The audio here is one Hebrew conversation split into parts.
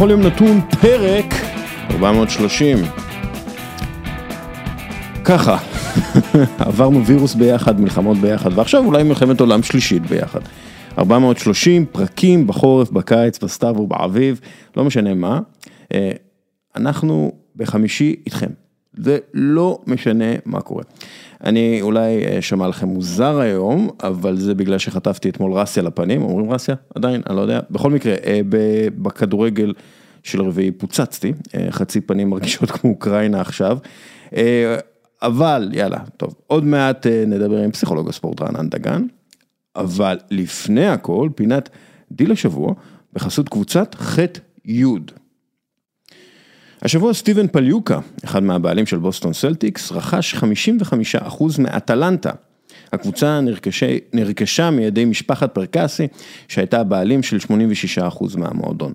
בכל יום נתון פרק 430. ככה, עברנו וירוס ביחד, מלחמות ביחד, ועכשיו אולי מלחמת עולם שלישית ביחד. 430 פרקים בחורף, בקיץ, בסתיו ובאביב, לא משנה מה. אה, אנחנו בחמישי איתכם. זה לא משנה מה קורה. אני אולי אה, שמע לכם מוזר היום, אבל זה בגלל שחטפתי אתמול רסיה לפנים, אומרים רסיה? עדיין, אני לא יודע. בכל מקרה, אה, בכדורגל של רביעי פוצצתי, אה, חצי פנים מרגישות כמו אוקראינה עכשיו. אבל יאללה, טוב, עוד מעט נדבר עם פסיכולוג הספורט רענן דגן, אבל לפני הכל, פינת דיל השבוע, בחסות קבוצת ח' י'. השבוע סטיבן פאליוקה, אחד מהבעלים של בוסטון סלטיקס, רכש 55% מאטלנטה. הקבוצה נרכשה, נרכשה מידי משפחת פרקאסי, שהייתה הבעלים של 86% מהמועדון.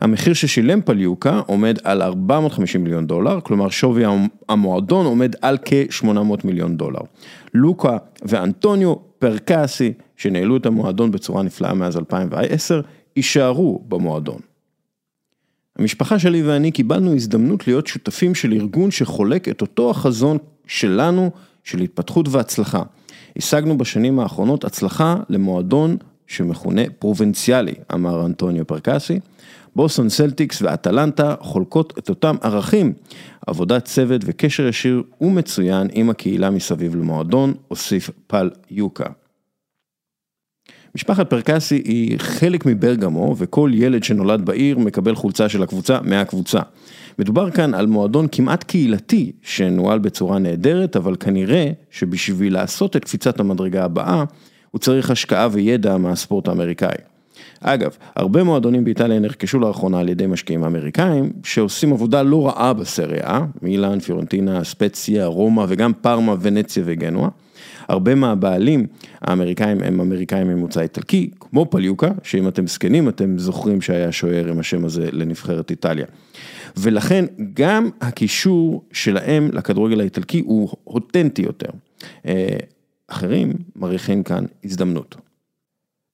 המחיר ששילם פליוקה עומד על 450 מיליון דולר, כלומר שווי המועדון עומד על כ-800 מיליון דולר. לוקה ואנטוניו פרקסי, שניהלו את המועדון בצורה נפלאה מאז 2010, יישארו במועדון. המשפחה שלי ואני קיבלנו הזדמנות להיות שותפים של ארגון שחולק את אותו החזון שלנו של התפתחות והצלחה. השגנו בשנים האחרונות הצלחה למועדון שמכונה פרובינציאלי, אמר אנטוניו פרקסי. בוסון סלטיקס ואטלנטה חולקות את אותם ערכים, עבודת צוות וקשר ישיר ומצוין עם הקהילה מסביב למועדון, הוסיף פל יוקה. משפחת פרקסי היא חלק מברגמו וכל ילד שנולד בעיר מקבל חולצה של הקבוצה מהקבוצה. מדובר כאן על מועדון כמעט קהילתי שנוהל בצורה נהדרת, אבל כנראה שבשביל לעשות את קפיצת המדרגה הבאה, הוא צריך השקעה וידע מהספורט האמריקאי. אגב, הרבה מועדונים באיטליה נרכשו לאחרונה על ידי משקיעים אמריקאים, שעושים עבודה לא רעה בסריה, מילאן, פיורנטינה, ספציה, רומא וגם פארמה, ונציה וגנואה. הרבה מהבעלים האמריקאים הם אמריקאים ממוצא איטלקי, כמו פליוקה, שאם אתם זקנים אתם זוכרים שהיה שוער עם השם הזה לנבחרת איטליה. ולכן גם הקישור שלהם לכדורגל האיטלקי הוא אותנטי יותר. אה, אחרים מריחים כאן הזדמנות.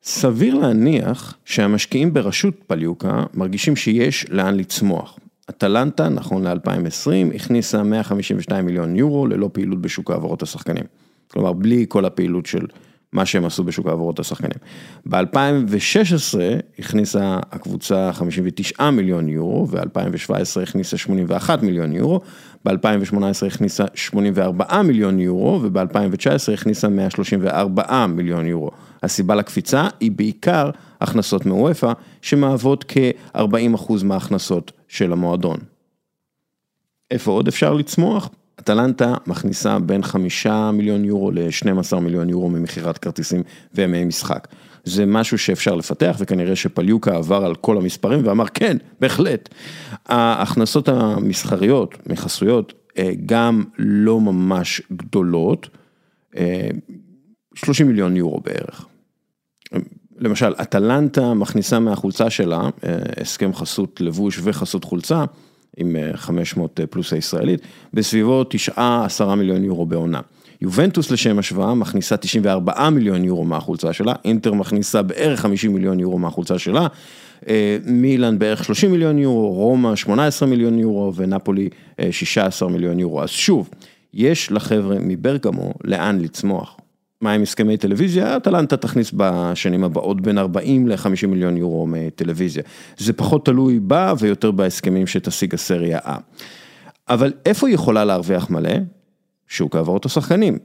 סביר להניח שהמשקיעים בראשות פליוקה מרגישים שיש לאן לצמוח. אטלנטה, נכון ל-2020, הכניסה 152 מיליון יורו ללא פעילות בשוק העברות השחקנים. כלומר, בלי כל הפעילות של מה שהם עשו בשוק העברות השחקנים. ב-2016 הכניסה הקבוצה 59 מיליון יורו, ו-2017 הכניסה 81 מיליון יורו, ב-2018 הכניסה 84 מיליון יורו, וב-2019 הכניסה 134 מיליון יורו. הסיבה לקפיצה היא בעיקר הכנסות מוופא, שמהוות כ-40% מההכנסות של המועדון. איפה עוד אפשר לצמוח? אטלנטה מכניסה בין חמישה מיליון יורו ל-12 מיליון יורו ממכירת כרטיסים וימי משחק. זה משהו שאפשר לפתח וכנראה שפליוקה עבר על כל המספרים ואמר כן, בהחלט. ההכנסות המסחריות מחסויות אה, גם לא ממש גדולות, 30 אה, מיליון יורו בערך. למשל, אטלנטה מכניסה מהחולצה שלה אה, הסכם חסות לבוש וחסות חולצה. עם 500 אה, פלוס הישראלית, בסביבות 9-10 מיליון יורו בעונה. יובנטוס לשם השוואה מכניסה 94 מיליון יורו מהחולצה שלה, אינטר מכניסה בערך 50 מיליון יורו מהחולצה שלה, אה, מילאן בערך 30 מיליון יורו, רומא 18 מיליון יורו ונפולי 16 אה, מיליון יורו. אז שוב, יש לחבר'ה מברגמו לאן לצמוח. מה עם הסכמי טלוויזיה? אטלנטה תכניס בשנים הבאות בין 40 ל-50 מיליון יורו מטלוויזיה. זה פחות תלוי בה ויותר בהסכמים שתשיג הסריה A. אבל איפה היא יכולה להרוויח מלא? שוק העברות השחקנים.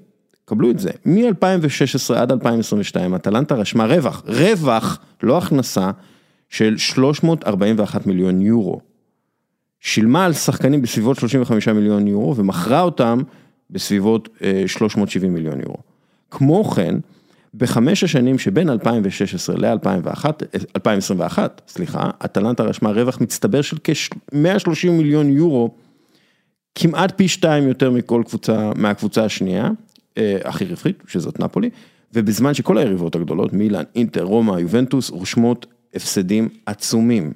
קבלו את זה, מ-2016 עד 2022 אטלנטה רשמה רווח, רווח, לא הכנסה, של 341 מיליון יורו. שילמה על שחקנים בסביבות 35 מיליון יורו ומכרה אותם בסביבות 370 אה, מיליון יורו. כמו כן, בחמש השנים שבין 2016 ל-2021, סליחה, אטלנטה רשמה רווח מצטבר של כ-130 מיליון יורו, כמעט פי שתיים יותר מכל קבוצה, מהקבוצה השנייה, אה, הכי רווחית, שזאת נפולי, ובזמן שכל היריבות הגדולות, מילאן, אינטר, רומא, יובנטוס, רושמות הפסדים עצומים.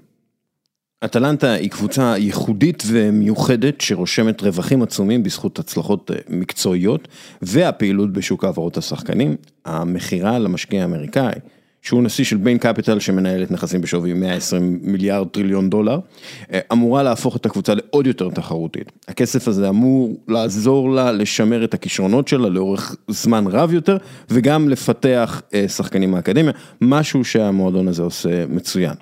אטלנטה היא קבוצה ייחודית ומיוחדת שרושמת רווחים עצומים בזכות הצלחות אה, מקצועיות והפעילות בשוק העברות השחקנים. המכירה למשקיע האמריקאי שהוא נשיא של ביין קפיטל שמנהלת נכסים בשווי 120 מיליארד טריליון דולר, אמורה להפוך את הקבוצה לעוד יותר תחרותית. הכסף הזה אמור לעזור לה לשמר את הכישרונות שלה לאורך זמן רב יותר, וגם לפתח שחקנים מהאקדמיה, משהו שהמועדון הזה עושה מצוין.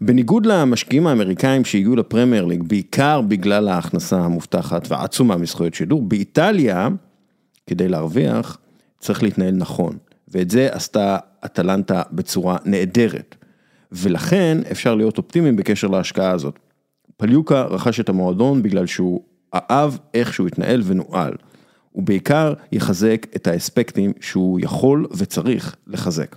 בניגוד למשקיעים האמריקאים שהגיעו לפרמייר ליג, בעיקר בגלל ההכנסה המובטחת והעצומה מזכויות שידור, באיטליה, כדי להרוויח, צריך להתנהל נכון. ואת זה עשתה אטלנטה בצורה נהדרת. ולכן אפשר להיות אופטימיים בקשר להשקעה הזאת. פליוקה רכש את המועדון בגלל שהוא אהב איך שהוא התנהל ונוהל. הוא בעיקר יחזק את האספקטים שהוא יכול וצריך לחזק.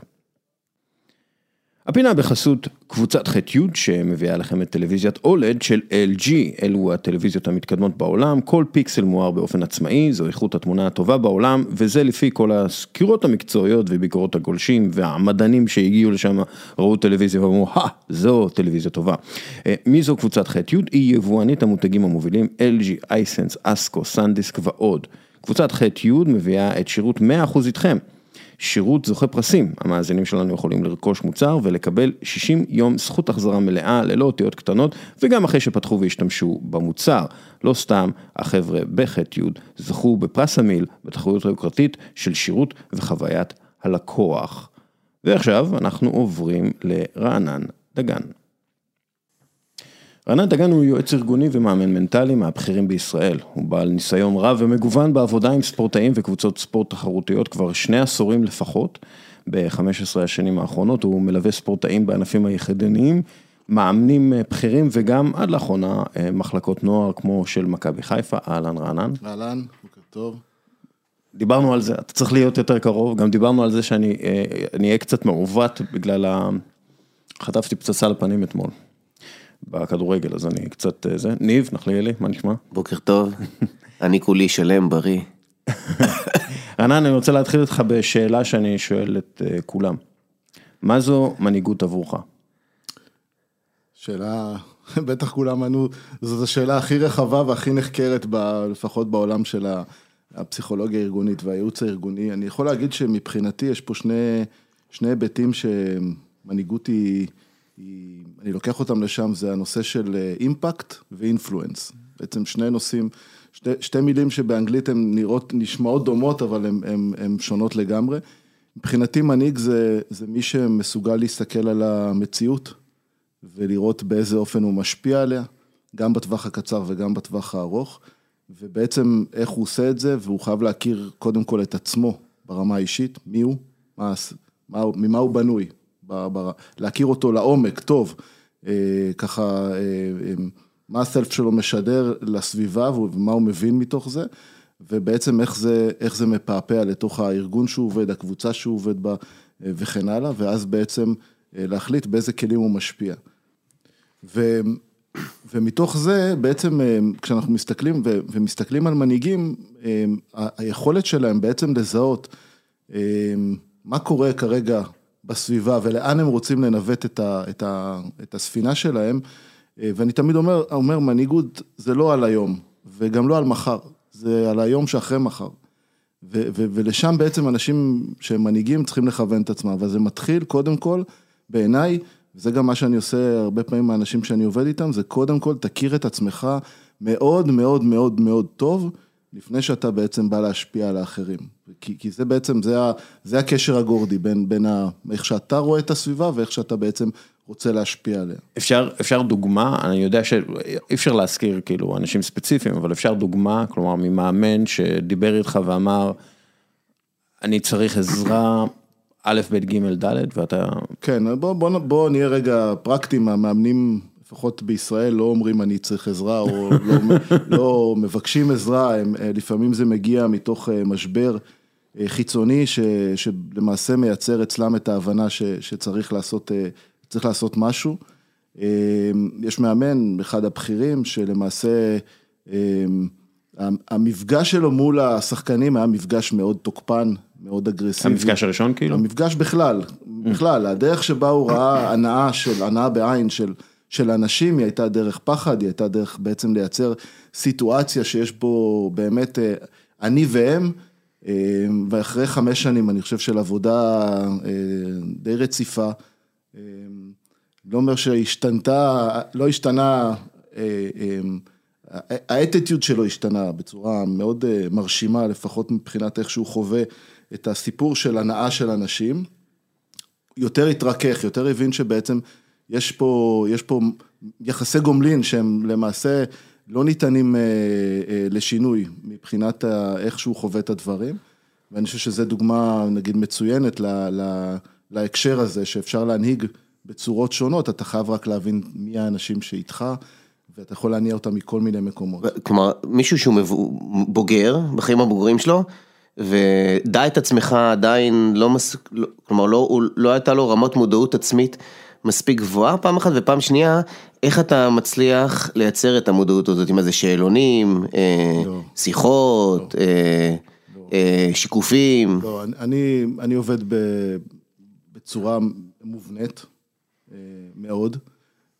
הפינה בחסות קבוצת ח'-י' שמביאה לכם את טלוויזיית אולד של LG, אלו הטלוויזיות המתקדמות בעולם, כל פיקסל מואר באופן עצמאי, זו איכות התמונה הטובה בעולם, וזה לפי כל הסקירות המקצועיות וביקורות הגולשים והמדענים שהגיעו לשם, ראו טלוויזיה ואמרו, הא, זו טלוויזיה טובה. אה, מי זו קבוצת ח'-י'? היא יבואנית המותגים המובילים LG, אייסנס, אסקו, סנדיסק ועוד. קבוצת ח'-י' מביאה את שירות 100% איתכם. שירות זוכה פרסים, המאזינים שלנו יכולים לרכוש מוצר ולקבל 60 יום זכות החזרה מלאה ללא אותיות קטנות וגם אחרי שפתחו והשתמשו במוצר. לא סתם, החבר'ה בח'-י' זכו בפרס המיל בתחרות היוקרתית של שירות וחוויית הלקוח. ועכשיו אנחנו עוברים לרענן דגן. רענן דגן הוא יועץ ארגוני ומאמן מנטלי מהבכירים בישראל. הוא בעל ניסיון רב ומגוון בעבודה עם ספורטאים וקבוצות ספורט תחרותיות כבר שני עשורים לפחות. ב-15 השנים האחרונות הוא מלווה ספורטאים בענפים היחידניים, מאמנים בכירים וגם עד לאחרונה מחלקות נוער כמו של מכבי חיפה. אהלן רענן. אהלן, בוקר טוב. דיברנו על זה, אתה צריך להיות יותר קרוב, גם דיברנו על זה שאני אהיה קצת מעוות בגלל ה... חטפתי פצצה לפנים אתמול. בכדורגל, אז אני קצת זה. ניב, נחליאלי, מה נשמע? בוקר טוב, אני כולי שלם, בריא. רענן, אני רוצה להתחיל איתך בשאלה שאני שואל את כולם. מה זו מנהיגות עבורך? שאלה, בטח כולם ענו, זו השאלה הכי רחבה והכי נחקרת, ב, לפחות בעולם של הפסיכולוגיה הארגונית והייעוץ הארגוני. אני יכול להגיד שמבחינתי יש פה שני, שני היבטים שמנהיגות היא... אני לוקח אותם לשם, זה הנושא של אימפקט ואינפלואנס. בעצם שני נושאים, שתי, שתי מילים שבאנגלית הן נראות, נשמעות דומות, אבל הן שונות לגמרי. מבחינתי מנהיג זה, זה מי שמסוגל להסתכל על המציאות ולראות באיזה אופן הוא משפיע עליה, גם בטווח הקצר וגם בטווח הארוך, ובעצם איך הוא עושה את זה, והוא חייב להכיר קודם כל את עצמו ברמה האישית, מי הוא, מה, מה, ממה הוא בנוי, להכיר אותו לעומק, טוב, אה, ככה, אה, מה הסלף שלו משדר לסביבה ומה הוא מבין מתוך זה, ובעצם איך זה, איך זה מפעפע לתוך הארגון שהוא עובד, הקבוצה שהוא עובד בה אה, וכן הלאה, ואז בעצם להחליט באיזה כלים הוא משפיע. ו, ומתוך זה בעצם כשאנחנו מסתכלים ומסתכלים על מנהיגים, היכולת שלהם בעצם לזהות מה קורה כרגע בסביבה ולאן הם רוצים לנווט את, ה, את, ה, את הספינה שלהם. אה, ואני תמיד אומר, אומר, מנהיגות זה לא על היום, וגם לא על מחר, זה על היום שאחרי מחר. ו, ו, ולשם בעצם אנשים שהם מנהיגים צריכים לכוון את עצמם, אבל זה מתחיל קודם כל, בעיניי, וזה גם מה שאני עושה הרבה פעמים עם האנשים שאני עובד איתם, זה קודם כל תכיר את עצמך מאוד מאוד מאוד מאוד טוב. לפני שאתה בעצם בא להשפיע על האחרים. כי, כי זה בעצם, זה, ה, זה הקשר הגורדי בין, בין ה, איך שאתה רואה את הסביבה ואיך שאתה בעצם רוצה להשפיע עליה. אפשר, אפשר דוגמה, אני יודע שאי אפשר להזכיר כאילו אנשים ספציפיים, אבל אפשר דוגמה, כלומר ממאמן שדיבר איתך ואמר, אני צריך עזרה, א', ב', ג', ד', ואתה... כן, בוא, בוא, בוא נהיה רגע פרקטיים, המאמנים לפחות בישראל לא אומרים אני צריך עזרה או לא, לא מבקשים עזרה, הם, אה, לפעמים זה מגיע מתוך אה, משבר אה, חיצוני ש, שלמעשה מייצר אצלם את ההבנה ש, שצריך לעשות, צריך לעשות משהו. יש מאמן, אחד הבכירים, שלמעשה המפגש שלו מול השחקנים היה מפגש מאוד תוקפן, מאוד אגרסיבי. המפגש הראשון כאילו? המפגש בכלל, בכלל, הדרך שבה הוא ראה הנאה של, הנאה בעין של של אנשים, היא הייתה דרך פחד, היא הייתה דרך בעצם לייצר סיטואציה שיש בו באמת אה, אני והם, אה, ואחרי חמש שנים, אני חושב של עבודה אה, די רציפה, לא אומר שהשתנתה, לא השתנה, האטיטיוד שלו השתנה בצורה מאוד מרשימה, לפחות מבחינת איך שהוא חווה את הסיפור של הנאה של אנשים. יותר התרכך, יותר הבין שבעצם יש פה, יש פה יחסי גומלין שהם למעשה לא ניתנים אה, אה, לשינוי מבחינת איך שהוא חווה את הדברים. ואני חושב שזו דוגמה, נגיד, מצוינת ל, ל, להקשר הזה, שאפשר להנהיג בצורות שונות, אתה חייב רק להבין מי האנשים שאיתך, ואתה יכול להניע אותם מכל מיני מקומות. כלומר, מישהו שהוא בוגר, בחיים הבוגרים שלו, ודע את עצמך עדיין לא מס... לא, כלומר, לא, לא הייתה לו רמות מודעות עצמית מספיק גבוהה פעם אחת, ופעם שנייה, איך אתה מצליח לייצר את המודעות הזאת, עם איזה שאלונים, אה, לא. שיחות, לא. אה, לא. אה, שיקופים? לא, אני, אני עובד ב, בצורה מובנית אה, מאוד.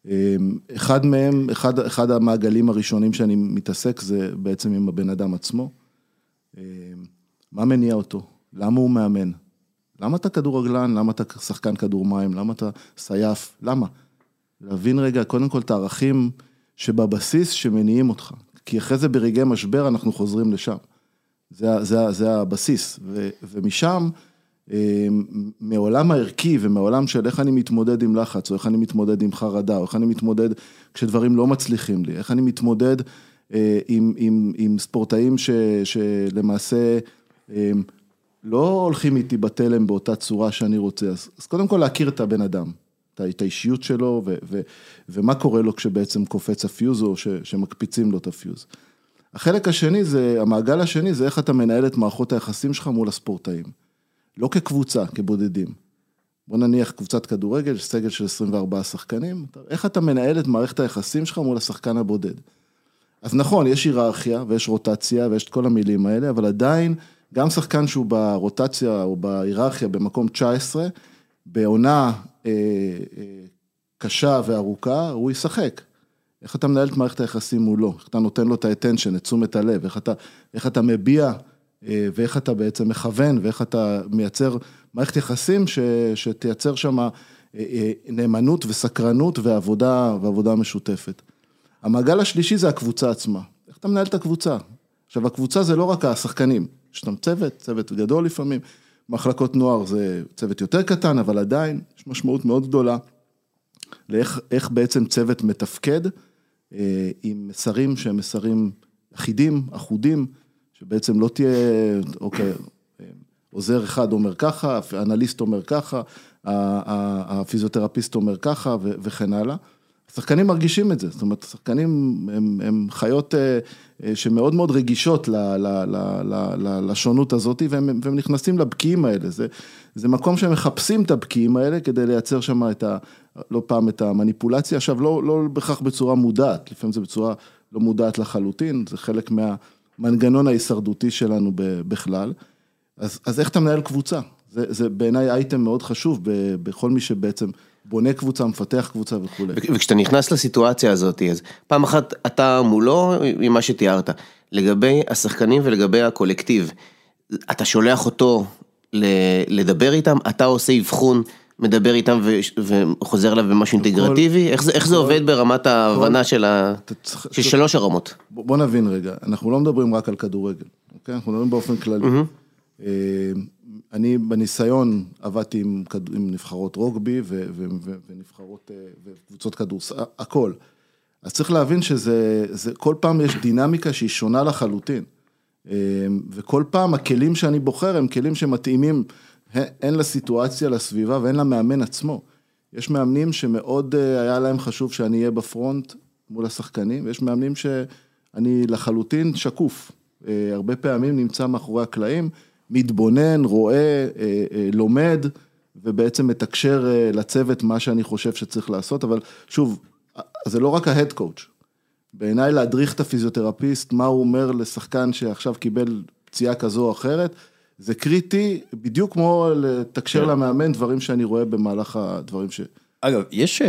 אה, אחד מהם, אחד, אחד המעגלים הראשונים שאני מתעסק זה בעצם עם הבן אדם עצמו. אה, מה מניע אותו? למה הוא מאמן? למה אתה כדורגלן? למה אתה שחקן כדור מים? למה אתה סייף? למה? להבין רגע, קודם כל את הערכים שבבסיס שמניעים אותך. כי אחרי זה ברגעי משבר אנחנו חוזרים לשם. זה, זה, זה הבסיס. ו, ומשם, אה, מעולם הערכי ומעולם של איך אני מתמודד עם לחץ, או איך אני מתמודד עם חרדה, או איך אני מתמודד כשדברים לא מצליחים לי, איך אני מתמודד אה, עם, עם, עם ספורטאים ש, שלמעשה אה, לא הולכים איתי בתלם באותה צורה שאני רוצה, אז, אז קודם כל להכיר את הבן אדם, את האישיות שלו ו, ו, ומה קורה לו כשבעצם קופץ הפיוז או ש, שמקפיצים לו את הפיוז. החלק השני זה, המעגל השני זה איך אתה מנהל את מערכות היחסים שלך מול הספורטאים. לא כקבוצה, כבודדים. בוא נניח קבוצת כדורגל, סגל של 24 שחקנים, איך אתה מנהל את מערכת היחסים שלך מול השחקן הבודד. אז נכון, יש היררכיה ויש רוטציה ויש את כל המילים האלה, אבל עדיין גם שחקן שהוא ברוטציה או בהיררכיה במקום 19, בעונה אה, אה, קשה וארוכה, הוא ישחק. איך אתה מנהל את מערכת היחסים מולו, איך אתה נותן לו את האטנשן, את תשומת הלב, איך אתה, איך אתה מביע אה, ואיך אתה בעצם מכוון ואיך אתה מייצר מערכת יחסים ש, שתייצר שם אה, אה, נאמנות וסקרנות ועבודה, ועבודה משותפת. המעגל השלישי זה הקבוצה עצמה. איך אתה מנהל את הקבוצה? עכשיו, הקבוצה זה לא רק השחקנים, יש שם צוות, צוות גדול לפעמים, מחלקות נוער זה צוות יותר קטן, אבל עדיין יש משמעות מאוד גדולה לאיך בעצם צוות מתפקד אה, עם מסרים שהם מסרים אחידים, אחודים, שבעצם לא תהיה, אוקיי, אה, עוזר אחד אומר ככה, אנליסט אומר ככה, הפיזיותרפיסט אומר ככה וכן הלאה. השחקנים מרגישים את זה, זאת אומרת, השחקנים הם, הם חיות אה, אה, שמאוד מאוד רגישות ל, ל, ל, ל, ל, לשונות הזאת, והם, והם נכנסים לבקיעים האלה, זה, זה מקום שהם מחפשים את הבקיעים האלה כדי לייצר שם את ה... לא פעם את המניפולציה, עכשיו לא, לא בהכרח בצורה מודעת, לפעמים זה בצורה לא מודעת לחלוטין, זה חלק מהמנגנון ההישרדותי שלנו בכלל, אז, אז איך אתה מנהל קבוצה? זה, זה בעיניי אייטם מאוד חשוב בכל מי שבעצם בונה קבוצה, מפתח קבוצה וכולי. וכשאתה נכנס לסיטואציה הזאת, אז פעם אחת אתה מולו עם מה שתיארת, לגבי השחקנים ולגבי הקולקטיב, אתה שולח אותו לדבר איתם, אתה עושה אבחון, מדבר איתם וחוזר אליו במשהו אינטגרטיבי, איך זה, איך זה עובד ברמת ההבנה של, ה... של שלוש הרמות? בוא נבין רגע, אנחנו לא מדברים רק על כדורגל, אוקיי? אנחנו מדברים באופן כללי. Mm-hmm. אני בניסיון עבדתי עם, עם נבחרות רוגבי ו, ו, ו, ונבחרות אה, וקבוצות כדורסל, הכל. אז צריך להבין שזה, זה, כל פעם יש דינמיקה שהיא שונה לחלוטין. אה, וכל פעם הכלים שאני בוחר הם כלים שמתאימים הן לסיטואציה, לסביבה והן למאמן עצמו. יש מאמנים שמאוד אה, היה להם חשוב שאני אהיה בפרונט מול השחקנים, ויש מאמנים שאני לחלוטין שקוף. הרבה פעמים נמצא מאחורי הקלעים. מתבונן, רואה, אה, אה, לומד, ובעצם מתקשר אה, לצוות מה שאני חושב שצריך לעשות, אבל שוב, זה לא רק ההד קואוץ'. בעיניי להדריך את הפיזיותרפיסט, מה הוא אומר לשחקן שעכשיו קיבל פציעה כזו או אחרת, זה קריטי, בדיוק כמו לתקשר כן. למאמן דברים שאני רואה במהלך הדברים ש... אגב, יש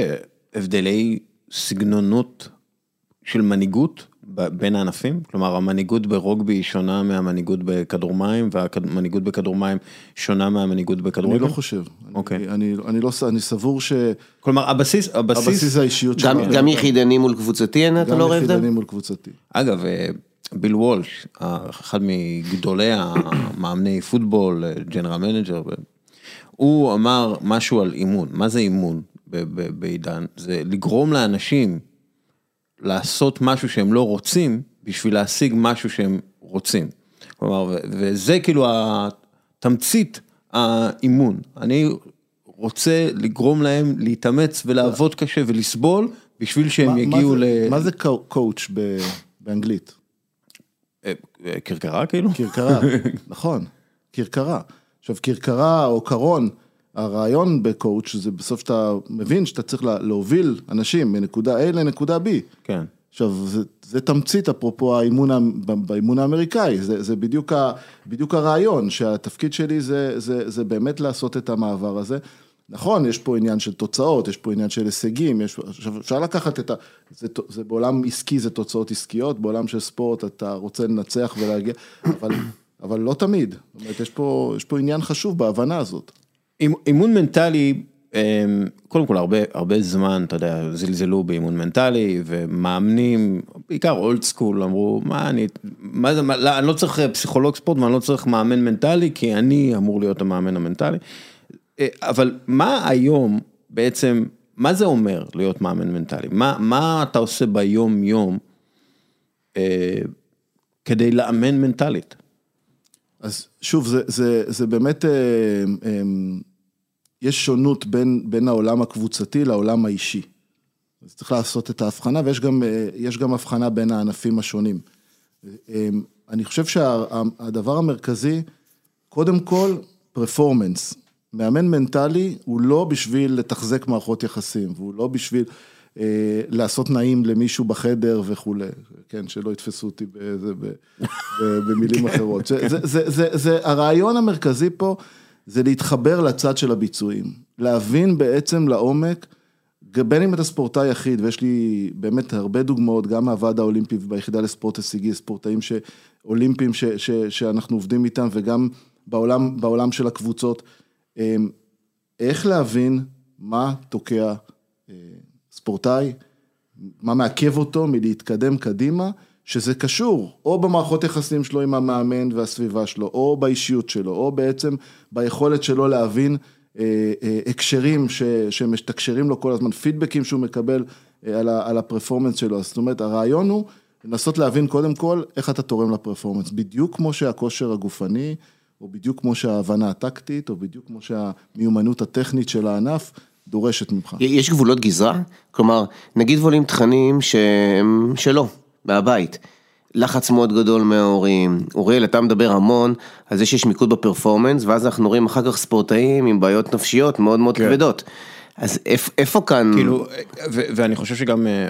הבדלי סגנונות של מנהיגות בין הענפים? כלומר, המנהיגות ברוגבי היא שונה מהמנהיגות בכדור מים, והמנהיגות בכדור מים שונה מהמנהיגות בכדורגל? אני לא חושב. אוקיי. אני, אני, אני, לא, אני סבור שהבסיס כלומר, הבסיס, הבסיס, זה האישיות. גם, גם יחידני מול קבוצתי, אין, אתה גם לא רואה הבדל? יחידני מול קבוצתי. אגב, אה, ביל וולש, אחד מגדולי המאמני פוטבול, general manager, הוא אמר משהו על אימון, מה זה אימון ב- ב- בעידן? זה לגרום לאנשים לעשות משהו שהם לא רוצים, בשביל להשיג משהו שהם רוצים. כלומר, וזה כאילו התמצית האימון. אני רוצה לגרום להם להתאמץ ולעבוד קשה ולסבול, בשביל שהם מה- יגיעו מה ל... זה, מה זה קו- קואוץ' באנגלית? אה, אה, כרכרה כאילו? כרכרה, נכון, כרכרה. עכשיו, כרכרה או קרון, הרעיון בקואוץ' זה בסוף שאתה מבין שאתה צריך לה- להוביל אנשים מנקודה A לנקודה B. כן. עכשיו, זה, זה תמצית אפרופו האימון, באימון האמריקאי, זה, זה בדיוק, ה, בדיוק הרעיון, שהתפקיד שלי זה, זה, זה באמת לעשות את המעבר הזה. נכון, יש פה עניין של תוצאות, יש פה עניין של הישגים, יש, עכשיו אפשר לקחת את ה... זה, זה בעולם עסקי זה תוצאות עסקיות, בעולם של ספורט אתה רוצה לנצח ולהגיע, אבל, אבל לא תמיד. זאת אומרת, יש פה, יש פה עניין חשוב בהבנה הזאת. אימ- אימון מנטלי, אמ, קודם כל הרבה, הרבה זמן, אתה יודע, זלזלו באימון מנטלי, ומאמנים, בעיקר old school, אמרו, מה אני, מה זה, מה, לא, אני לא צריך פסיכולוג ספורט ואני לא צריך מאמן מנטלי, כי אני אמור להיות המאמן המנטלי. אה, אבל מה היום בעצם, מה זה אומר להיות מאמן מנטלי? מה, מה אתה עושה ביום יום אה, כדי לאמן מנטלית? אז שוב, זה, זה, זה באמת, אה, אה, יש שונות בין, בין העולם הקבוצתי לעולם האישי. אז צריך לעשות את ההבחנה, ויש גם, אה, גם הבחנה בין הענפים השונים. אה, אני חושב שהדבר המרכזי, קודם כל, פרפורמנס. מאמן מנטלי הוא לא בשביל לתחזק מערכות יחסים, והוא לא בשביל אה, לעשות נעים למישהו בחדר וכולי, כן, שלא יתפסו אותי באיזה, ב, ב, במילים אחרות. זה, זה, זה, זה, זה, הרעיון המרכזי פה זה להתחבר לצד של הביצועים, להבין בעצם לעומק, בין אם אתה ספורטאי יחיד, ויש לי באמת הרבה דוגמאות, גם מהוועד האולימפי וביחידה לספורט הישגי, ספורטאים ש, אולימפיים ש, ש, שאנחנו עובדים איתם, וגם בעולם, בעולם של הקבוצות, אמ, איך להבין מה תוקע אה, ספורטאי, מה מעכב אותו מלהתקדם קדימה, שזה קשור או במערכות יחסים שלו עם המאמן והסביבה שלו, או באישיות שלו, או בעצם ביכולת שלו להבין אה, אה, הקשרים ש, שמשתקשרים לו כל הזמן, פידבקים שהוא מקבל אה, על, ה, על הפרפורמנס שלו. זאת אומרת, הרעיון הוא לנסות להבין קודם כל איך אתה תורם לפרפורמנס, בדיוק כמו שהכושר הגופני, או בדיוק כמו שההבנה הטקטית, או בדיוק כמו שהמיומנות הטכנית של הענף דורשת ממך. יש גבולות גזרה? כלומר, נגיד ועולים תכנים שהם שלו, מהבית. לחץ מאוד גדול מההורים, אוריאל, אתה מדבר המון על זה שיש מיקוד בפרפורמנס, ואז אנחנו רואים אחר כך ספורטאים עם בעיות נפשיות מאוד מאוד כן. כבדות. אז איפ, איפה כאן... כאילו, ו- ואני חושב שגם אה,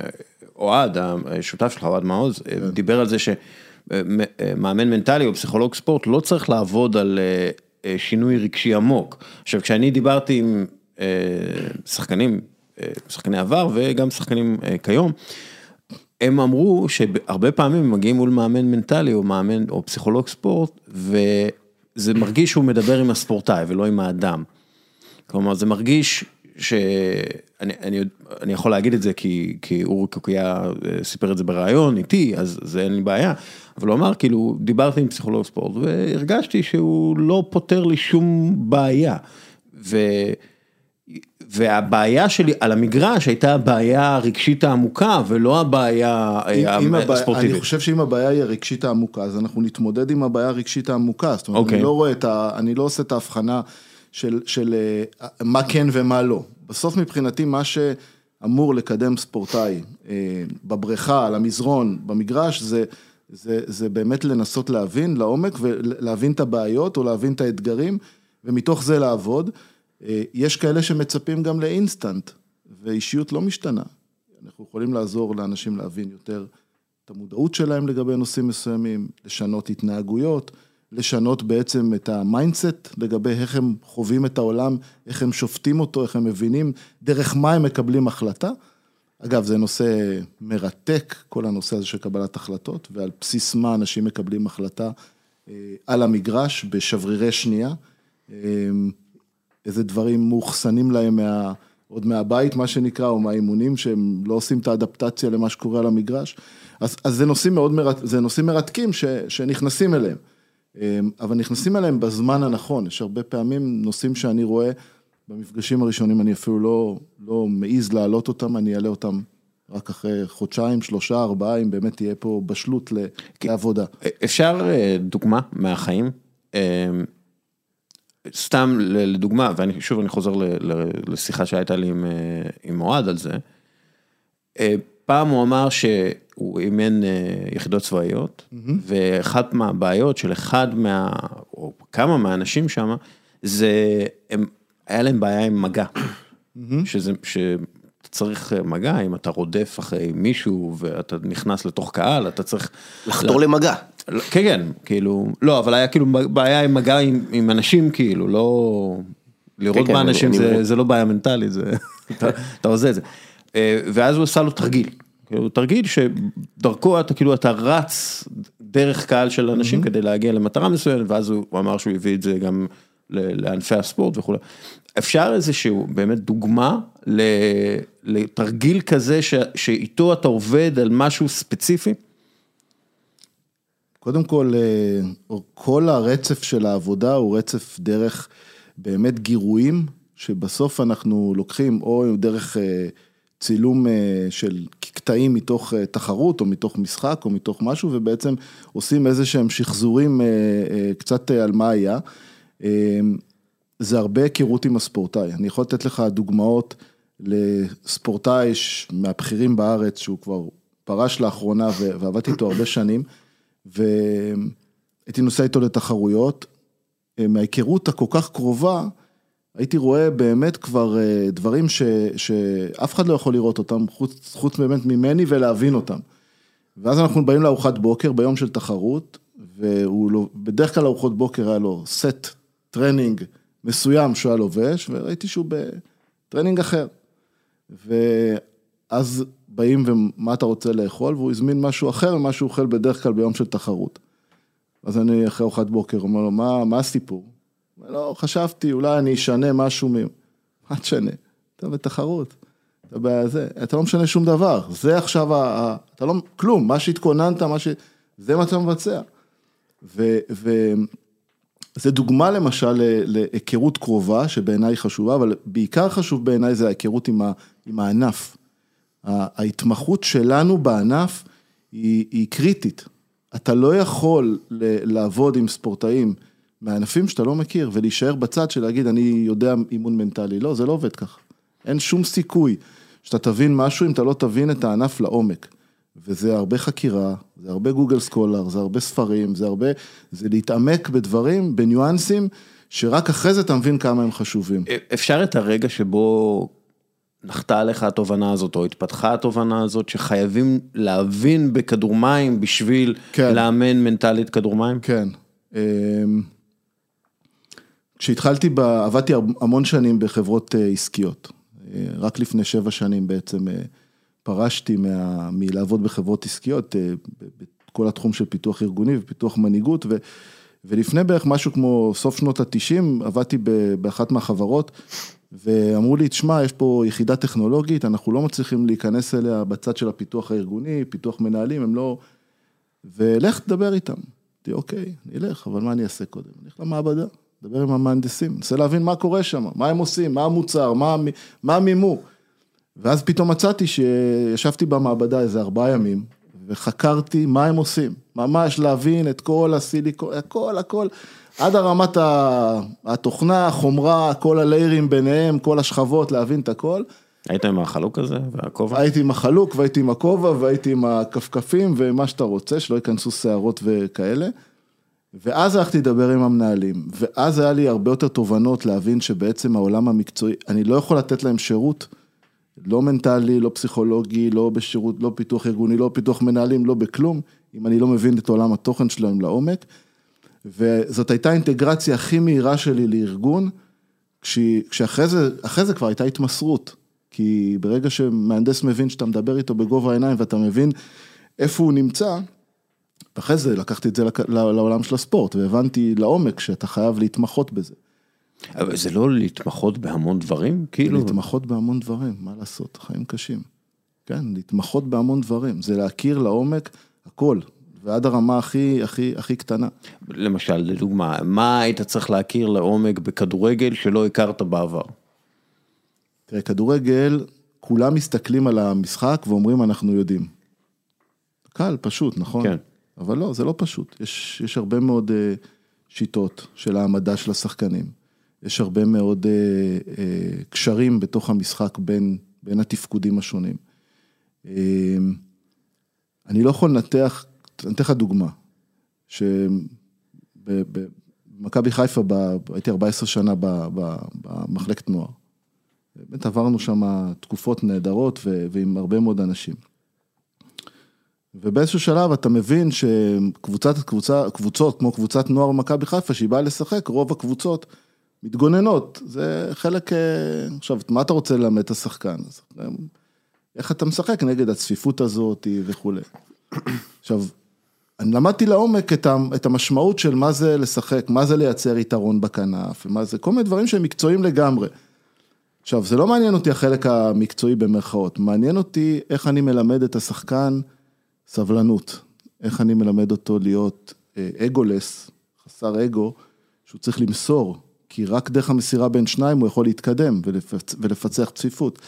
אוהד, השותף שלך, אוהד מעוז, אה, דיבר על זה שמאמן מנטלי או פסיכולוג ספורט לא צריך לעבוד על אה, אה, שינוי רגשי עמוק. עכשיו, כשאני דיברתי עם אה, שחקנים, אה, שחקני עבר וגם שחקנים אה, כיום, הם אמרו שהרבה פעמים הם מגיעים מול מאמן מנטלי או מאמן או פסיכולוג ספורט, וזה מרגיש שהוא מדבר עם הספורטאי ולא עם האדם. כלומר, זה מרגיש שאני אני, אני יכול להגיד את זה כי, כי אורי קוקיה אה, סיפר את זה בריאיון איתי, אז זה אין לי בעיה, אבל הוא אמר, כאילו, דיברתי עם פסיכולוג ספורט והרגשתי שהוא לא פותר לי שום בעיה. ו... והבעיה שלי על המגרש הייתה הבעיה הרגשית העמוקה ולא הבעיה אם- אה, אם הספורטיבית. אני חושב שאם הבעיה היא הרגשית העמוקה, אז אנחנו נתמודד עם הבעיה הרגשית העמוקה. זאת אומרת, אוקיי. אני לא רואה את ה... אני לא עושה את ההבחנה של, של אה, מה כן ומה לא. בסוף מבחינתי מה שאמור לקדם ספורטאי אה, בבריכה, על המזרון, במגרש, זה, זה, זה באמת לנסות להבין לעומק ולהבין את הבעיות או להבין את האתגרים, ומתוך זה לעבוד. אה, יש כאלה שמצפים גם לאינסטנט, ואישיות לא משתנה. אנחנו יכולים לעזור לאנשים להבין יותר את המודעות שלהם לגבי נושאים מסוימים, לשנות התנהגויות, לשנות בעצם את ה mindset לגבי איך הם חווים את העולם, איך הם שופטים אותו, איך הם מבינים, דרך מה הם מקבלים החלטה, אגב, זה נושא מרתק, כל הנושא הזה של קבלת החלטות, ועל בסיס מה אנשים מקבלים החלטה אה, על המגרש בשברירי שנייה. איזה דברים מאוחסנים להם מה, עוד מהבית, מה שנקרא, או מהאימונים, שהם לא עושים את האדפטציה למה שקורה על המגרש. אז, אז זה נושאים מאוד מרתק, זה נושאים מרתקים ש, שנכנסים אליהם. אבל נכנסים אליהם בזמן הנכון, יש הרבה פעמים נושאים שאני רואה במפגשים הראשונים, אני אפילו לא, לא מעז להעלות אותם, אני אעלה אותם רק אחרי חודשיים, שלושה, ארבעה, אם באמת תהיה פה בשלות לעבודה. אפשר אה, דוגמה מהחיים? אה, סתם לדוגמה, ואני שוב אני חוזר לשיחה שהייתה לי עם, אה, עם אוהד על זה, פעם הוא אמר שהוא אימן יחידות צבאיות, mm-hmm. ואחת מהבעיות של אחד מה, או כמה מהאנשים שם, זה הם היה להם בעיה עם מגע, שזה, שאתה צריך מגע, אם אתה רודף אחרי מישהו ואתה נכנס לתוך קהל, אתה צריך... לחתור למגע. כן, כן, כאילו, לא, אבל היה כאילו בעיה עם מגע עם, עם אנשים, כאילו, לא... לראות כן, באנשים כן, זה, אני... זה לא בעיה מנטלית, זה, אתה, אתה עושה את זה. אה, ואז הוא עשה לו תרגיל, כאילו, תרגיל שדרכו אתה כאילו, אתה רץ דרך קהל של אנשים כדי להגיע למטרה מסוימת, ואז הוא אמר שהוא הביא את זה גם לענפי הספורט וכולי. אפשר איזשהו באמת דוגמה לתרגיל כזה ש, שאיתו אתה עובד על משהו ספציפי? קודם כל, אה, כל הרצף של העבודה הוא רצף דרך באמת גירויים, שבסוף אנחנו לוקחים או דרך אה, צילום אה, של קטעים מתוך תחרות או מתוך משחק או מתוך משהו, ובעצם עושים איזה שהם שחזורים קצת על מה היה. זה הרבה היכרות עם הספורטאי. אני יכול לתת לך דוגמאות לספורטאי מהבכירים בארץ, שהוא כבר פרש לאחרונה ועבדתי איתו הרבה שנים, והייתי נוסע איתו לתחרויות. מההיכרות הכל כך קרובה, הייתי רואה באמת כבר אה, דברים ש, שאף אחד לא יכול לראות אותם, חוץ, חוץ באמת ממני ולהבין אותם. ואז אנחנו באים לארוחת בוקר ביום של תחרות, והוא לא, בדרך כלל ארוחות בוקר היה לו סט טרנינג מסוים שהוא היה לובש, וראיתי שהוא בטרנינג אחר. ואז באים ומה אתה רוצה לאכול, והוא הזמין משהו אחר ממה שהוא אוכל בדרך כלל ביום של תחרות. אז אני אחרי ארוחת בוקר אומר לו, מה, מה הסיפור? לא, חשבתי, אולי אני אשנה משהו מ... מה תשנה? אתה בתחרות, אתה בזה, אתה לא משנה שום דבר, זה עכשיו, ה... אתה לא, כלום, מה שהתכוננת, מה ש... זה מה שאתה מבצע. ו... ו... זה דוגמה למשל להיכרות קרובה, שבעיניי חשובה, אבל בעיקר חשוב בעיניי זה ההיכרות עם, ה, עם הענף. ההתמחות שלנו בענף היא, היא קריטית. אתה לא יכול לעבוד עם ספורטאים מענפים שאתה לא מכיר, ולהישאר בצד של להגיד, אני יודע אימון מנטלי. לא, זה לא עובד ככה. אין שום סיכוי שאתה תבין משהו אם אתה לא תבין את הענף לעומק. וזה הרבה חקירה, זה הרבה גוגל סקולר, זה הרבה ספרים, זה הרבה, זה להתעמק בדברים, בניואנסים, שרק אחרי זה אתה מבין כמה הם חשובים. אפשר את הרגע שבו נחתה עליך התובנה הזאת, או התפתחה התובנה הזאת, שחייבים להבין בכדור מים בשביל כן. לאמן מנטלית כדור מים? כן. אמ, כשהתחלתי, ב... עבדתי המון שנים בחברות אה, עסקיות. אה, רק לפני שבע שנים בעצם אה, פרשתי מה, מלעבוד בחברות עסקיות, בכל התחום של פיתוח ארגוני ופיתוח מנהיגות, ו, ולפני בערך משהו כמו סוף שנות התשעים, עבדתי באחת מהחברות, ואמרו לי, תשמע, יש פה יחידה טכנולוגית, אנחנו לא מצליחים להיכנס אליה בצד של הפיתוח הארגוני, פיתוח מנהלים, הם לא... ולך תדבר איתם. אמרתי, אוקיי, אני אלך, אבל מה אני אעשה קודם? אני אלך למעבדה, אדבר עם המהנדסים, ננסה להבין מה קורה שם, מה הם עושים, מה המוצר, מה, מה המימו. ואז פתאום מצאתי שישבתי במעבדה איזה ארבעה ימים, וחקרתי מה הם עושים, ממש להבין את כל הסיליקון, הכל, הכל, עד הרמת התוכנה, החומרה, כל הליירים ביניהם, כל השכבות, להבין את הכל. היית עם החלוק הזה והכובע? הייתי עם החלוק והייתי עם הכובע והייתי עם הכפכפים ומה שאתה רוצה, שלא ייכנסו שערות וכאלה. ואז הלכתי לדבר עם המנהלים, ואז היה לי הרבה יותר תובנות להבין שבעצם העולם המקצועי, אני לא יכול לתת להם שירות. לא מנטלי, לא פסיכולוגי, לא בשירות, לא פיתוח ארגוני, לא פיתוח מנהלים, לא בכלום, אם אני לא מבין את עולם התוכן שלהם לעומק. וזאת הייתה האינטגרציה הכי מהירה שלי לארגון, כשאחרי זה, זה כבר הייתה התמסרות. כי ברגע שמהנדס מבין שאתה מדבר איתו בגובה העיניים ואתה מבין איפה הוא נמצא, אחרי זה לקחתי את זה לעולם של הספורט והבנתי לעומק שאתה חייב להתמחות בזה. אבל זה לא להתמחות בהמון דברים? כאילו, להתמחות בהמון דברים, מה לעשות, חיים קשים. כן, להתמחות בהמון דברים, זה להכיר לעומק הכל, ועד הרמה הכי, הכי, הכי קטנה. למשל, לדוגמה, מה היית צריך להכיר לעומק בכדורגל שלא הכרת בעבר? תראה, כדורגל, כולם מסתכלים על המשחק ואומרים אנחנו יודעים. קל, פשוט, נכון? כן. אבל לא, זה לא פשוט. יש, יש הרבה מאוד אה, שיטות של העמדה של השחקנים. יש הרבה מאוד אה, אה, קשרים בתוך המשחק בין, בין התפקודים השונים. אה, אני לא יכול לנתח, אני אתן לך דוגמה, שבמכבי חיפה, ב- הייתי 14 שנה ב- ב- במחלקת נוער. באמת עברנו שם תקופות נהדרות ו- ועם הרבה מאוד אנשים. ובאיזשהו שלב אתה מבין שקבוצת, קבוצה, קבוצות כמו קבוצת נוער במכבי חיפה, שהיא באה לשחק, רוב הקבוצות מתגוננות. זה חלק, אה, עכשיו, מה אתה רוצה ללמד את השחקן? איך אתה משחק נגד הצפיפות הזאת וכולי. עכשיו, אני למדתי לעומק את המשמעות של מה זה לשחק, מה זה לייצר יתרון בכנף, מה זה, כל מיני דברים שהם מקצועיים לגמרי. עכשיו, זה לא מעניין אותי החלק המקצועי במרכאות, מעניין אותי איך אני מלמד את השחקן סבלנות, איך אני מלמד אותו להיות אה, אגולס, חסר אגו, שהוא צריך למסור, כי רק דרך המסירה בין שניים הוא יכול להתקדם ולפצ... ולפצח צפיפות.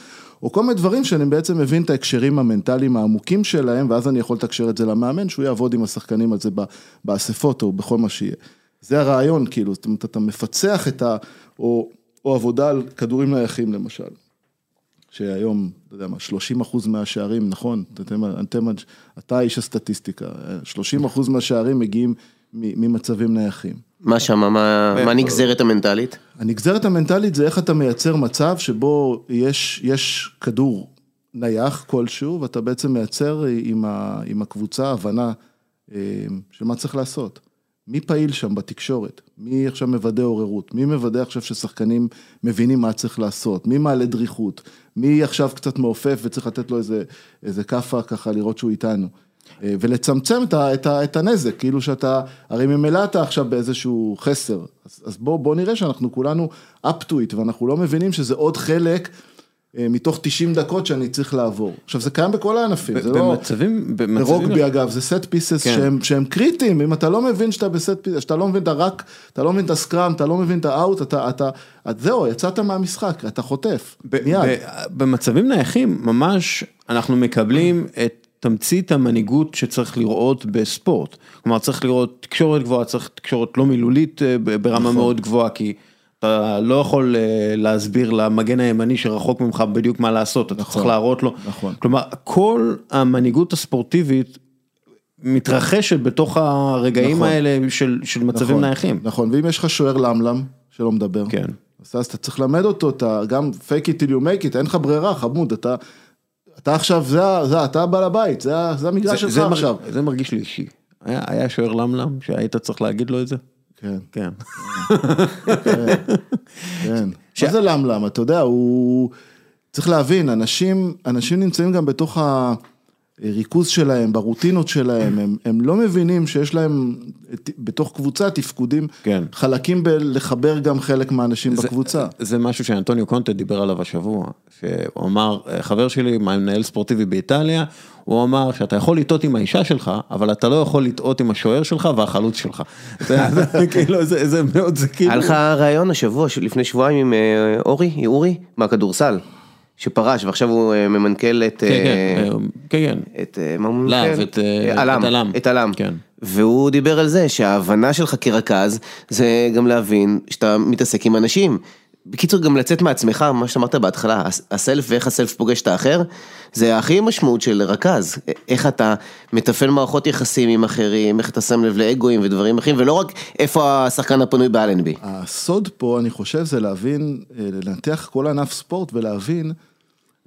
או כל מיני דברים שאני בעצם מבין את ההקשרים המנטליים העמוקים שלהם, ואז אני יכול לתקשר את זה למאמן, שהוא יעבוד עם השחקנים על זה באספות או בכל מה שיהיה. זה הרעיון, כאילו, זאת אומרת, אתה מפצח את ה... או, או עבודה על כדורים נייחים למשל. שהיום, אתה יודע מה, 30 אחוז מהשערים, נכון, אתם, אתם, אתה איש הסטטיסטיקה, 30 אחוז מהשערים מגיעים ממצבים נייחים. מה שמה, מה מה הנגזרת המנטלית? הנגזרת המנטלית זה איך אתה מייצר מצב שבו יש, יש כדור נייח כלשהו, ואתה בעצם מייצר עם, ה, עם הקבוצה הבנה אה, של מה צריך לעשות. מי פעיל שם בתקשורת? מי עכשיו מוודא עוררות? מי מוודא עכשיו ששחקנים מבינים מה צריך לעשות? מי מעלה דריכות? מי עכשיו קצת מעופף וצריך לתת לו איזה, איזה כאפה ככה לראות שהוא איתנו? אה, ולצמצם את, ה, את, ה, את הנזק, כאילו שאתה, הרי ממילא אתה עכשיו באיזשהו חסר, אז, אז בוא, בוא נראה שאנחנו כולנו up to it, ואנחנו לא מבינים שזה עוד חלק אה, מתוך 90 דקות שאני צריך לעבור. עכשיו זה קיים בכל הענפים, זה לא... במצבים, ברוגבי אגב, זה set pieces כן. שהם, שהם קריטיים, אם אתה לא מבין שאתה ב set pieces, שאתה לא מבין את ה ruck, אתה לא מבין את ה scrum, אתה לא מבין את ה out, אתה, אתה, את, זהו, יצאת מהמשחק, אתה חוטף, מיד. במצבים נייחים, ממש אנחנו מקבלים את תמצית המנהיגות שצריך לראות בספורט. כלומר, צריך לראות תקשורת גבוהה, צריך תקשורת לא מילולית אה, ברמה נכון. מאוד גבוהה, כי אתה לא יכול אה, להסביר למגן הימני שרחוק ממך בדיוק מה לעשות, אתה נכון. צריך להראות לו. נכון. כלומר, כל המנהיגות הספורטיבית מתרחשת בתוך הרגעים נכון. האלה של, של מצבים נכון, נייחים. נכון, ואם יש לך שוער למלם שלא מדבר, כן. אז אז אתה צריך ללמד אותו, אתה גם fake it till you make it, אין לך ברירה, חמוד, אתה, אתה עכשיו, זה, ה- זה, אתה בעל הבית, זה, ה- זה המגרש שלך זה, עכשיו. מרג, זה מרגיש לי אישי. היה, היה שוער למלם שהיית צריך להגיד לו את זה? כן, כן. כן. מה זה למלם? אתה יודע, הוא... צריך להבין, אנשים, אנשים נמצאים גם בתוך הריכוז שלהם, ברוטינות שלהם, הם, הם לא מבינים שיש להם בתוך קבוצה תפקודים, כן. חלקים בלחבר גם חלק מהאנשים זה- בקבוצה. זה משהו שאנטוניו קונטה דיבר עליו השבוע, שהוא אמר, חבר שלי, מנהל ספורטיבי באיטליה, הוא אמר שאתה יכול לטעות עם האישה שלך, אבל אתה לא יכול לטעות עם השוער שלך והחלוץ שלך. זה זה כאילו, זה זה מאוד, זה כאילו... היה לך ראיון השבוע, לפני שבועיים עם אה, אורי, אורי, מהכדורסל, שפרש ועכשיו הוא אה, ממנכ"ל את... כן, אה, כן, כן, כן. את אה, מה הוא להב, ממנכ"ל? אה, אה, את אלם. את אלם. כן. והוא דיבר על זה שההבנה שלך כרכז זה גם להבין שאתה מתעסק עם אנשים. בקיצור גם לצאת מעצמך, מה שאמרת בהתחלה, הס- הסלף ואיך הסלף פוגש את האחר, זה הכי משמעות של רכז, איך אתה מתפעל מערכות יחסים עם אחרים, איך אתה שם לב לאגואים ודברים אחרים, ולא רק איפה השחקן הפנוי באלנבי. הסוד פה, אני חושב, זה להבין, אה, לנתח כל ענף ספורט ולהבין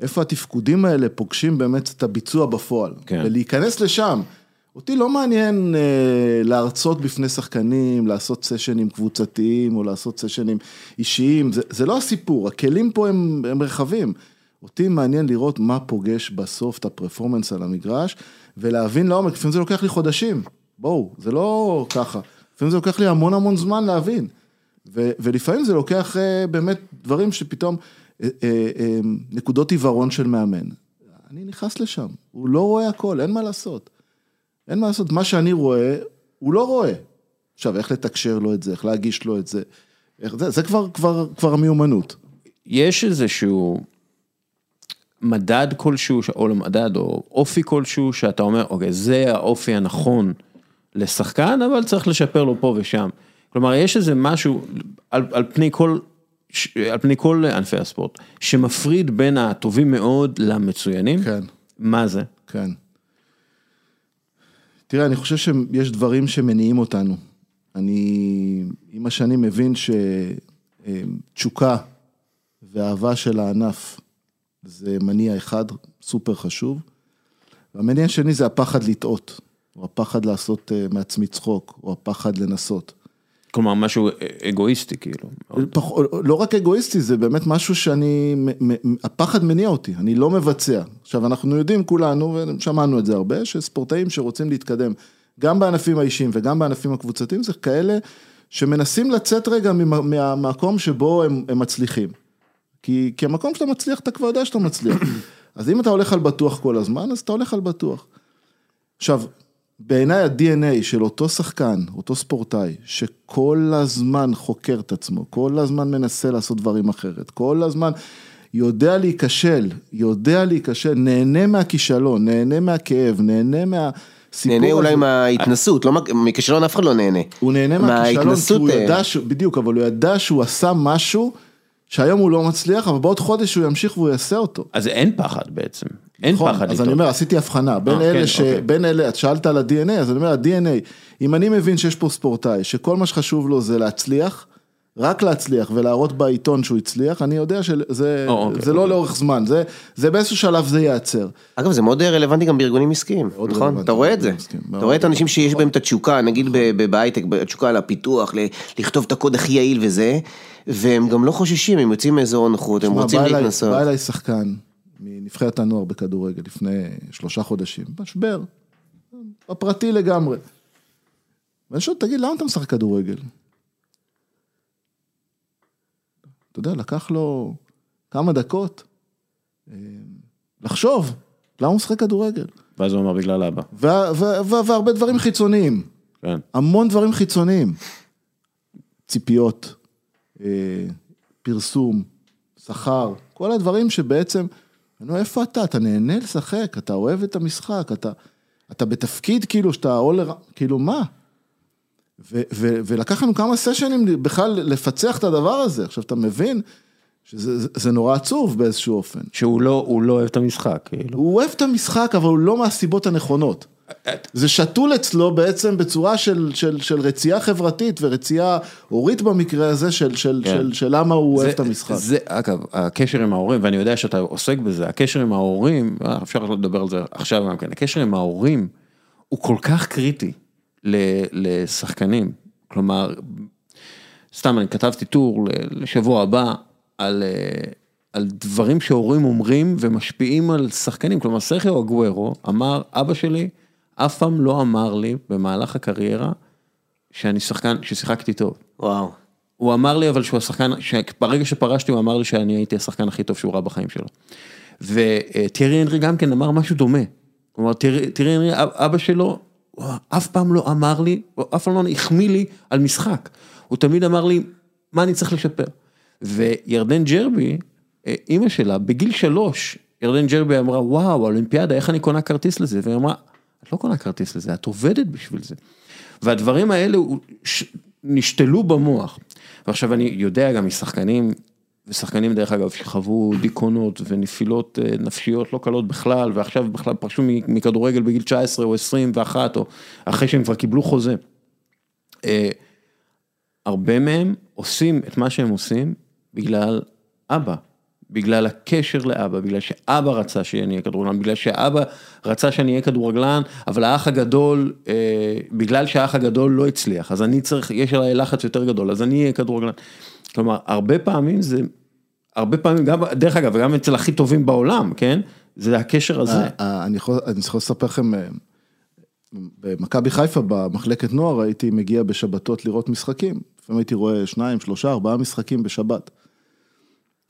איפה התפקודים האלה פוגשים באמת את הביצוע בפועל. כן. ולהיכנס לשם. אותי לא מעניין אה, להרצות בפני שחקנים, לעשות סשנים קבוצתיים או לעשות סשנים אישיים, זה, זה לא הסיפור, הכלים פה הם, הם רחבים. אותי מעניין לראות מה פוגש בסוף את הפרפורמנס על המגרש, ולהבין לעומק, לפעמים זה לוקח לי חודשים, בואו, זה לא ככה, לפעמים זה לוקח לי המון המון זמן להבין, ו, ולפעמים זה לוקח אה, באמת דברים שפתאום, אה, אה, אה, נקודות עיוורון של מאמן. אני נכנס לשם, הוא לא רואה הכל, אין מה לעשות. אין מה לעשות, מה שאני רואה, הוא לא רואה. עכשיו, איך לתקשר לו את זה, איך להגיש לו את זה, איך, זה, זה כבר, כבר, כבר המיומנות. יש איזשהו מדד כלשהו, או לא מדד, או אופי כלשהו, שאתה אומר, אוקיי, זה האופי הנכון לשחקן, אבל צריך לשפר לו פה ושם. כלומר, יש איזה משהו על, על פני כל, על פני כל ענפי הספורט, שמפריד בין הטובים מאוד למצוינים. כן. מה זה? כן. תראה, אני חושב שיש דברים שמניעים אותנו. אני עם השנים מבין שתשוקה ואהבה של הענף זה מניע אחד סופר חשוב. והמניע השני זה הפחד לטעות, או הפחד לעשות אה, מעצמי צחוק, או הפחד לנסות. כלומר, משהו אגואיסטי כאילו. פח, לא רק אגואיסטי, זה באמת משהו שאני, הפחד מניע אותי, אני לא מבצע. עכשיו, אנחנו יודעים כולנו, ושמענו את זה הרבה, שספורטאים שרוצים להתקדם, גם בענפים האישיים וגם בענפים הקבוצתיים, זה כאלה שמנסים לצאת רגע מהמקום שבו הם, הם מצליחים. כי, כי המקום שאתה מצליח, אתה כבר יודע שאתה מצליח. אז אם אתה הולך על בטוח כל הזמן, אז אתה הולך על בטוח. עכשיו, בעיניי ה-DNA של אותו שחקן, אותו ספורטאי, שכל הזמן חוקר את עצמו, כל הזמן מנסה לעשות דברים אחרת, כל הזמן יודע להיכשל, יודע להיכשל, נהנה מהכישלון, נהנה מהכאב, נהנה מה... נהנה אולי מההתנסות, לא מכישלון אף אחד לא נהנה. הוא נהנה מהכישלון, כי הוא ידע, בדיוק, אבל הוא ידע שהוא עשה משהו שהיום הוא לא מצליח, אבל בעוד חודש הוא ימשיך והוא יעשה אותו. אז אין פחד בעצם, אין נכון, פחד אז איתו. אני אומר, עשיתי הבחנה, בין אה, אלה כן, ש... אוקיי. בין אלה, את שאלת על ה-DNA, אז אני אומר, ה-DNA, אם אני מבין שיש פה ספורטאי, שכל מה שחשוב לו זה להצליח, רק להצליח ולהראות בעיתון שהוא הצליח, אני יודע שזה או, אוקיי, זה לא אוקיי. לאורך זמן, זה, זה באיזשהו שלב זה ייעצר. אגב, זה מאוד רלוונטי גם בארגונים עסקיים, נכון? אתה רואה את זה. אתה רואה את האנשים שיש בהם את התשוקה, נגיד ב- ב- בהייטק, התשוקה על הפיתוח, ל- לכתוב את הקוד הכי יעיל וזה, והם גם לא חוששים, הם יוצאים מאזור הנוחות, הם רוצים להתנסות. בא אליי שחקן מנבחרת הנוער בכדורגל לפני שלושה חודשים, משבר, הפרטי לגמרי. ואני שואל, תגיד, למה אתה משחק כדורגל? אתה יודע, לקח לו כמה דקות אה, לחשוב, למה הוא משחק כדורגל? ואז הוא אמר בגלל אבא. וה- וה- וה- והרבה דברים חיצוניים. כן. המון דברים חיצוניים. ציפיות, אה, פרסום, שכר, כל הדברים שבעצם, אני אומר, איפה אתה? אתה נהנה לשחק, אתה אוהב את המשחק, אתה, אתה בתפקיד כאילו שאתה עולה, כאילו מה? ו, ו, ולקח לנו כמה סשנים בכלל לפצח את הדבר הזה. עכשיו, אתה מבין שזה זה- זה נורא עצוב באיזשהו אופן. שהוא לא, לא אוהב את המשחק, כאילו. הוא אוהב את המשחק, אבל הוא לא מהסיבות הנכונות. זה שתול אצלו בעצם בצורה של, של, של רצייה חברתית ורצייה הורית במקרה הזה של, של, כן. של, של למה הוא אוהב זה- את המשחק. זה, אגב, הקשר עם ההורים, ואני יודע שאתה עוסק בזה, הקשר עם ההורים, אה, אפשר לדבר על זה עכשיו גם כן, הקשר עם ההורים הוא כל כך קריטי ל- לשחקנים. כלומר, סתם אני כתבתי טור לשבוע הבא על, אה, על דברים שהורים אומרים ומשפיעים על שחקנים. כלומר, סרחיו אגוורו אמר, אבא שלי אף פעם לא אמר לי במהלך הקריירה שאני שחקן, ששיחקתי טוב. וואו. הוא אמר לי אבל שהוא השחקן, ברגע שפרשתי הוא אמר לי שאני הייתי השחקן הכי טוב שהוא ראה בחיים שלו. וטיירי הנרי גם כן אמר משהו דומה. כלומר טיירי טיירי הנרי, אבא שלו, הוא אף פעם לא אמר לי, הוא אף פעם לא החמיא לי על משחק. הוא תמיד אמר לי, מה אני צריך לשפר. וירדן ג'רבי, אה, אימא שלה, בגיל שלוש, ירדן ג'רבי אמרה, וואו, האולימפיאדה, איך אני קונה כרטיס לזה? והיא אמרה, את לא קונה כרטיס לזה, את עובדת בשביל זה. והדברים האלה ש- נשתלו במוח. ועכשיו אני יודע גם משחקנים, ושחקנים דרך אגב שחוו דיכאונות ונפילות אה, נפשיות לא קלות בכלל, ועכשיו בכלל פרשו מכדורגל בגיל 19 או 21, או אחרי שהם כבר קיבלו חוזה. אה, הרבה מהם עושים את מה שהם עושים בגלל אבא, בגלל הקשר לאבא, בגלל שאבא רצה שאני אהיה כדורגלן, בגלל שאבא רצה שאני אהיה כדורגלן, אבל האח הגדול, אה, בגלל שהאח הגדול לא הצליח, אז אני צריך, יש עליי לחץ יותר גדול, אז אני אהיה כדורגלן. כלומר, הרבה פעמים זה, הרבה פעמים, גם, דרך אגב, גם אצל הכי טובים בעולם, כן? זה הקשר הזה. אה, אה, אני יכול, אני יכול לספר לכם, אה, במכבי חיפה, במחלקת נוער, הייתי מגיע בשבתות לראות משחקים. לפעמים הייתי רואה שניים, שלושה, ארבעה משחקים בשבת.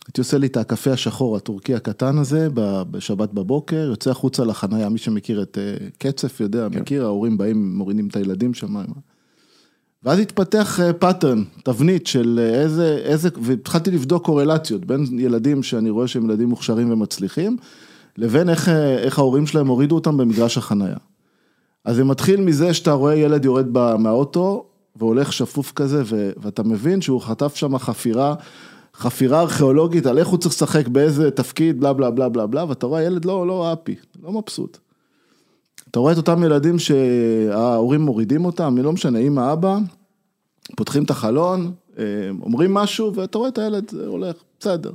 הייתי עושה לי את הקפה השחור הטורקי הקטן הזה, בשבת בבוקר, יוצא החוצה לחנייה, מי שמכיר את אה, קצף יודע, כן. מכיר, ההורים באים, מורידים את הילדים שם. ואז התפתח pattern, תבנית של אה, איזה, איזה, והתחלתי לבדוק קורלציות בין ילדים שאני רואה שהם ילדים מוכשרים ומצליחים, לבין איך, אה, איך ההורים שלהם הורידו אותם במגרש החנייה. אז זה מתחיל מזה שאתה רואה ילד יורד מהאוטו, והולך שפוף כזה, ו- ואתה מבין שהוא חטף שם חפירה, חפירה ארכיאולוגית על איך הוא צריך לשחק, באיזה תפקיד, בלה בלה בלה בלה בלה, ואתה רואה ילד לא, לא אפי, לא מבסוט. אתה רואה את אותם ילדים שההורים מורידים אותם, לא משנה, אמא, אבא, פותחים את החלון, אה, אומרים משהו, ואתה רואה את הילד הולך, בסדר.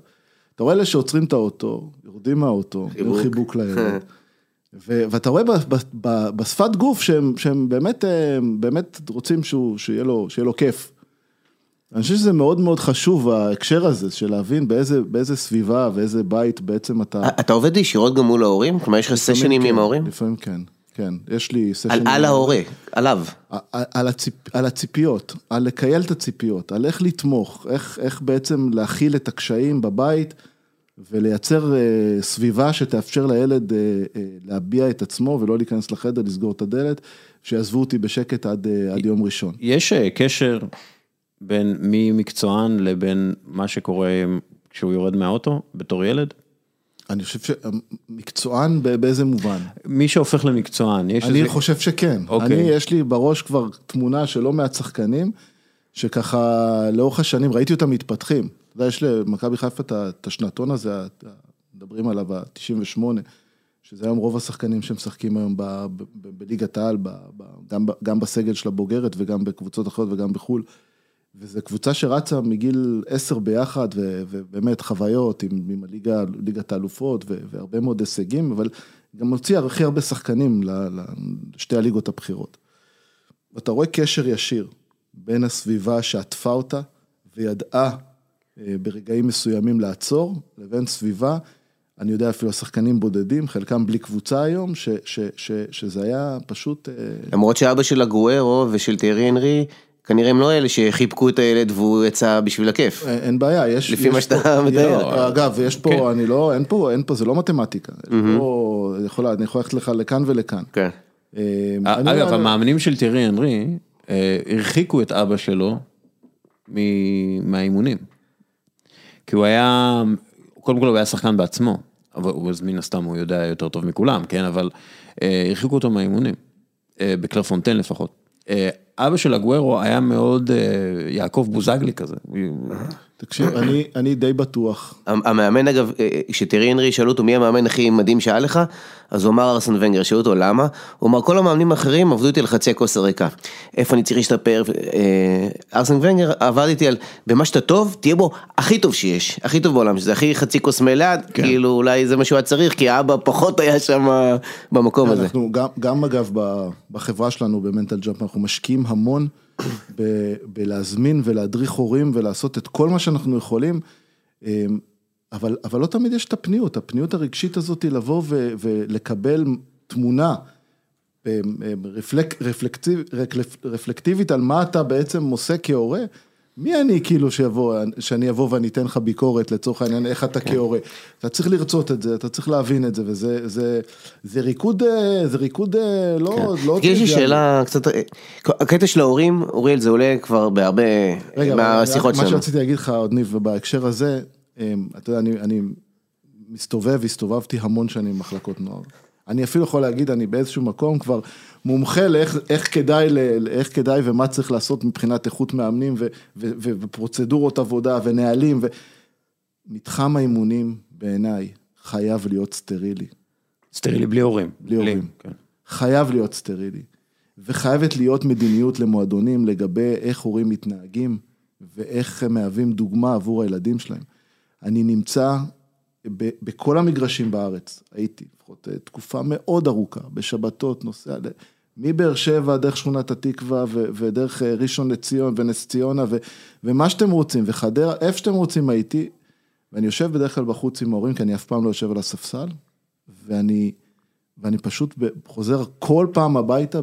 אתה רואה אלה שעוצרים את האוטו, יורדים מהאוטו, חיבוק. חיבוק, חיבוק לילד. ו- ואתה רואה ב- ב- ב- בשפת גוף שהם, שהם באמת, אה, באמת רוצים שהוא, שיהיה, לו, שיהיה לו כיף. אני חושב שזה מאוד מאוד חשוב, ההקשר הזה, של להבין באיזה, באיזה סביבה ואיזה בית בעצם אתה... אתה עובד ישירות גם מול ההורים? כלומר, יש לך סשנים כן, עם ההורים? לפעמים כן, כן. יש לי סשנים. על- על ההורה, עליו. על, על, הציפ, על הציפיות, על לקייל את הציפיות, על איך לתמוך, איך, איך בעצם להכיל את הקשיים בבית ולייצר אה, סביבה שתאפשר לילד אה, אה, להביע את עצמו ולא להיכנס לחדר, לסגור את הדלת, שיעזבו אותי בשקט עד, אה, עד יום ראשון. יש אה, קשר בין מי מקצוען לבין מה שקורה כשהוא יורד מהאוטו בתור ילד? אני חושב שמקצוען באיזה מובן? מי שהופך למקצוען, יש אני איזה... חושב שכן. אוקיי. אני, יש לי בראש כבר תמונה של לא מעט שחקנים, שככה לאורך השנים ראיתי אותם מתפתחים. אתה יודע, יש למכבי חיפה את השנתון הזה, מדברים עליו, ה-98, שזה היום רוב השחקנים שמשחקים היום בליגת העל, גם גם בסגל של הבוגרת וגם בקבוצות אחרות וגם בחו"ל. וזו קבוצה שרצה מגיל עשר ביחד, ו- ובאמת חוויות עם, עם הליגה, ליגת האלופות, ו- והרבה מאוד הישגים, אבל גם הוציאה הכי הרבה שחקנים לשתי הליגות הבכירות. ואתה רואה קשר ישיר בין הסביבה שעטפה אותה, וידעה אה, ברגעים מסוימים לעצור, לבין סביבה, אני יודע אפילו שחקנים בודדים, חלקם בלי קבוצה היום, ש- ש- ש- שזה היה פשוט... אה, למרות שאבא של הגוארו ושל תיארי הנרי, כנראה הם לא אלה שחיבקו את הילד והוא יצא בשביל הכיף. אין אין בעיה, יש... לפי יש מה שאתה מתאר. לא, אגב, יש פה, כן. אני לא, אין פה, אין פה, זה לא מתמטיקה. יש פה, יכול- אני יכול ללכת לך לכאן ולכאן. כן. אה, אני- אגב, אני- המאמנים של טירי הנרי אה, הרחיקו את אבא שלו מ- מהאימונים. כי הוא היה, קודם כל הוא היה שחקן בעצמו, אבל הוא- אז מן הסתם הוא יודע יותר טוב מכולם, כן, אבל אה, הרחיקו אותו מהאימונים, אה, בקלר פונטן לפחות. אה, אבא של הגוורו היה מאוד אה, יעקב בוזגלי כזה. תקשיב, אני, אני די בטוח. המאמן אגב, אה, כשתיארי הנרי שאלו אותו מי המאמן הכי מדהים שהיה לך, אז הוא אמר ארסן ונגר, שאלו אותו למה, הוא אמר כל המאמנים האחרים עבדו איתי על חצי הכוס הריקה, איפה אני צריך להשתפר, אה, ארסן ונגר עבד איתי על במה שאתה טוב, תהיה בו הכי טוב שיש, הכי טוב בעולם, שזה הכי חצי כוס מלאה, כאילו אולי זה מה שהוא היה צריך, כי האבא פחות היה שם במקום הזה. אנחנו גם, גם אגב בחברה שלנו במנטל ג'אמפ אנחנו משקיעים המון ב- בלהזמין ולהדריך הורים ולעשות את כל מה שאנחנו יכולים, אמ, אבל, אבל לא תמיד יש את הפניות, הפניות הרגשית הזאת היא לבוא ו, ולקבל תמונה אמ, אמ, רפלק, רפלקטיב, רפלקטיבית על מה אתה בעצם עושה כהורה. מי אני כאילו שיבוא, שאני אבוא ואני אתן לך ביקורת לצורך העניין, איך אתה כהורה. אתה צריך לרצות את זה, אתה צריך להבין את זה, וזה זה, זה ריקוד, אה, זה ריקוד אה, לא, לא יש לי. שאלה קצת, אה, הקטע של ההורים, אוריאל זה עולה כבר בהרבה רגע, מהשיחות מה שלנו. שרציתי להגיד לך, עוד ניב, בהקשר הזה, אתה יודע, אני, אני מסתובב, הסתובבתי המון שנים במחלקות נוער. אני אפילו יכול להגיד, אני באיזשהו מקום כבר מומחה לאיך איך כדאי, איך כדאי ומה צריך לעשות מבחינת איכות מאמנים ו, ו, ו, ופרוצדורות עבודה ונהלים. ו... מתחם האימונים בעיניי חייב להיות סטרילי. סטרילי בלי הורים. בלי הורים. כן. חייב להיות סטרילי. וחייבת להיות מדיניות למועדונים לגבי איך הורים מתנהגים ואיך הם מהווים דוגמה עבור הילדים שלהם. אני נמצא בכל המגרשים בארץ, הייתי לפחות אה, תקופה מאוד ארוכה, בשבתות, נוסע מבאר שבע דרך שכונת התקווה ו- ודרך אה, ראשון לציון ונס ציונה ו- ומה שאתם רוצים, וחדרה, איפה שאתם רוצים הייתי, ואני יושב בדרך כלל בחוץ עם ההורים, כי אני אף פעם לא יושב על הספסל, ואני, ואני פשוט חוזר כל פעם הביתה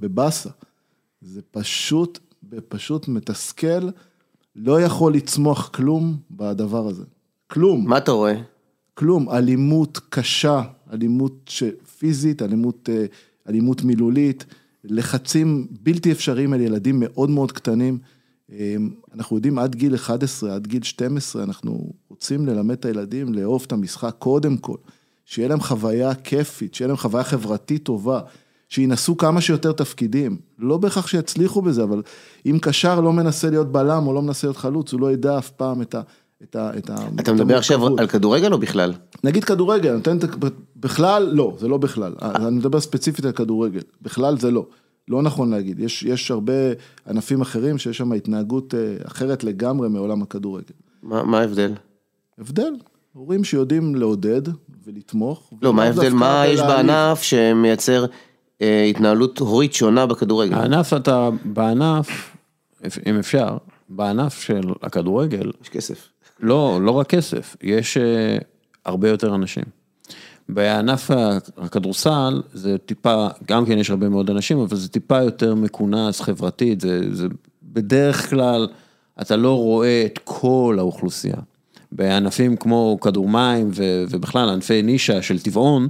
בבאסה. זה פשוט, פשוט מתסכל, לא יכול לצמוח כלום בדבר הזה. כלום. מה אתה רואה? כלום, אלימות קשה, אלימות ש- פיזית, אלימות, אה, אלימות מילולית, לחצים בלתי אפשריים על ילדים מאוד מאוד קטנים. אה, אנחנו יודעים עד גיל 11, עד גיל 12, אנחנו רוצים ללמד את הילדים לאהוב את המשחק קודם כל, שיהיה להם חוויה כיפית, שיהיה להם חוויה חברתית טובה, שינסו כמה שיותר תפקידים. לא בהכרח שיצליחו בזה, אבל אם קשר לא מנסה להיות בלם או לא מנסה להיות חלוץ, הוא לא ידע אף פעם את ה... את ה, את ה אתה את מדבר עכשיו. על כדורגל או בכלל? נגיד כדורגל, נותן את ה- בכלל, לא, זה לא בכלל. אני מדבר ספציפית על כדורגל. בכלל זה לא. לא נכון להגיד. יש, יש הרבה ענפים אחרים שיש שם התנהגות אה, אחרת לגמרי מעולם הכדורגל. מה מה ההבדל? הבדל, הורים שיודעים לעודד ולתמוך. לא, מה ההבדל? מה יש. בענף שמייצר אה, התנהלות הורית שונה בכדורגל? הענף אתה, בענף, אם אפשר, בענף של הכדורגל, יש כסף. לא, לא רק כסף, יש אה, הרבה יותר אנשים. בענף הכדורסל זה טיפה, גם כן יש הרבה מאוד אנשים, אבל זה טיפה יותר מכונס חברתית, זה, זה בדרך כלל, אתה לא רואה את כל האוכלוסייה. בענפים כמו כדור מים ו, ובכלל ענפי נישה של טבעון,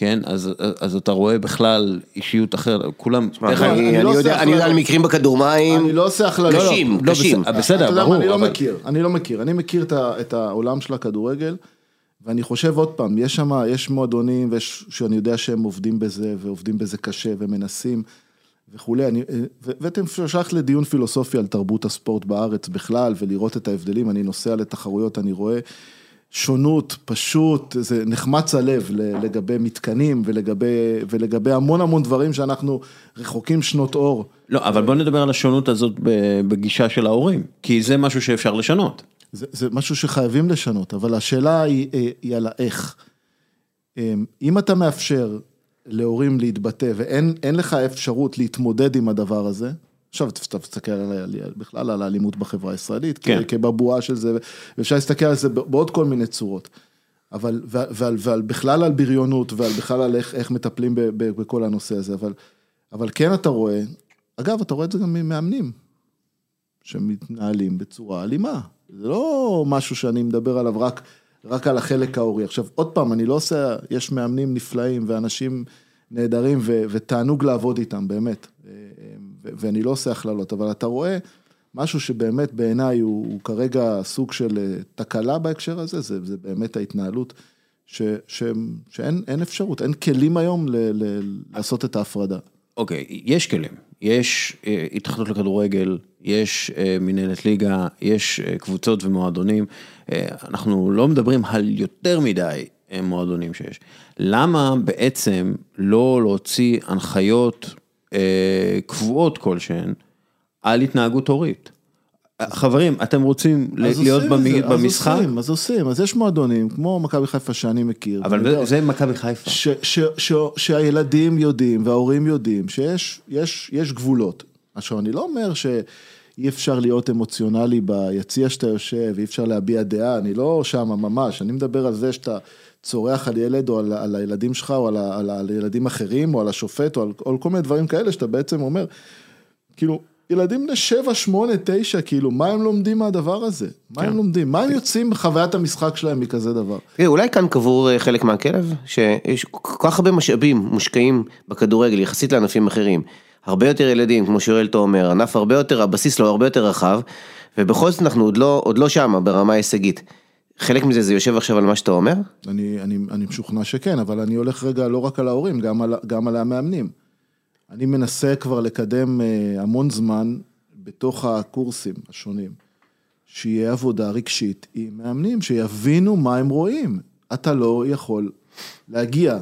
כן, אז, אז אתה רואה בכלל אישיות אחרת, כולם, דרך אגב, אני אני לא אני יודע אני יודע על. מקרים בכדורמים. אני לא עושה הכללות. קשים, לא, קשים. בסדר, בסדר, אתה יודע מה, ברור, אני לא אבל- מכיר, אני לא מכיר, אני מכיר את ה- את העולם של הכדורגל, ואני חושב עוד פעם, יש שם, יש מועדונים, ויש, שאני יודע שהם עובדים בזה, ועובדים בזה קשה, ומנסים, וכולי, אני, ו- ואתם שייך לדיון פילוסופי על תרבות הספורט בארץ בכלל, ולראות את ההבדלים, אני נוסע לתחרויות, אני רואה שונות, פשוט, זה נחמץ הלב לגבי מתקנים, ולגבי, ולגבי המון המון דברים שאנחנו רחוקים שנות אור. לא, אבל בוא נדבר על השונות הזאת בגישה של ההורים, כי זה משהו שאפשר לשנות. זה, זה משהו שחייבים לשנות, אבל השאלה היא, היא, היא על האיך. אמ, אם אתה מאפשר להורים להתבטא ואין אין לך אפשרות להתמודד עם הדבר הזה, עכשיו אתה על, בכלל על האלימות בחברה הישראלית, כן. כבבואה של זה, ואפשר להסתכל על זה בעוד כל מיני צורות. אבל, ועל, ועל, ועל בכלל על בריונות ועל בכלל על איך, איך מטפלים ב, ב, בכל הנושא הזה, אבל, אבל כן אתה רואה, אגב, אתה רואה את זה גם ממאמנים, שמתנהלים בצורה אלימה. זה לא משהו שאני מדבר עליו רק, רק על החלק ההורי. עכשיו, עוד פעם, אני לא עושה, יש מאמנים נפלאים ואנשים נהדרים ו, ותענוג לעבוד איתם, באמת. ואני לא עושה הכללות, אבל אתה רואה משהו שבאמת בעיניי הוא, הוא כרגע סוג של אה, תקלה בהקשר הזה, זה, זה באמת ההתנהלות. ש, ש, שאין אין אפשרות, אין כלים היום ל, ל, לעשות את ההפרדה. אוקיי, יש כלים, יש אה, התאחדות לכדורגל, יש אה, מנהלת ליגה, יש אה, קבוצות ומועדונים, אה, אנחנו לא מדברים על יותר מדי אה, מועדונים שיש. למה בעצם לא להוציא הנחיות קבועות כלשהן על התנהגות הורית? חברים, אתם רוצים להיות עושים את במ- זה, אז במשחק? עושים, אז עושים, אז יש מועדונים, כמו מכבי חיפה שאני מכיר. אבל יודע, זה מכבי חיפה. ש, ש, ש, שהילדים יודעים וההורים יודעים שיש יש, יש גבולות. עכשיו, אני לא אומר שאי אפשר להיות אמוציונלי ביציע שאתה יושב, אי אפשר להביע דעה, אני לא שם ממש, אני מדבר על זה שאתה צורח על ילד או על, על הילדים שלך או על, על, על ילדים אחרים או על השופט או על, או על כל מיני דברים כאלה שאתה בעצם אומר, כאילו, ילדים בני 7, 8, 9, כאילו, מה הם לומדים מהדבר הזה? מה הם לומדים? מה הם יוצאים בחוויית המשחק שלהם מכזה דבר? תראה, אולי כאן קבור אה, חלק מהכלב, שיש כל כך הרבה משאבים מושקעים בכדורגל יחסית לענפים אחרים. הרבה יותר ילדים, כמו שיואל אומר, ענף הרבה יותר, הבסיס לו הרבה יותר רחב, ובכל זאת אנחנו עוד לא, עוד לא שמה ברמה ההישגית. חלק מזה זה יושב עכשיו על מה שאתה אומר? אני, אני, אני משוכנע שכן, אבל אני הולך רגע לא רק על ההורים, גם על, גם על המאמנים. אני מנסה כבר לקדם אה, המון זמן בתוך הקורסים השונים, שיהיה עבודה רגשית עם מאמנים, שיבינו מה הם רואים. אתה לא יכול להגיע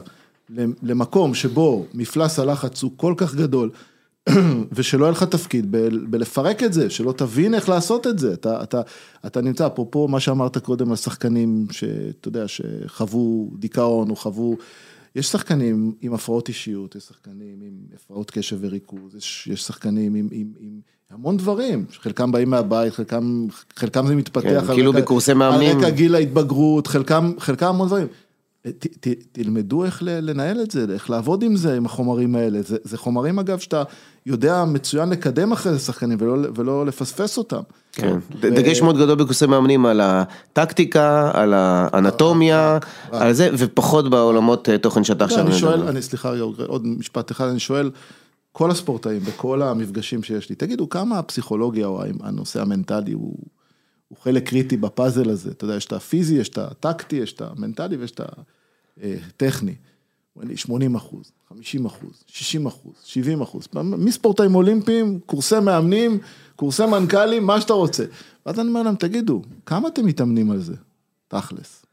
למקום שבו מפלס הלחץ הוא כל כך גדול, ושלא יהיה לך תפקיד בלפרק את זה, שלא תבין איך לעשות את זה. אתה, אתה, אתה נמצא, אפרופו מה שאמרת קודם על שחקנים שאתה יודע, שחוו דיכאון או חוו יש שחקנים עם הפרעות אישיות, יש שחקנים עם הפרעות קשב וריכוז, יש, יש שחקנים עם, עם, עם המון דברים, חלקם באים מהבית, חלקם, חלקם זה מתפתח, כן, על כאילו רקע- בקורסי מאמנים. על רקע גיל ההתבגרות, חלקם, חלקם המון דברים. ת, ת, תלמדו איך לנהל את זה, איך לעבוד עם זה, עם החומרים האלה. זה, זה חומרים אגב שאתה יודע מצוין לקדם אחרי זה שחקנים ולא, ולא לפספס אותם. כן, ד- דגש מאוד גדול בקורסי מאמנים על הטקטיקה, על האנטומיה, על זה, ופחות בעולמות אה, תוכן שאתה עכשיו אני. שואל, אני סליחה, רגע, עוד משפט אחד, אני שואל, כל הספורטאים, בכל המפגשים שיש לי, תגידו, כמה הפסיכולוגיה או הנושא המנטלי הוא, הוא חלק קריטי בפאזל הזה? אתה יודע, יש את הפיזי, יש את הטקטי, יש את המנטלי ויש את הטכני. הוא אומר לי 80 אחוז, 50 אחוז, 60 אחוז, 70 אחוז, מספורטאים אולימפיים, קורסי מאמנים, קורסי מנכ"לים, מה שאתה רוצה. ואז אני אומר להם, תגידו, כמה אתם מתאמנים על זה? תכלס.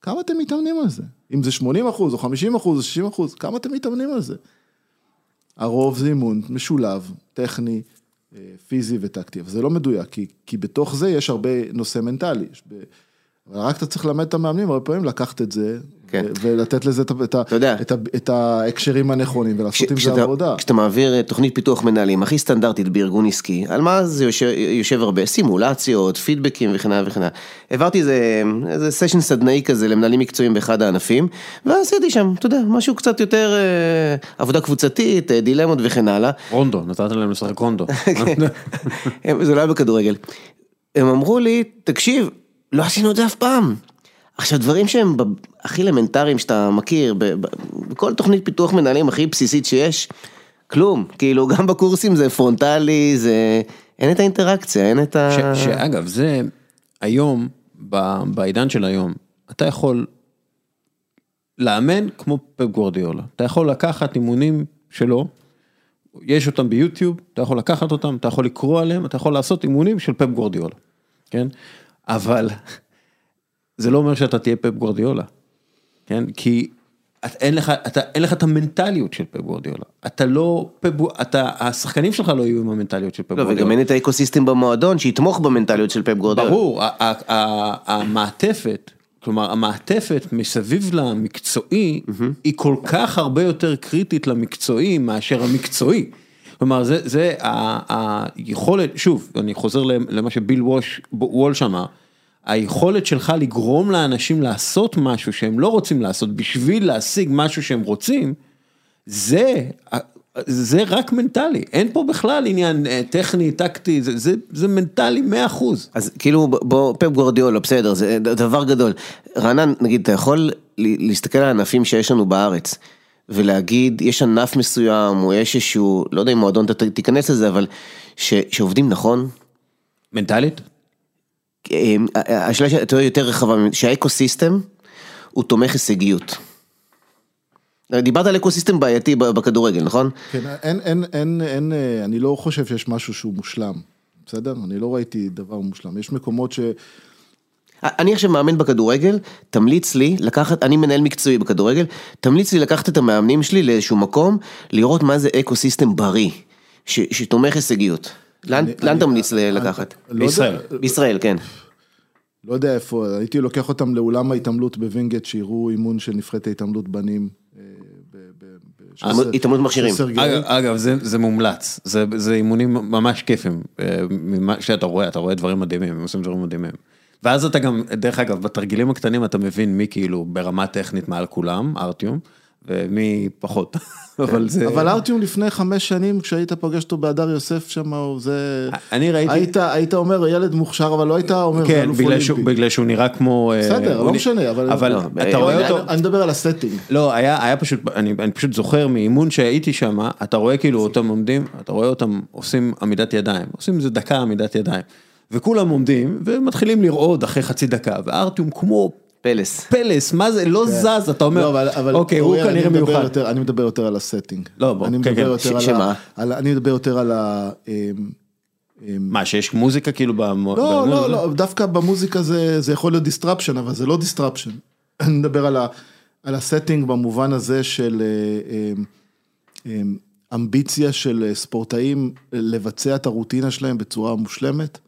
כמה אתם מתאמנים על זה? אם זה 80 אחוז, או 50 אחוז, או 60 אחוז, כמה אתם מתאמנים על זה? הרוב זה אימון משולב, טכני, אה, פיזי וטקטי, אבל זה לא מדויק, כי, כי בתוך זה יש הרבה נושא מנטלי. יש ב... רק אתה צריך ללמד את המאמנים הרבה פעמים לקחת את זה, כן. ולתת לזה את, ה- את, יודע. את, ה- את ההקשרים הנכונים ולעשות עם זה כשאתה- עבודה. כשאתה מעביר אה, תוכנית פיתוח מנהלים הכי סטנדרטית בארגון עסקי, על מה זה יושב, יושב הרבה? סימולציות, פידבקים וכן הלאה וכן הלאה. העברתי איזה, איזה סשן סדנאי כזה למנהלים מקצועיים באחד הענפים, ועשיתי שם, אתה יודע, משהו קצת יותר אה, עבודה קבוצתית, אה, דילמות וכן הלאה. רונדו, נתת להם לשחק רונדו. הם- זה לא היה בכדורגל. הם אמרו לי, תקשיב, לא עשינו את זה אף פעם. עכשיו דברים שהם הכי אלמנטריים שאתה מכיר, בכל תוכנית פיתוח מנהלים הכי בסיסית שיש, כלום, כאילו גם בקורסים זה פרונטלי, זה, אין את האינטראקציה, אין את ה... ש- שאגב, זה היום, בעידן של היום, אתה יכול לאמן כמו פפ גוורדיולה. אתה יכול לקחת אימונים שלו, יש אותם ביוטיוב, אתה יכול לקחת אותם, אתה יכול לקרוא עליהם, אתה יכול לעשות אימונים של פפ גוורדיולה, כן? אבל זה לא אומר שאתה תהיה פפ גוורדיולה, כן? כי את, אין, לך, אתה, אין לך את המנטליות של פפ גוורדיולה. אתה לא פפ, אתה, השחקנים שלך לא יהיו עם המנטליות של פפ לא, גוורדיולה. וגם אין את האקוסיסטם במועדון שיתמוך במנטליות של פפ גורדיאלה. ברור, המעטפת, כלומר המעטפת מסביב למקצועי היא כל כך הרבה יותר קריטית למקצועי מאשר המקצועי. כלומר זה, זה ה- היכולת, שוב, אני חוזר למה שביל ווש, וולש אמר, היכולת שלך לגרום לאנשים לעשות משהו שהם לא רוצים לעשות בשביל להשיג משהו שהם רוצים, זה, זה רק מנטלי, אין פה בכלל עניין אה, טכני, טקטי, זה, זה, זה מנטלי 100 אחוז. אז כאילו בוא, פפ גורדיאלה, בסדר, זה דבר גדול. רענן, נגיד, אתה יכול להסתכל על הענפים שיש לנו בארץ, ולהגיד, יש ענף מסוים, או יש איזשהו, לא יודע אם מועדון, אתה תיכנס לזה, אבל ש, שעובדים נכון, מנטלית? אה, השאלה שאתה יותר רחבה, שה ecosystem הוא תומך הישגיות. דיברת על ecosystem בעייתי ב- בכדורגל, נכון? כן, אין, אין, אין, אין, אה, אני לא חושב שיש משהו שהוא מושלם, בסדר? אני לא ראיתי דבר מושלם. יש מקומות ש... אני עכשיו מאמן בכדורגל, תמליץ לי לקחת, אני מנהל מקצועי בכדורגל, תמליץ לי לקחת את המאמנים שלי לאיזשהו מקום, לראות מה זה ecosystem בריא, ש, שתומך הישגיות. לאן, אני- לאן אני- תמליץ אני- לקחת? לא בישראל. בישראל, כן. לא יודע איפה, הייתי לוקח אותם לאולם ההתעמלות בווינגייט, שיראו אימון של נבחרת ההתעמלות בנים. אה, התעמלות מכשירים. אגב, אגב זה, זה מומלץ, זה, זה אימונים ממש כיפים, אה, ממה שאתה רואה, אתה רואה דברים מדהימים, הם עושים דברים מדהימים. ואז אתה גם, דרך אגב, בתרגילים הקטנים אתה מבין מי כאילו ברמה טכנית מעל כולם, ארטיום, ומי פחות, אבל זה... אבל ארטיום לפני חמש שנים, כשהיית פוגש אותו בהדר יוסף שם, זה... אני ראיתי... היית, היית אומר, ילד מוכשר, אבל לא היית אומר, כן, בגלל שהוא. בגלל שהוא נראה כמו... אה, בסדר, לא משנה, אבל... אבל לא, אתה אה, רואה אני- אותו... אני מדבר על הסטינג. לא, היה, היה פשוט, אני, אני פשוט זוכר מאימון שהייתי שם, אתה רואה כאילו אותם עומדים, אתה רואה אותם עושים עמידת ידיים, עושים איזה דקה עמידת ידיים, וכולם עומדים ומתחילים לרעוד אחרי חצי דקה, וארטיום כמו פלס. פלס, מה זה, לא זז, אתה אומר, לא, אבל, אבל אוקיי, הוא כנראה אני מיוחד. יותר, אני מדבר יותר על ה setting. לא, בוא, אני כן, מדבר כן. יותר ש- על שמה? אני מדבר יותר על ה... אמ, אמ, מה, שיש מוזיקה כאילו במ... לא, באימון לא, הזה? לא, דווקא במוזיקה זה, זה יכול להיות distraction, אבל זה לא distraction. אני מדבר על, ה, על ה setting במובן הזה של אה, אמ, אמביציה של אה, ספורטאים לבצע את הרוטינה שלהם בצורה מושלמת,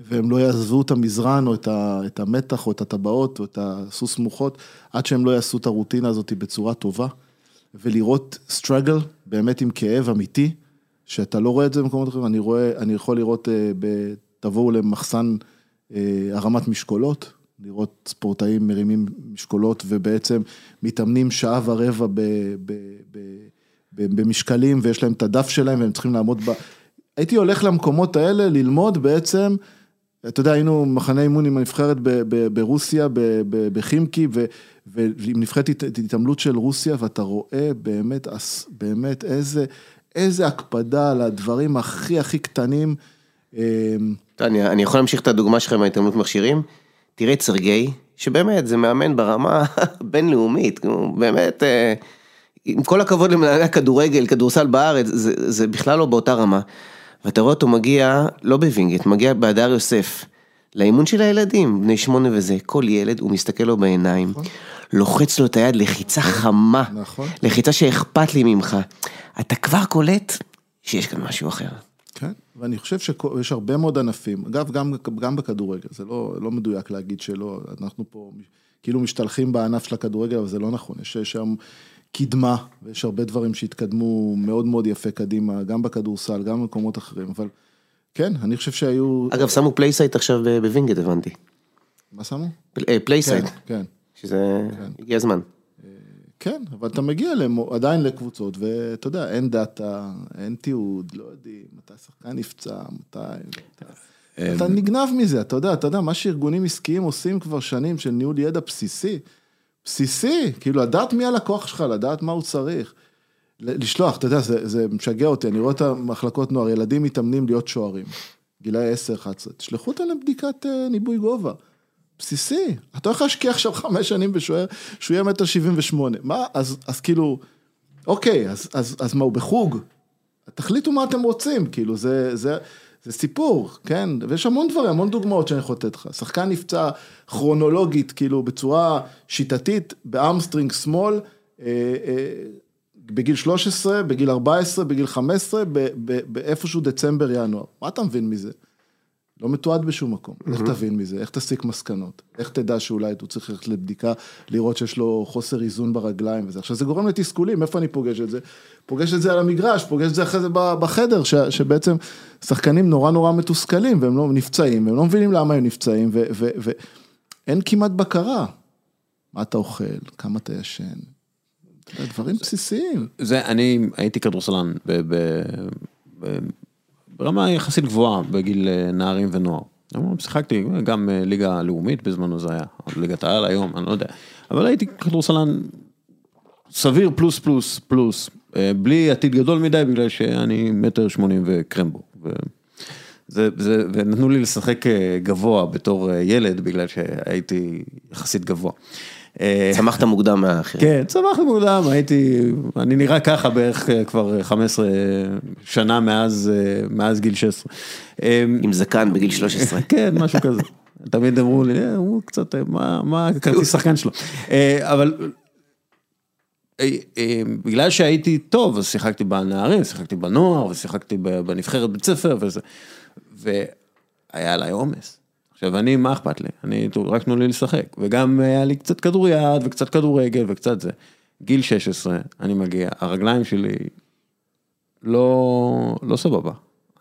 והם לא יעזבו את המזרן או את, המתח או את הטבעות או את הסוס מוחות, עד שהם לא יעשו את הרוטינה הזאת בצורה טובה, ולראות סטראגל באמת עם כאב אמיתי, שאתה לא רואה את זה במקומות אחרים, אני אני יכול לראות, אה, תבואו למחסן אה, הרמת משקולות, לראות ספורטאים מרימים משקולות ובעצם מתאמנים שעה ורבע ב, ב, ב, ב, במשקלים ויש להם את הדף שלהם והם צריכים לעמוד ב... הייתי הולך למקומות האלה ללמוד בעצם, אתה יודע, היינו מחנה אימון עם הנבחרת ברוסיה, בחימקי, ועם נבחרת התעמלות של רוסיה, ואתה רואה באמת, באמת איזה, איזה הקפדה על הדברים הכי הכי קטנים. אמ, אני, אני יכול להמשיך את הדוגמה שלך עם ההתעמלות מכשירים? תראה את סרגי, שבאמת זה מאמן ברמה בינלאומית, באמת, אה, עם כל הכבוד למנהלי הכדורגל, כדורסל בארץ, זה, זה בכלל לא באותה רמה. ואתה רואה אותו מגיע, לא בווינגייט, מגיע בהדר יוסף, לאימון של הילדים, בני שמונה וזה, כל ילד, הוא מסתכל לו בעיניים, נכון. לוחץ לו את היד, לחיצה חמה, נכון. לחיצה שאכפת לי ממך. אתה כבר קולט שיש כאן משהו אחר. כן, ואני חושב שיש הרבה מאוד ענפים, אגב, גם, גם בכדורגל, זה לא, לא מדויק להגיד שלא, אנחנו פה כאילו משתלחים בענף של הכדורגל, אבל זה לא נכון, יש שם קדמה, ויש הרבה דברים שהתקדמו מאוד מאוד יפה קדימה, גם בכדורסל, גם במקומות אחרים, אבל כן, אני חושב שהיו... אגב, שמו PlaySight עכשיו בווינגייט, הבנתי. מה שמו? PlaySight. כן, כן. שזה כן. הגיע הזמן. כן, אבל אתה מגיע למו, עדיין לקבוצות, ואתה יודע, אין data, אין תיעוד, לא יודעים, מתי שחקן נפצע, מתי... אתה נגנב מזה, אתה יודע, אתה יודע, מה שארגונים עסקיים עושים כבר שנים של ניהול ידע בסיסי, בסיסי, כאילו לדעת מי הלקוח שלך, לדעת מה הוא צריך. לשלוח, אתה יודע, זה, זה משגע אותי, אני רואה את המחלקות נוער, ילדים מתאמנים להיות שוערים, גילאי 10-11, תשלחו אותם לבדיקת אה, ניבוי גובה. בסיסי, אתה הולך להשקיע עכשיו חמש שנים בשוער, שהוא יהיה מטר שבעים ושמונה, מה, אז, אז כאילו, אוקיי, אז, אז, אז מה, הוא בחוג? תחליטו מה אתם רוצים, כאילו, זה, זה, זה סיפור, כן? ויש המון דברים, המון דוגמאות שאני יכול לתת לך. שחקן נפצע כרונולוגית, כאילו, בצורה שיטתית, ב hamstring שמאל, אה, אה, בגיל 13, בגיל 14, בגיל 15, באיפשהו דצמבר-ינואר. מה אתה מבין מזה? לא מתועד בשום מקום, mm-hmm. איך תבין מזה, איך תסיק מסקנות, איך תדע שאולי הוא צריך ללכת לבדיקה, לראות שיש לו חוסר איזון ברגליים וזה. עכשיו זה גורם לתסכולים, איפה אני פוגש את זה? פוגש את זה על המגרש, פוגש את זה אחרי זה בחדר, ש, שבעצם שחקנים נורא נורא מתוסכלים והם לא נפצעים, והם לא מבינים למה הם נפצעים, ואין כמעט בקרה. מה אתה אוכל, כמה אתה ישן, דברים בסיסיים. זה, אני הייתי כדורסלן. ב, ב ברמה יחסית גבוהה בגיל אה, נערים ונוער. שיחקתי גם אה, ליגה לאומית בזמנו זה היה, ליגת העל היום, אני לא יודע, אבל הייתי כדורסלן סביר פלוס פלוס פלוס, אה, בלי עתיד גדול מדי בגלל שאני מטר שמונים וקרמבו. זה, זה, ונתנו לי לשחק גבוה בתור ילד בגלל שהייתי יחסית גבוה. אה, צמחת מוקדם מהאחרים. כן, צמחתי מוקדם, הייתי, אני נראה ככה בערך אה, כבר 15 שנה מאז, אה, מאז גיל 16. עם זקן בגיל 13. כן, משהו כזה. תמיד אמרו לי, הוא קצת, מה הכרטיס שחקן שלו. אבל בגלל שהייתי טוב, אז שיחקתי בנערים, שיחקתי בנוער, ושיחקתי בנבחרת בית ספר וזה. והיה עליי עומס. עכשיו אני, מה אכפת לי? אני, רק תנו לי לשחק. וגם היה לי קצת כדוריד וקצת כדורגל וקצת זה. גיל 16, אני מגיע, הרגליים שלי לא, לא סבבה.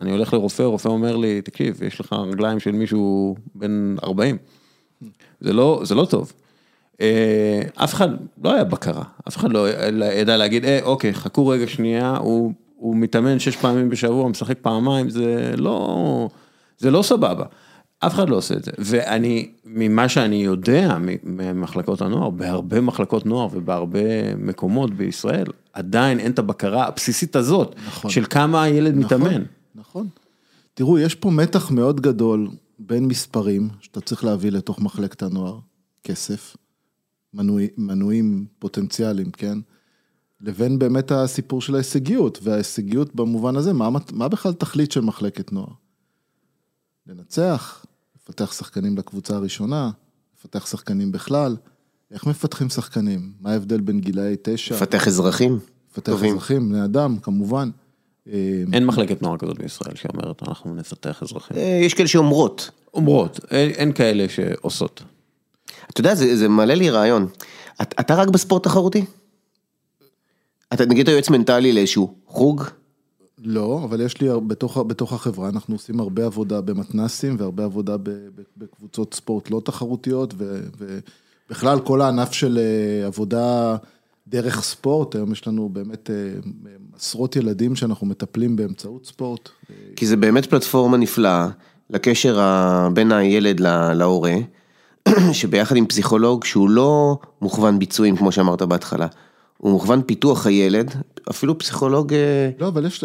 אני הולך לרופא, רופא אומר לי, תקשיב, יש לך רגליים של מישהו בן 40. זה לא, זה לא טוב. אה, אף אחד, לא היה בקרה, אף אחד לא ידע להגיד, אה, אוקיי, חכו רגע שנייה, הוא, הוא מתאמן שש פעמים בשבוע, משחק פעמיים, זה לא, זה לא סבבה. אף אחד לא עושה את זה, ואני, ממה שאני יודע ממחלקות הנוער, בהרבה מחלקות נוער ובהרבה מקומות בישראל, עדיין אין את הבקרה הבסיסית הזאת, נכון, של כמה הילד נכון, מתאמן. נכון, תראו, יש פה מתח מאוד גדול בין מספרים, שאתה צריך להביא לתוך מחלקת הנוער, כסף, מנוי, מנויים פוטנציאליים, כן? לבין באמת הסיפור של ההישגיות, וההישגיות במובן הזה, מה, מה בכלל תכלית של מחלקת נוער? לנצח, לפתח שחקנים לקבוצה הראשונה, לפתח שחקנים בכלל. איך מפתחים שחקנים? מה ההבדל בין גילאי תשע? לפתח אזרחים. לפתח טובים. אזרחים, בני אדם, כמובן. אין מחלקת נוער כזאת בישראל שאומרת, אנחנו נפתח אזרחים. אה, יש כאלה שאומרות. אומרות, אין, אין כאלה שעושות. אתה יודע, זה, זה מעלה לי רעיון. את, אתה רק בספורט תחרותי? אתה נגיד יועץ מנטלי לאיזשהו חוג? לא, אבל יש לי, בתוך, בתוך החברה, אנחנו עושים הרבה עבודה במתנסים והרבה עבודה בקבוצות ספורט לא תחרותיות, ובכלל כל הענף של אה, עבודה דרך ספורט, היום יש לנו באמת אה, עשרות ילדים שאנחנו מטפלים באמצעות ספורט. כי זה באמת פלטפורמה נפלאה לקשר בין הילד להורה, שביחד עם פסיכולוג שהוא לא מוכוון ביצועים, כמו שאמרת בהתחלה. הוא מוכוון פיתוח הילד, אפילו פסיכולוג... אה, לא, אבל יש,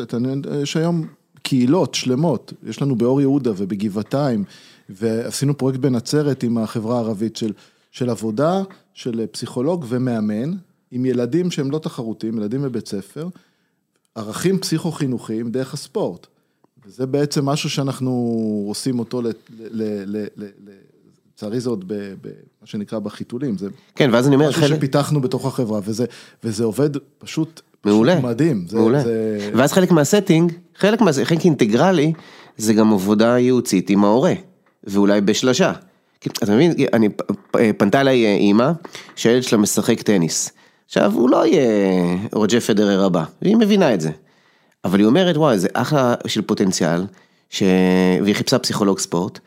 יש היום קהילות שלמות, יש לנו באור יהודה ובגבעתיים, ועשינו פרויקט בנצרת עם החברה הערבית של, של עבודה, של פסיכולוג ומאמן, עם ילדים שהם לא תחרותיים, ילדים בבית ספר, ערכים פסיכו-חינוכיים דרך הספורט. וזה בעצם משהו שאנחנו עושים אותו ל... ל, ל, ל, ל לצערי זה עוד במה שנקרא בחיתולים, זה כן, ואז אני אומר, משהו חלק... שפיתחנו בתוך החברה, וזה, וזה עובד פשוט, מעולה, פשוט מדהים. זה, מעולה. זה... ואז חלק מהסטינג, חלק, מה... חלק אינטגרלי, זה גם עבודה ייעוצית עם ההורה, ואולי בשלושה. אתה מבין, אני, פנתה אליי אימא, שהילד שלה משחק טניס. עכשיו, הוא לא יהיה רוג'ה פדרר הבא, והיא מבינה את זה. אבל היא אומרת, וואי, זה אחלה של פוטנציאל, ש... והיא חיפשה פסיכולוג ספורט.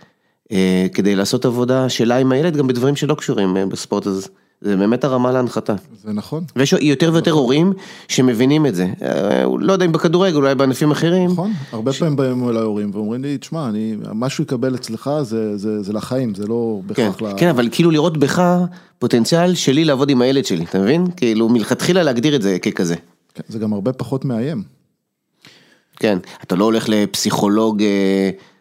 אה, כדי לעשות עבודה שלה עם הילד גם בדברים שלא קשורים אה, בספורט, אז זה באמת הרמה להנחתה. זה נכון. ויש יותר ויותר נכון. הורים שמבינים את זה. אה, לא יודע אם בכדורגל, אולי בענפים אחרים. נכון, הרבה ש... פעמים באים אליי הורים ואומרים לי, תשמע, אני, משהו יקבל אצלך זה, זה, זה לחיים, זה לא בהכרח כן, ל... כן, אבל כאילו לראות בך פוטנציאל שלי לעבוד עם הילד שלי, אתה מבין? כאילו מלכתחילה להגדיר את זה ככזה. כן, זה גם הרבה פחות מאיים. כן, אתה לא הולך לפסיכולוג...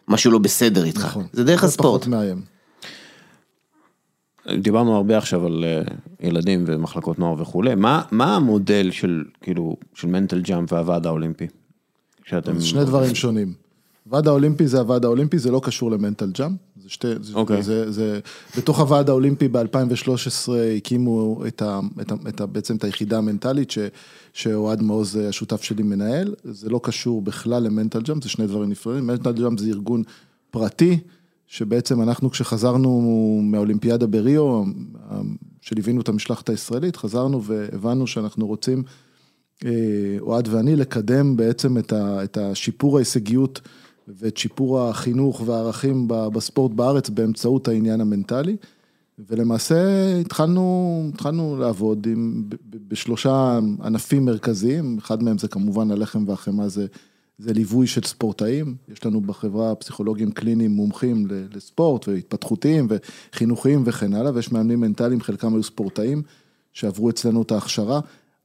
משהו לא בסדר איתך, נכון. זה דרך הספורט. פחות מאיים. דיברנו הרבה עכשיו על אה, ילדים ומחלקות נוער וכולי, מה, מה המודל של כאילו, של Mental Jump והוועד האולימפי? שאתם... שני דברים שונים. הוועד האולימפי זה הוועד האולימפי, זה לא קשור ל Mental Jump, זה שתי, okay. אוקיי. זה, זה, בתוך הוועד האולימפי ב-2013 הקימו את ה, את ה, את ה, בעצם את היחידה המנטלית ש, שאוהד מעוז השותף שלי מנהל, זה לא קשור בכלל ל Mental Jump, זה שני דברים נפרדים, Mental Jump זה ארגון פרטי, שבעצם אנחנו כשחזרנו מהאולימפיאדה בריו, שליווינו את המשלחת הישראלית, חזרנו והבנו שאנחנו רוצים, אה, אוהד ואני, לקדם בעצם את השיפור ההישגיות. ואת שיפור החינוך והערכים בספורט בארץ באמצעות העניין המנטלי. ולמעשה התחלנו, התחלנו לעבוד עם, בשלושה ענפים מרכזיים, אחד מהם זה כמובן הלחם והחמאה, זה, זה ליווי של ספורטאים, יש לנו בחברה פסיכולוגים קליניים מומחים לספורט והתפתחותיים וחינוכיים וכן הלאה, ויש מאמנים מנטליים, חלקם היו ספורטאים שעברו אצלנו את ההכשרה.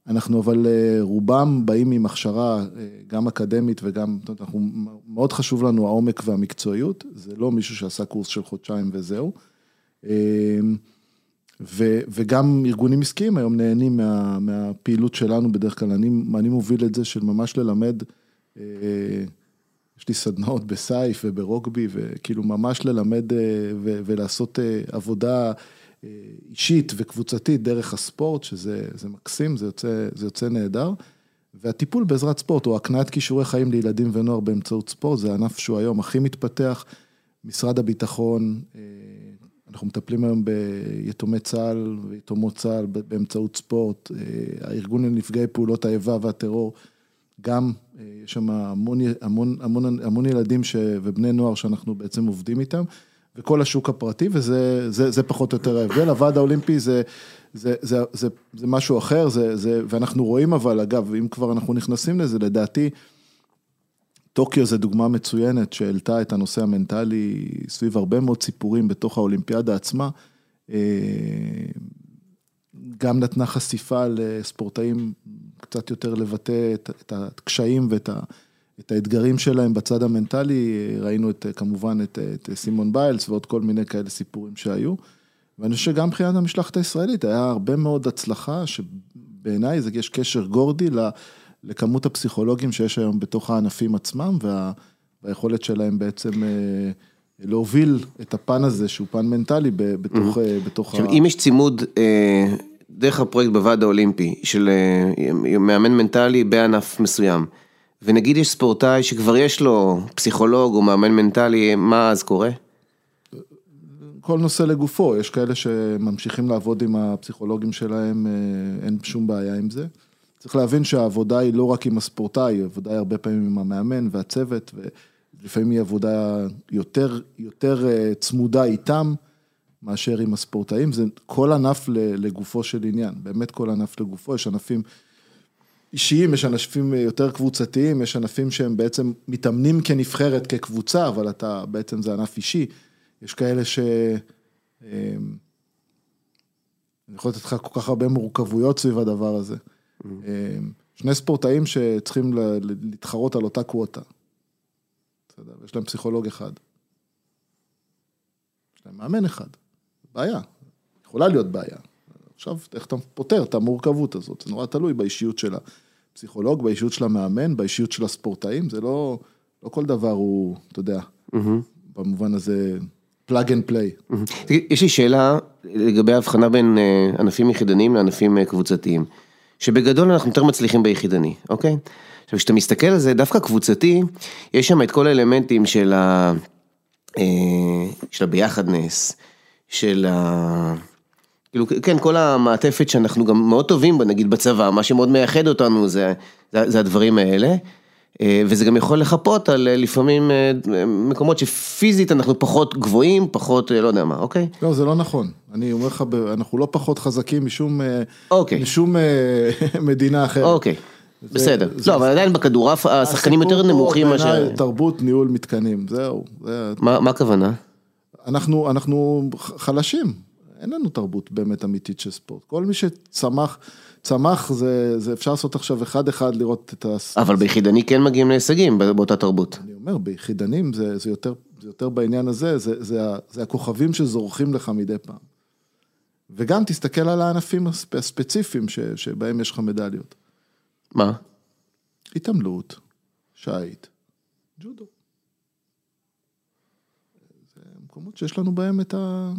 אנחנו אבל אה, רובם באים עם הכשרה אה, גם אקדמית וגם, אנחנו, מאוד חשוב לנו העומק והמקצועיות, זה לא מישהו שעשה קורס של חודשיים וזהו. אה, ו, וגם ארגונים עסקיים היום נהנים מה, מהפעילות שלנו בדרך כלל, אני, אני מוביל את זה של ממש ללמד, יש לי סדנאות בסייף וברוגבי, וכאילו ממש ללמד ו, ולעשות עבודה אישית וקבוצתית דרך הספורט, שזה מקסים, זה יוצא, זה יוצא נהדר. והטיפול בעזרת ספורט, או הקניית כישורי חיים לילדים ונוער באמצעות ספורט, זה הענף שהוא היום הכי מתפתח. משרד הביטחון, אה, אנחנו מטפלים היום ביתומי צה"ל ויתומות צה"ל באמצעות ספורט. אה, הארגון לנפגעי פעולות האיבה והטרור, גם אה, יש שם המון, המון, המון, המון ילדים ש, ובני נוער שאנחנו בעצם עובדים איתם. וכל השוק הפרטי, וזה זה, זה פחות או יותר ההבדל. הוועד האולימפי זה, זה, זה, זה, זה משהו אחר, זה, זה, ואנחנו רואים אבל, אגב, אם כבר אנחנו נכנסים לזה, לדעתי, טוקיו זה דוגמה מצוינת שהעלתה את הנושא המנטלי סביב הרבה מאוד סיפורים בתוך האולימפיאדה עצמה. אה, גם נתנה חשיפה לספורטאים קצת יותר לבטא את הקשיים ואת ה... את האתגרים שלהם בצד המנטלי, ראינו את, כמובן את, את סימון ביילס ועוד כל מיני כאלה סיפורים שהיו. ואני חושב שגם מבחינת המשלחת הישראלית היה הרבה מאוד הצלחה, שבעיניי יש קשר גורדי לכמות הפסיכולוגים שיש היום בתוך הענפים עצמם, וה, והיכולת שלהם בעצם אה, להוביל את הפן הזה, שהוא פן מנטלי, בתוך, mm-hmm. בתוך עכשיו, ה... אם יש צימוד... אה, דרך הפרויקט בוועד האולימפי של מאמן מנטלי בענף מסוים. ונגיד יש ספורטאי שכבר יש לו פסיכולוג או מאמן מנטלי, מה אז קורה? כל נושא לגופו, יש כאלה שממשיכים לעבוד עם הפסיכולוגים שלהם, אה, אין שום בעיה עם זה. צריך להבין שהעבודה היא לא רק עם הספורטאי, העבודה היא הרבה פעמים עם המאמן והצוות, ולפעמים היא עבודה יותר, יותר אה, צמודה איתם מאשר עם הספורטאים. זה כל ענף לגופו של עניין, באמת כל ענף לגופו, יש ענפים אישיים, יש ענפים יותר קבוצתיים, יש ענפים שהם בעצם מתאמנים כנבחרת, כקבוצה, אבל אתה, בעצם זה ענף אישי. יש כאלה ש... אמ, אני יכול לתת לך כל כך הרבה מורכבויות סביב הדבר הזה. Mm-hmm. אמ, שני ספורטאים שצריכים להתחרות על אותה קווטה. בסדר, יש להם פסיכולוג אחד. יש להם מאמן אחד. בעיה, יכולה להיות בעיה. עכשיו, איך אתה פותר את המורכבות הזאת? זה נורא תלוי באישיות של הפסיכולוג, באישיות של המאמן, באישיות של הספורטאים, זה לא, לא כל דבר הוא, אתה יודע, mm-hmm. במובן הזה, plug and play. יש לי שאלה לגבי ההבחנה בין אה, ענפים יחידניים לענפים אה, קבוצתיים, שבגדול אנחנו יותר מצליחים ביחידני, אוקיי? עכשיו, כשאתה מסתכל על זה, דווקא קבוצתי, יש שם את כל האלמנטים של ה... אה, של הביחדנס, של ה... כאילו, כן, כל המעטפת שאנחנו גם מאוד טובים בה, נגיד בצבא, מה שמאוד מייחד אותנו זה, זה, זה הדברים האלה. אה, וזה גם יכול לחפות על אה, לפעמים אה, מקומות שפיזית אנחנו פחות גבוהים, פחות לא יודע מה, אוקיי? לא, זה לא נכון. אני אומר לך, אנחנו לא פחות חזקים משום, אוקיי. משום מדינה אחרת. אוקיי. זה, בסדר, זה, לא, אבל עדיין בכדורעף השחקנים יותר נמוכים מאשר... תרבות ניהול מתקנים, זהו. זה... מה, מה הכוונה? אנחנו, אנחנו חלשים, אין לנו תרבות באמת אמיתית של ספורט. כל מי שצמח... צמח, זה, זה אפשר לעשות עכשיו אחד אחד לראות את ה... אבל ביחידני כן מגיעים להישגים באותה תרבות. אני אומר, ביחידנים זה, זה, יותר, זה יותר בעניין הזה, זה, זה, זה הכוכבים שזורחים לך מדי פעם. וגם תסתכל על הענפים הספציפיים ש, שבהם יש לך מדליות. מה? התעמלות, שיט, ג'ודו. זה מקומות שיש לנו בהם את ה...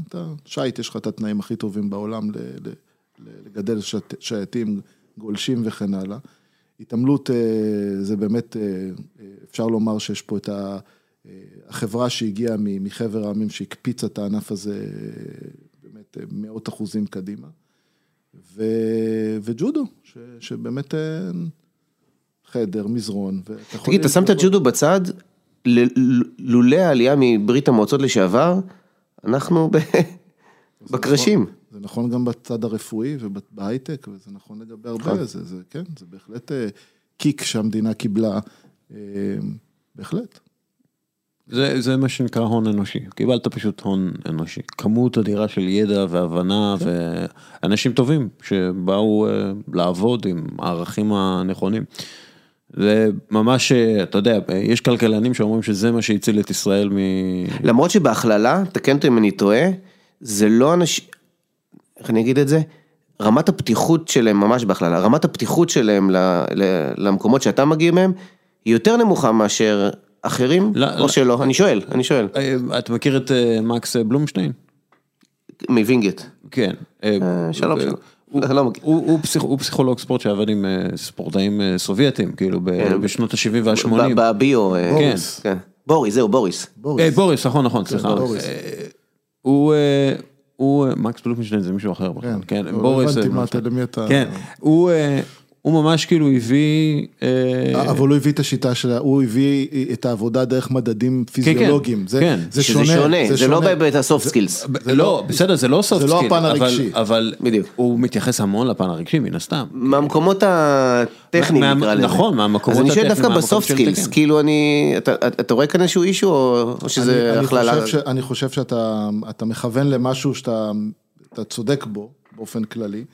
שיט, יש לך את התנאים הכי טובים בעולם ל... ל לגדל שייטים, גולשים וכן הלאה. התעמלות אה, זה באמת, אה, אה, אפשר לומר שיש פה את החברה שהגיעה מחבר העמים שהקפיצה את הענף הזה באמת מאות אחוזים קדימה. ו... וג'ודו, ש... שבאמת חדר, מזרון. תגיד, אתה שם את הג'ודו בצד, לולא העלייה מברית המועצות לשעבר, אנחנו בקרשים. זה נכון גם בצד הרפואי ובהייטק, וזה נכון לגבי הרבה, נכון. זה, זה כן, זה בהחלט אה, קיק שהמדינה קיבלה, אה, בהחלט. זה, זה מה שנקרא הון אנושי, קיבלת פשוט הון אנושי, כמות אדירה של ידע והבנה כן. ואנשים טובים שבאו אה, לעבוד עם הערכים הנכונים. זה ממש, אתה יודע, יש כלכלנים שאומרים שזה מה שהציל את ישראל מ... למרות שבהכללה, תקן אותי אם אני טועה, זה לא אנשים, איך אני אגיד את זה? רמת הפתיחות שלהם ממש בהכללה, רמת הפתיחות שלהם למקומות שאתה מגיע מהם, היא יותר נמוכה מאשר אחרים, לא, או לא. שלא, אני שואל, אני שואל. אה, אתה מכיר את אה, מקס בלומנשטיין? מווינגייט. כן. אה, שלום שלום. לא הוא פסיכולוג ספורט שעבד עם ספורטאים סובייטים, כאילו כן. בשנות ה-70 וה-80. בביו, כן. כן. בוריס, זהו, בוריס. בוריס, נכון, נכון, סליחה. הוא... הוא, מקס בלומנשטיין זה מישהו אחר, כן, כן, לא בוריס, הבנתי מה אתה, למי אתה, כן, הוא אה, הוא ממש כאילו הביא... אה, אבל הוא הביא את השיטה שלה, הוא הביא את העבודה דרך מדדים פיזיולוגיים. כן, כן. זה שונה. שונה, זה לא בהיבט ה soft skills. לא, לא, בסדר, זה לא soft skills. זה לא הפן הרגשי. אבל הוא מתייחס המון לפן הרגשי, מן הסתם. מהמקומות הטכניים נקרא לזה. נכון, מהמקומות הטכניים. אז אני שואל דווקא ב soft skills, כאילו אני, אתה רואה כאן איזשהו issue, או שזה הכללה? אני חושב שאתה מכוון למשהו שאתה צודק בו, באופן כללי.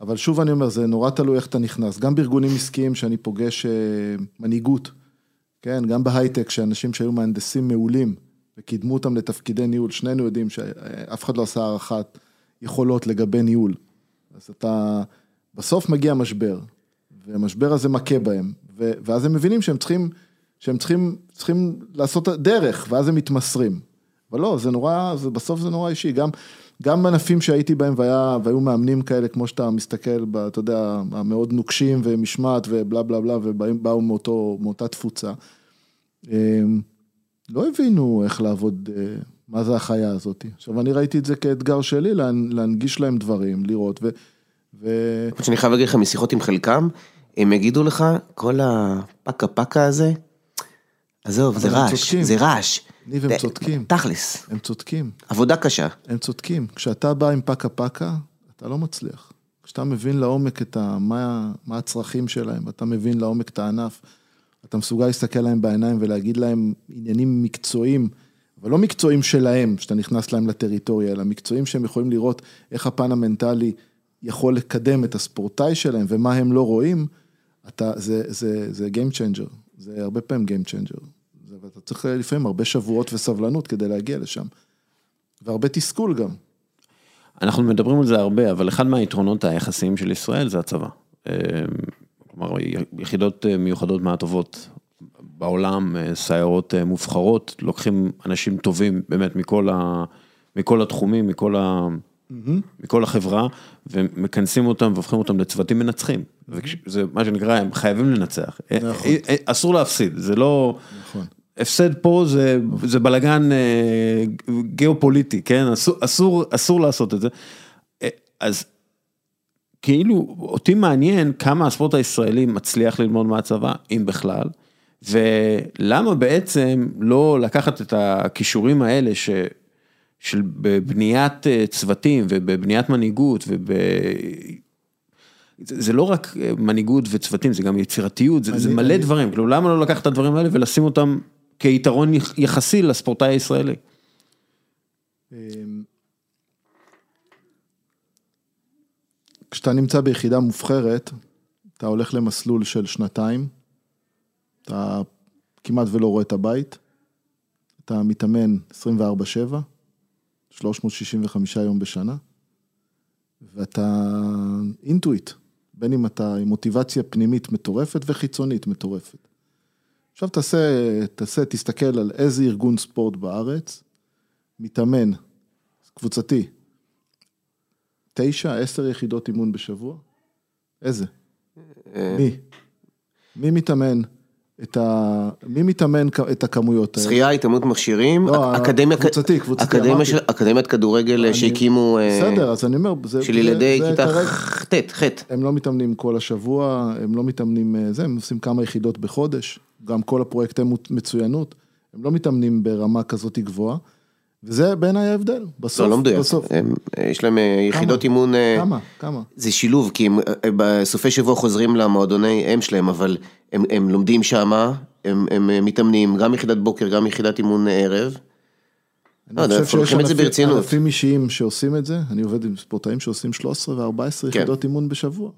אבל שוב אני אומר, זה נורא תלוי איך אתה נכנס. גם בארגונים עסקיים שאני פוגש אה, מנהיגות, כן, גם בהייטק, שאנשים שהיו מהנדסים מעולים וקידמו אותם לתפקידי ניהול, שנינו יודעים שאף אחד לא עשה הערכת יכולות לגבי ניהול. אז אתה, בסוף מגיע משבר, והמשבר הזה מכה בהם, ואז הם מבינים שהם צריכים, שהם צריכים, צריכים לעשות דרך, ואז הם מתמסרים. אבל לא, זה נורא, זה, בסוף זה נורא אישי, גם... גם בענפים שהייתי בהם והיה, והיו מאמנים כאלה, כמו שאתה מסתכל, ב, אתה יודע, המאוד נוקשים ומשמעת ובלה בלה בלה, ובאו מאותו, מאותה תפוצה. אמ, לא הבינו איך לעבוד אה, מה זה החיה הזאת. עכשיו, אני ראיתי את זה כאתגר שלי, להנגיש להם דברים, לראות, ו... ו... שאני חייב להגיד לך משיחות עם חלקם, הם יגידו לך, כל הפקה פקה הזה, עזוב, זה רעש, זה רעש. ניב, הם צודקים. תכלס. הם צודקים. עבודה קשה. הם צודקים. כשאתה בא עם פקה פקה, אתה לא מצליח. כשאתה מבין לעומק את ה... מה, מה הצרכים שלהם, ואתה מבין לעומק את הענף, אתה מסוגל להסתכל להם בעיניים ולהגיד להם עניינים מקצועיים, אבל לא מקצועיים שלהם, שאתה נכנס להם לטריטוריה, אלא מקצועיים שהם יכולים לראות איך הפן המנטלי יכול לקדם את הספורטאי שלהם ומה הם לא רואים, אתה, זה, זה, זה Game Changer, זה הרבה פעמים Game Changer. ואתה צריך לפעמים הרבה שבועות וסבלנות כדי להגיע לשם. והרבה תסכול גם. אנחנו מדברים על זה הרבה, אבל אחד מהיתרונות היחסיים של ישראל זה הצבא. אה, כלומר, יחידות אה, מיוחדות מהטובות בעולם, אה, סיירות מובחרות, לוקחים אנשים טובים באמת מכל, ה, מכל התחומים, מכל, ה, mm-hmm. מכל החברה, ומכנסים אותם והופכים אותם לצוותים מנצחים. Mm-hmm. זה מה שנקרא, הם חייבים לנצח. נכון. אסור להפסיד, זה לא... נכון. הפסד פה זה, זה בלאגן אה, גיאופוליטי, כן? אסור, אסור, אסור לעשות את זה. אה, אז כאילו, אותי מעניין כמה הספורט הישראלי מצליח ללמוד מהצבא, אם בכלל, ולמה בעצם לא לקחת את הכישורים האלה ש... של בבניית אה, צוותים ובבניית מנהיגות וב... זה לא רק מנהיגות וצוותים, זה גם יצירתיות, זה, זה מלא אני... דברים, כאילו למה לא לקחת את הדברים האלה ולשים אותם כיתרון יחסי לספורטאי הישראלי. אמ, כשאתה נמצא ביחידה מובחרת, אתה הולך למסלול של שנתיים, אתה כמעט ולא רואה את הבית, אתה מתאמן 24-7, 365 יום בשנה, ואתה אינטואיט, בין אם אתה עם מוטיבציה פנימית מטורפת וחיצונית מטורפת. עכשיו תעשה, תעשה, תסתכל על איזה ארגון ספורט בארץ, מתאמן, קבוצתי, תשע, עשר יחידות אימון בשבוע? איזה? אה. מי? מי מתאמן? את ה... מי מתאמן את הכמויות האלה? שחייה, התאמנות מכשירים, לא, אקדמיה... קבוצתי, קבוצתי, אמרתי. של, אקדמיית כדורגל אני... שהקימו... אה, בסדר, אז אני אומר... זה, של ילדי כיתה ח', ח'. הם לא מתאמנים כל השבוע, הם לא מתאמנים אה, זה, הם עושים כמה יחידות בחודש. גם כל הפרויקטי מצוינות, הם לא מתאמנים ברמה כזאת גבוהה, וזה בעיניי ההבדל, בסוף, לא, לא מדויק, בסוף. הם, יש להם אה, יחידות כמה? אימון, אה, כמה, כמה? זה שילוב, כי הם אה, בסופי שבוע חוזרים למועדוני אם שלהם, אבל הם, הם לומדים שמה, הם, הם מתאמנים, גם יחידת בוקר, גם יחידת אימון ערב. אני לא, חושב שיש ענפים, ענפים אישיים שעושים את זה, אני עובד עם ספורטאים שעושים 13 ו-14 כן. יחידות אימון בשבוע.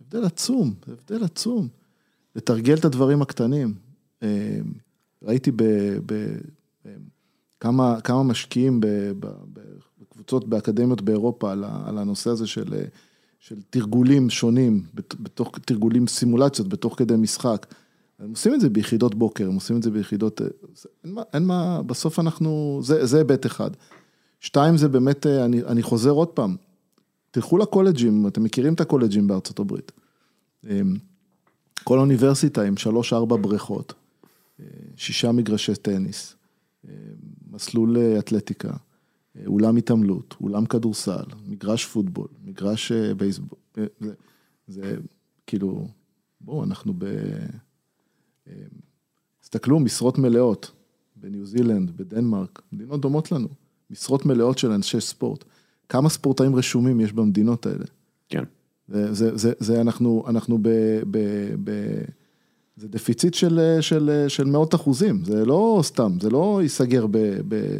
הבדל עצום, הבדל עצום. לתרגל את הדברים הקטנים. ראיתי בכמה כמה משקיעים בקבוצות, באקדמיות באירופה על על הנושא הזה של של תרגולים שונים, בתוך תרגולים סימולציות, בתוך כדי משחק. הם עושים את זה ביחידות בוקר, הם עושים את זה ביחידות, אה, אין מה, אין מה, בסוף אנחנו, זה היבט אחד. שתיים זה באמת, אה, אני, אני חוזר עוד פעם, תלכו לקולג'ים, אתם מכירים את הקולג'ים בארצות הברית. כל אוניברסיטה עם שלוש-ארבע בריכות, שישה מגרשי טניס, מסלול אתלטיקה, אולם התעמלות, אולם כדורסל, מגרש פוטבול, מגרש בייסבול, זה, זה כאילו, בואו, אנחנו ב... תסתכלו, משרות מלאות בניו זילנד, בדנמרק, מדינות דומות לנו, משרות מלאות של אנשי ספורט. כמה ספורטאים רשומים יש במדינות האלה? כן. זה, זה, זה אנחנו, אנחנו ב, ב, ב... זה דפיציט של, של, של מאות אחוזים, זה לא סתם, זה לא ייסגר ב, ב,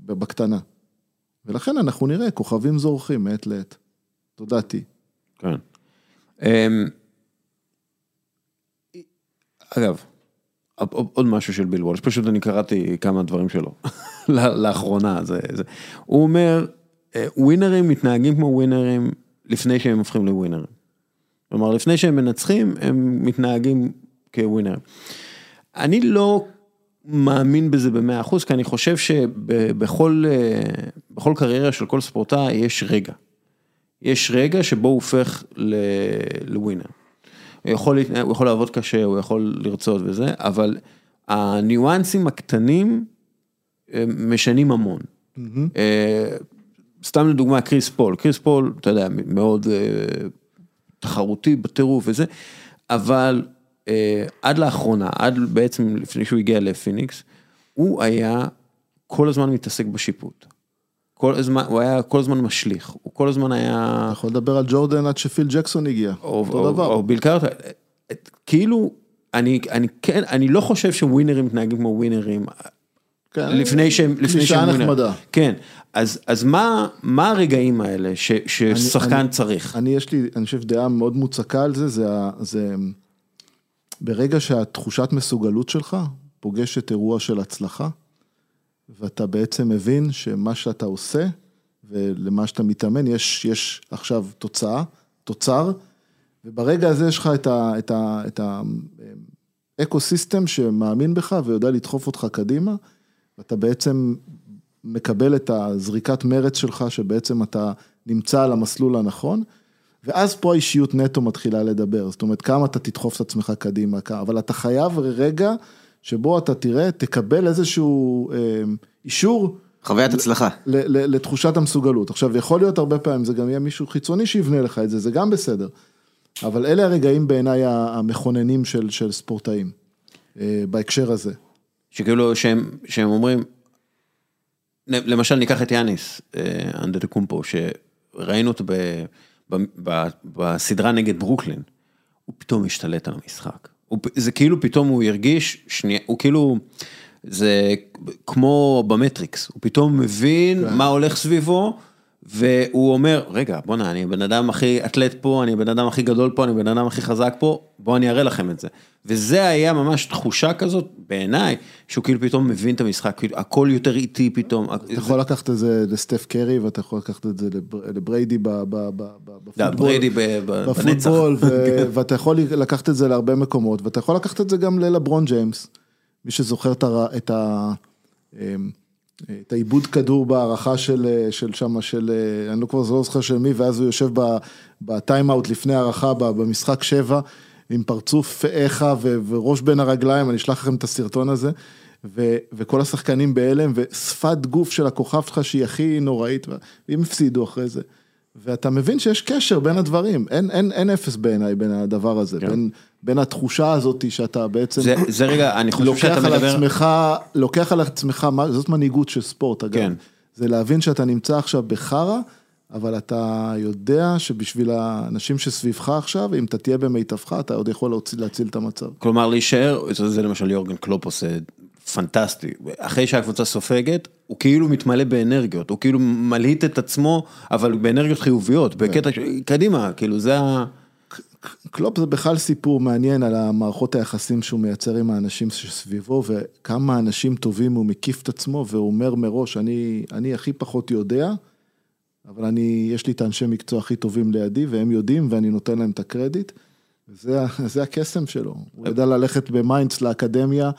ב, בקטנה. ולכן אנחנו נראה כוכבים זורחים מעת לעת. תודעתי. כן. אמ, אגב, עוד משהו של ביל וולש, פשוט אני קראתי כמה דברים שלו לאחרונה, זה, זה. הוא אומר, אה, ווינרים מתנהגים כמו ווינרים לפני שהם הופכים לווינרים. כלומר, לפני שהם מנצחים, הם מתנהגים כווינרים. אני לא מאמין בזה במאה אחוז, כי אני חושב שבכל בכל קריירה של כל ספורטאי יש רגע. יש רגע שבו הוא הופך לווינר. הוא יכול, הוא יכול לעבוד קשה, הוא יכול לרצות וזה, אבל הניואנסים הקטנים אה, משנים המון. אה, סתם לדוגמה כריס פול, כריס פול, אתה יודע, מאוד אה, תחרותי בטירוף וזה, אבל אה, עד לאחרונה, עד בעצם לפני שהוא הגיע לפיניקס, הוא היה כל הזמן מתעסק בשיפוט. כל הזמן, הוא היה כל הזמן משליך, הוא כל הזמן היה... אתה יכול לדבר על ג'ורדן עד שפיל ג'קסון הגיע, או, אותו או, דבר. או ביל קארטר, כאילו, אני, אני כן, אני לא חושב שווינרים מתנהגים כמו ווינרים, כן, לפני שהם, לפני שהם ווינרים. נחמדה. כן, אז, אז מה, מה הרגעים האלה ש, ששחקן אני- צריך? אני יש לי, אני חושב דעה מאוד מוצקה על זה, זה, ה- זה ברגע שהתחושת מסוגלות שלך פוגשת אירוע של הצלחה, ואתה בעצם מבין שמה שאתה עושה ולמה שאתה מתאמן, יש, יש עכשיו תוצאה, תוצר, וברגע הזה יש לך את ה... את ה, את ה אקו סיסטם שמאמין בך ויודע לדחוף אותך קדימה, ואתה בעצם מקבל את הזריקת מרץ שלך, שבעצם אתה נמצא על המסלול הנכון, ואז פה האישיות נטו מתחילה לדבר, זאת אומרת, כמה אתה תדחוף את עצמך קדימה, כמה- אבל אתה חייב רגע שבו אתה תראה, תקבל איזשהו אה, אישור חוויית הצלחה. ל- ל- לתחושת המסוגלות. עכשיו, יכול להיות הרבה פעמים, זה גם יהיה מישהו חיצוני שיבנה לך את זה, זה גם בסדר. אבל אלה הרגעים בעיניי המכוננים של, של ספורטאים, אה, בהקשר הזה. שכאילו, שהם, שהם אומרים, למשל ניקח את יאניס, אה, אנדדקומפו, שראינו אותו ב, בסדרה נגד ברוקלין, הוא פתאום השתלט על המשחק. הוא, זה כאילו פתאום הוא הרגיש, שנייה, הוא כאילו, זה כמו במטריקס, הוא פתאום מבין מה הולך סביבו, והוא אומר, רגע, בואנה, אני הבן אדם הכי אתלט פה, אני הבן אדם הכי גדול פה, אני הבן אדם הכי חזק פה, בואו אני אראה לכם את זה. וזה היה ממש תחושה כזאת, בעיניי, שהוא כאילו פתאום מבין את המשחק, כאילו הכל יותר איטי פתאום. אתה יכול לקחת את זה לסטף קרי, ואתה יכול לקחת את זה לבר- לבריידי ב- ב- ב- ב- לא, בפוטבול. בפוטבול, ו- ואתה יכול לקחת את זה להרבה מקומות, ואתה יכול לקחת את זה גם ללברון ג'יימס, מי שזוכר את ה... את העיבוד כדור בהערכה של, של שמה, של, אני לא כבר לא זוכר של מי, ואז הוא יושב בטיימאוט לפני הערכה במשחק שבע, עם פרצוף ו- וראש בין הרגליים, אני אשלח לכם את הסרטון הזה, ו- וכל השחקנים בהלם, ושפת גוף של הכוכב שלך שהיא הכי נוראית, והם הפסידו אחרי זה. ואתה מבין שיש קשר בין הדברים, אין, אין, אין אפס בעיניי בין הדבר הזה, כן. בין, בין התחושה הזאת שאתה בעצם זה, זה רגע, אני חושב לוקח שאתה על מדבר, עצמך, לוקח על עצמך, זאת מנהיגות של ספורט אגב, כן. זה להבין שאתה נמצא עכשיו בחרא, אבל אתה יודע שבשביל האנשים שסביבך עכשיו, אם אתה תהיה במיטבך, אתה עוד יכול להוציא, להציל את המצב. כלומר להישאר, זה, זה למשל יורגן קלופ עושה פנטסטי, אחרי שהקבוצה סופגת, הוא כאילו מתמלא באנרגיות, הוא כאילו מלהיט את עצמו, אבל באנרגיות חיוביות, בקטע, ש- קדימה, כאילו זה ה... קלופ זה בכלל סיפור מעניין על המערכות היחסים שהוא מייצר עם האנשים שסביבו, וכמה אנשים טובים הוא מקיף את עצמו, והוא אומר מראש, אני, אני הכי פחות יודע, אבל אני, יש לי את האנשי מקצוע הכי טובים לידי, והם יודעים, ואני נותן להם את הקרדיט. וזה ה- זה הקסם שלו, הוא יודע ללכת ב mindset לאקדמיה,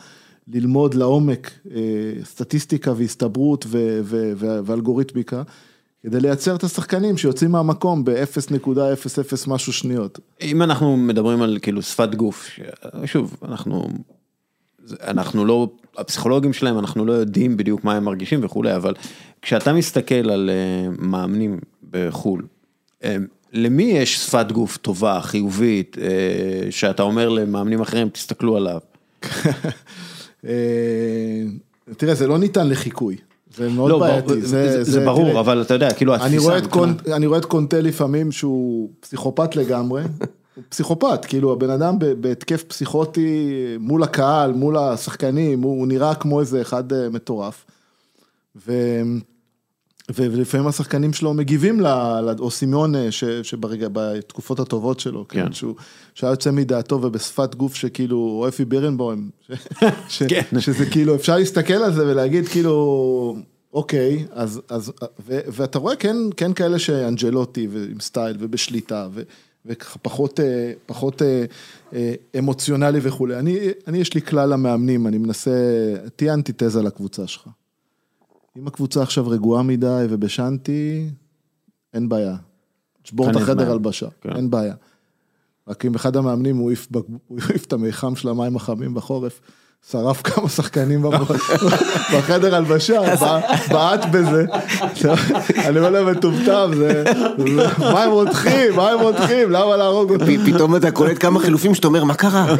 ללמוד לעומק אה, סטטיסטיקה והסתברות ואלגוריתמיקה, כדי לייצר את השחקנים שיוצאים מהמקום ב-0.00 משהו שניות. אם אנחנו מדברים על כאילו שפת גוף, שוב, אנחנו, אנחנו לא, הפסיכולוגים שלהם, אנחנו לא יודעים בדיוק מה הם מרגישים וכולי, אבל כשאתה מסתכל על אה, מאמנים בחו"ל, אה, למי יש שפת גוף טובה, חיובית, שאתה אומר למאמנים אחרים, תסתכלו עליו. אה, תראה, זה לא ניתן לחיקוי, זה מאוד לא, בעייתי. ברור, זה, זה ברור, תראה, אבל אתה יודע, כאילו אני רואה, את קונט, אני רואה את קונטה לפעמים שהוא פסיכופת לגמרי, הוא פסיכופת, כאילו הבן אדם בהתקף פסיכוטי מול הקהל, מול השחקנים, הוא, הוא נראה כמו איזה אחד אה, מטורף. ו, ולפעמים השחקנים שלו מגיבים, ל, או סימיון ש, שברגע, בתקופות הטובות שלו, כן. כן. שהוא, שהיה יוצא מדעתו ובשפת גוף שכאילו, או אפי בירנבוים, ש, כן. שזה כאילו, אפשר להסתכל על זה ולהגיד כאילו, אוקיי, אז, אז, ו, ואתה רואה כן, כן כאלה שאנג'לוטי ועם סטייל ובשליטה, ו, וככה פחות, אה, פחות אה, אה, אמוציונלי וכולי. אני, אני, יש לי כלל המאמנים, אני מנסה, תהיה אנטיתזה לקבוצה שלך. אם הקבוצה עכשיו רגועה מדי ובשנתי, אין בעיה. תשבור את החדר. הלבשה, כן. אין בעיה. רק אם אחד המאמנים הוא העיף את המיחם של המים החמים בחורף, שרף כמה שחקנים בחדר הלבשה, בעט בזה, אני אומר להם מטומטם, מה הם רותחים, מה הם רותחים, למה להרוג אותי? פתאום אתה קולט כמה חילופים שאתה אומר, מה קרה?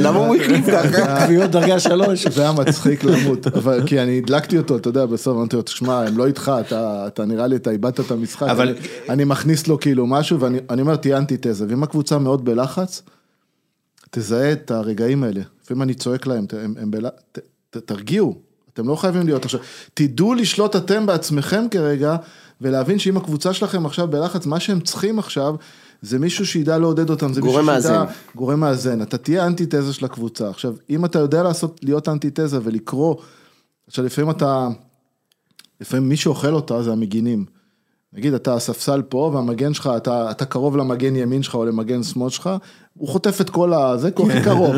למה הוא החליף ככה? קביעות דרגה שלוש. זה היה מצחיק למות, כי אני הדלקתי אותו, אתה יודע, בסוף אמרתי לו, תשמע, הם לא איתך, אתה נראה לי, אתה איבדת את המשחק, אני מכניס לו כאילו משהו, ואני אומר, תהיה אנטיתזה, ואם הקבוצה מאוד בלחץ, תזהה את הרגעים האלה, לפעמים אני צועק להם, הם, הם בל... ת, ת, תרגיעו, אתם לא חייבים להיות עכשיו, תדעו לשלוט אתם בעצמכם כרגע, ולהבין שאם הקבוצה שלכם עכשיו בלחץ, מה שהם צריכים עכשיו, זה מישהו שידע לעודד אותם, זה גורם מישהו שידע, מאזן. גורם מאזן, אתה תהיה אנטיתזה של הקבוצה, עכשיו, אם אתה יודע לעשות, להיות אנטיתזה ולקרוא, עכשיו לפעמים אתה, לפעמים מי שאוכל אותה זה המגינים. נגיד אתה הספסל פה והמגן שלך, אתה, אתה קרוב למגן ימין שלך או למגן שמאל שלך, הוא חוטף את כל הזה, כי הוא הכי קרוב.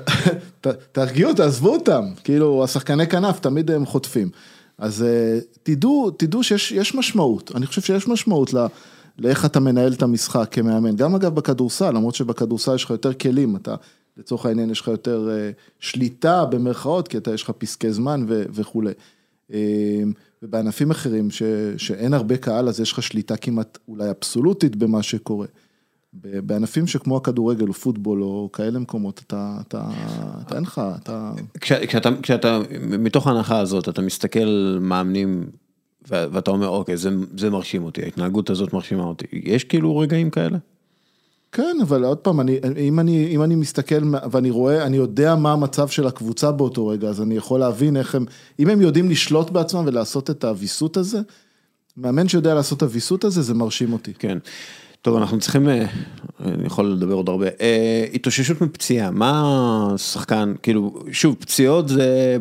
ת, תרגיעו, תעזבו אותם, כאילו השחקני כנף תמיד הם חוטפים. אז אה, תדעו, תדעו שיש משמעות, אני חושב שיש משמעות ל... לאיך אתה מנהל את המשחק כמאמן, גם אגב בכדורסל, למרות שבכדורסל יש לך יותר כלים, אתה לצורך העניין יש לך יותר אה, שליטה במרכאות, כי אתה יש לך פסקי זמן ו, וכולי. אה, ובענפים אחרים ש, שאין הרבה קהל, אז יש לך שליטה כמעט אולי אבסולוטית במה שקורה. בענפים שכמו הכדורגל או פוטבול או כאלה מקומות, אתה, אתה, אתה אין לך, אתה... כש, כשאתה, כשאתה, מתוך ההנחה הזאת, אתה מסתכל מאמנים ואתה אומר, אוקיי, זה, זה מרשים אותי, ההתנהגות הזאת מרשימה אותי. יש כאילו רגעים כאלה? כן, אבל עוד פעם, אני, אם, אני, אם אני מסתכל ואני רואה, אני יודע מה המצב של הקבוצה באותו רגע, אז אני יכול להבין איך הם, אם הם יודעים לשלוט בעצמם ולעשות את הוויסות הזה, מאמן שיודע לעשות את הוויסות הזה, זה מרשים אותי. כן. טוב, אנחנו צריכים, אני יכול לדבר עוד הרבה, התאוששות מפציעה, מה שחקן, כאילו, שוב, פציעות זה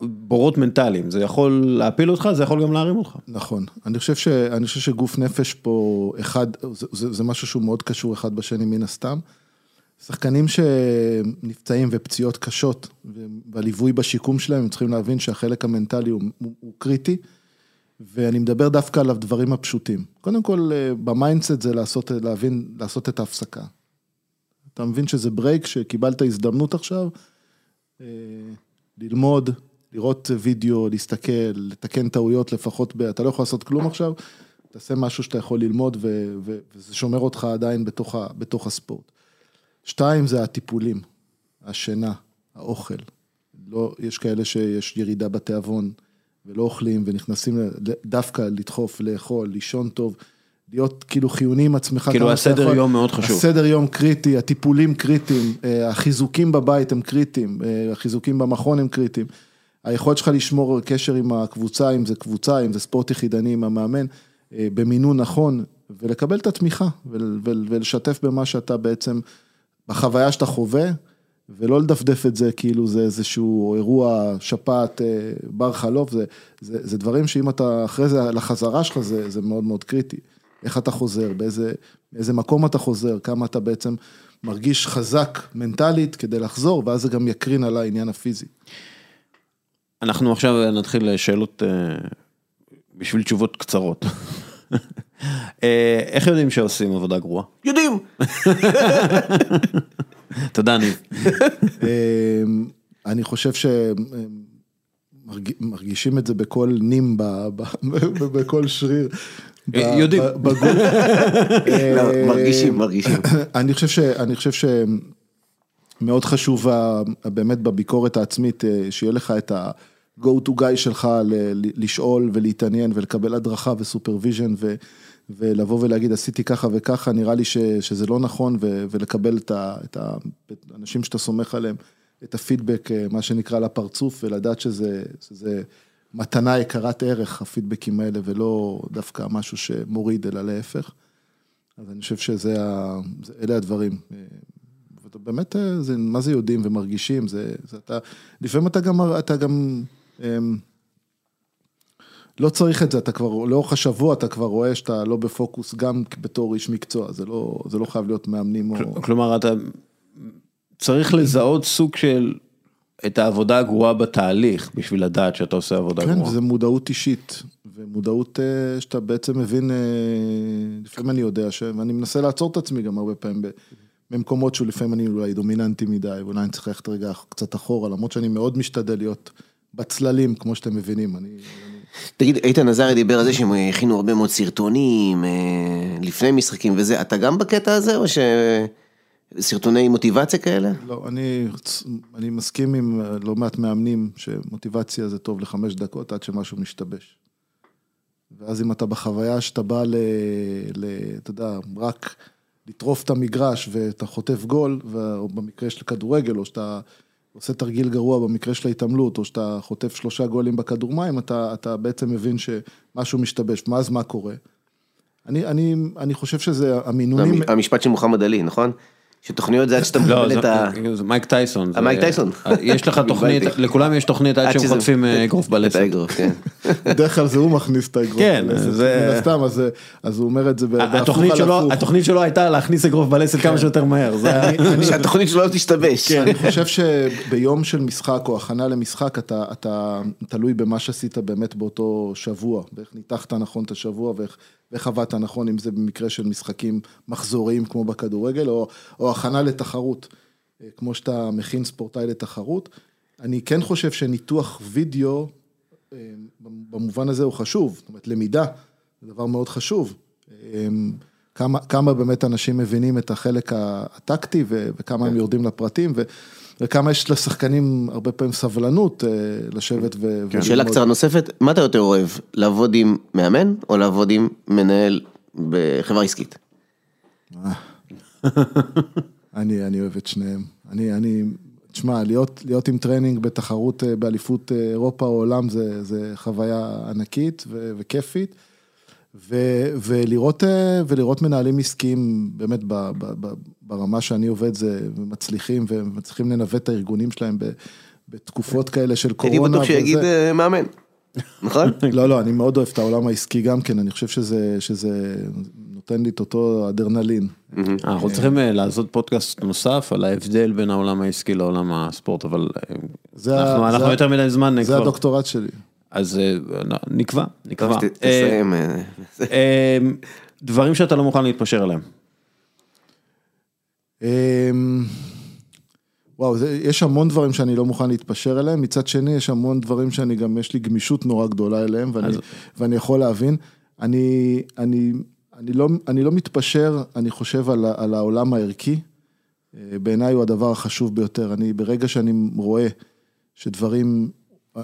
בורות מנטליים, זה יכול להפיל אותך, זה יכול גם להרים אותך. נכון, אני חושב, ש, אני חושב שגוף נפש פה אחד, זה, זה, משהו שהוא מאוד קשור אחד בשני מן הסתם. שחקנים שנפצעים ופציעות קשות, והליווי בשיקום שלהם, הם צריכים להבין שהחלק המנטלי הוא, הוא, הוא קריטי, ואני מדבר דווקא על הדברים הפשוטים. קודם כל, ב mindset זה לעשות, להבין, לעשות את ההפסקה. אתה מבין שזה break, שקיבלת הזדמנות עכשיו, ללמוד, לראות וידאו, להסתכל, לתקן טעויות לפחות, ב... אתה לא יכול לעשות כלום עכשיו, תעשה משהו שאתה יכול ללמוד ו... ו... וזה שומר אותך עדיין בתוך, ה... בתוך הספורט. שתיים זה הטיפולים, השינה, האוכל. לא, יש כאלה שיש ירידה בתיאבון ולא אוכלים ונכנסים דווקא לדחוף, לאכול, לישון טוב. להיות כאילו חיוני עם עצמך. כאילו הסדר יום מאוד חשוב. הסדר יום קריטי, הטיפולים קריטיים, החיזוקים בבית הם קריטיים, החיזוקים במכון הם קריטיים. היכולת שלך לשמור קשר עם הקבוצה, אם זה קבוצה, אם זה ספורט יחידני עם המאמן, במינון נכון, ולקבל את התמיכה, ולשתף במה שאתה בעצם, בחוויה שאתה חווה, ולא לדפדף את זה כאילו זה איזשהו אירוע שפעת בר חלוף, זה, זה, זה דברים שאם אתה אחרי זה, לחזרה שלך זה, זה מאוד מאוד קריטי. איך אתה חוזר, באיזה, באיזה מקום אתה חוזר, כמה אתה בעצם מרגיש חזק מנטלית כדי לחזור, ואז זה גם יקרין על העניין הפיזי. אנחנו עכשיו נתחיל שאלות בשביל תשובות קצרות. איך יודעים שעושים עבודה גרועה? יודעים. תודה ניב. אני חושב שמרגישים את זה בכל נים, בכל שריר. יודעים. מרגישים, מרגישים. אני חושב ש... שמאוד חשוב באמת בביקורת העצמית, שיהיה לך את ה-go to guy שלך לשאול ולהתעניין ולקבל הדרכה ו supervision ולבוא ולהגיד עשיתי ככה וככה, נראה לי שזה לא נכון ולקבל את האנשים שאתה סומך עליהם, את הפידבק, מה שנקרא לפרצוף ולדעת שזה... מתנה יקרת ערך, הפידבקים האלה, ולא דווקא משהו שמוריד, אלא להפך. אז אני חושב שזה, אלה הדברים. באמת, זה, מה זה יודעים ומרגישים, זה, זה אתה, לפעמים אתה גם, אתה גם, לא צריך את זה, אתה כבר, לאורך השבוע אתה כבר רואה שאתה לא בפוקוס, גם בתור איש מקצוע, זה לא, זה לא חייב להיות מאמנים או... כלומר, אתה צריך לזהות סוג של... את העבודה הגרועה בתהליך, בשביל לדעת שאתה עושה עבודה כן, גרועה. כן, זה מודעות אישית, ומודעות שאתה בעצם מבין, לפעמים אני יודע, ואני מנסה לעצור את עצמי גם הרבה פעמים שהוא לפעמים אני אולי דומיננטי מדי, ואולי אני צריך ללכת רגע קצת אחורה, למרות שאני מאוד משתדל להיות בצללים, כמו שאתם מבינים. אני... תגיד, איתן עזרי דיבר על זה שהם הכינו הרבה מאוד סרטונים אה, לפני משחקים וזה, אתה גם בקטע הזה או שסרטוני מוטיבציה כאלה? לא, אני, אני מסכים עם אה, לא מעט מאמנים שמוטיבציה זה טוב לחמש דקות עד שמשהו משתבש. ואז אם אתה בחוויה שאתה בא ל... ל אתה יודע, רק לטרוף את המגרש ואתה חוטף גול, או במקרה של כדורגל, או שאתה עושה תרגיל גרוע במקרה של ההתעמלות, או שאתה חוטף שלושה גולים בכדור מים, אתה, אתה בעצם מבין שמשהו משתבש, ואז מה קורה? אני, אני, אני חושב שזה המינונים... המשפט של מוחמד עלי, נכון? שתוכניות זה עד שאתה לא, מקבל את ה... זה מייק טייסון. אה, מייק טייסון. יש לך תוכנית, לכולם יש תוכנית עד שהם חוטפים אה, אגרוף בלסת. את האגרוף, כן. בדרך כלל זה הוא מכניס את האגרוף כן, בלסת, זה- מן הסתם, אז זה- אז הוא אומר את זה בהפוך התוכנית על שלו, הפוך. התוכנית שלו הייתה להכניס אגרוף בלסת כמה שיותר מהר. שהתוכנית שלו לא תשתבש. אני חושב שביום של משחק או הכנה למשחק, אתה, אתה תלוי במה שעשית באמת באותו שבוע, ואיך ניתחת נכון את השבוע ואיך, ואיך עבדת נכון, אם זה במקרה של משחקים מחזוריים כמו בכדורגל, או, או הכנה לתחרות, אה, כמו שאתה מכין ספורטאי לתחרות. אני כן חושב שניתוח וידאו, אה, במובן הזה הוא חשוב, זאת אומרת, למידה, זה דבר מאוד חשוב. אה, כמה, כמה באמת אנשים מבינים את החלק הטקטי ו- וכמה הם יורדים לפרטים ו- וכמה יש לשחקנים הרבה פעמים סבלנות אה, לשבת ו... כן. שאלה קצרה נוספת, מה אתה יותר אוהב, לעבוד עם מאמן או לעבוד עם מנהל בחברה עסקית? אני, אני אוהב את שניהם. אני, אני, תשמע, להיות, להיות עם טרנינג בתחרות אה, באליפות אה, אירופה או עולם זה, זה חוויה ענקית ו- וכיפית. ו, ולראות, אה, ולראות מנהלים עסקיים באמת ב, ב, ב, ברמה שאני עובד זה, ומצליחים ומצליחים לנווט את הארגונים שלהם ב, בתקופות כאלה של הייתי קורונה. בטוח שיגיד וזה. אה, מאמן, נכון? לא, לא, אני מאוד אוהב את העולם העסקי גם כן, אני חושב שזה, שזה נותן לי את אותו אדרנלין. אנחנו צריכים אה, לעשות פודקאסט נוסף על ההבדל בין העולם העסקי לעולם הספורט, אבל אה, זה אנחנו זה יותר מדי זמן זה כבר. הדוקטורט שלי. אז אה, נקבע, נקבע. טוב, ת- אה, תסיים. אה, דברים שאתה לא מוכן להתפשר עליהם. וואו, זה, יש המון דברים שאני לא מוכן להתפשר אליהם, מצד שני יש המון דברים שאני גם, יש לי גמישות נורא גדולה אליהם, ואני, אז- ואני יכול להבין. אני, אני, אני, לא, אני לא מתפשר, אני חושב על, על העולם הערכי, בעיניי הוא הדבר החשוב ביותר. אני, ברגע שאני רואה שדברים,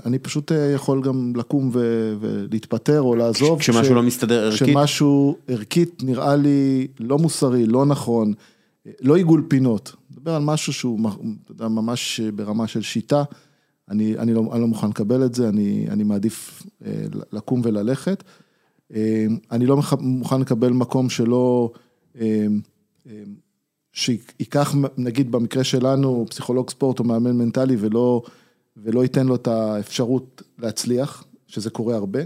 אני פשוט אה, יכול גם לקום ו, ולהתפטר או לעזוב. כשמשהו כש- לא מסתדר ערכית? כשמשהו ערכית נראה לי לא מוסרי, לא נכון, לא עיגול פינות. מדבר על משהו שהוא יודע, ממש ברמה של שיטה, אני, אני, לא, אני לא מוכן לקבל את זה, אני, אני מעדיף אה, לקום וללכת. אה, אני לא מוכן לקבל מקום שלא, אה, אה, שייקח, נגיד במקרה שלנו, פסיכולוג ספורט או מאמן מנטלי ולא, ולא ייתן לו את האפשרות להצליח, שזה קורה הרבה.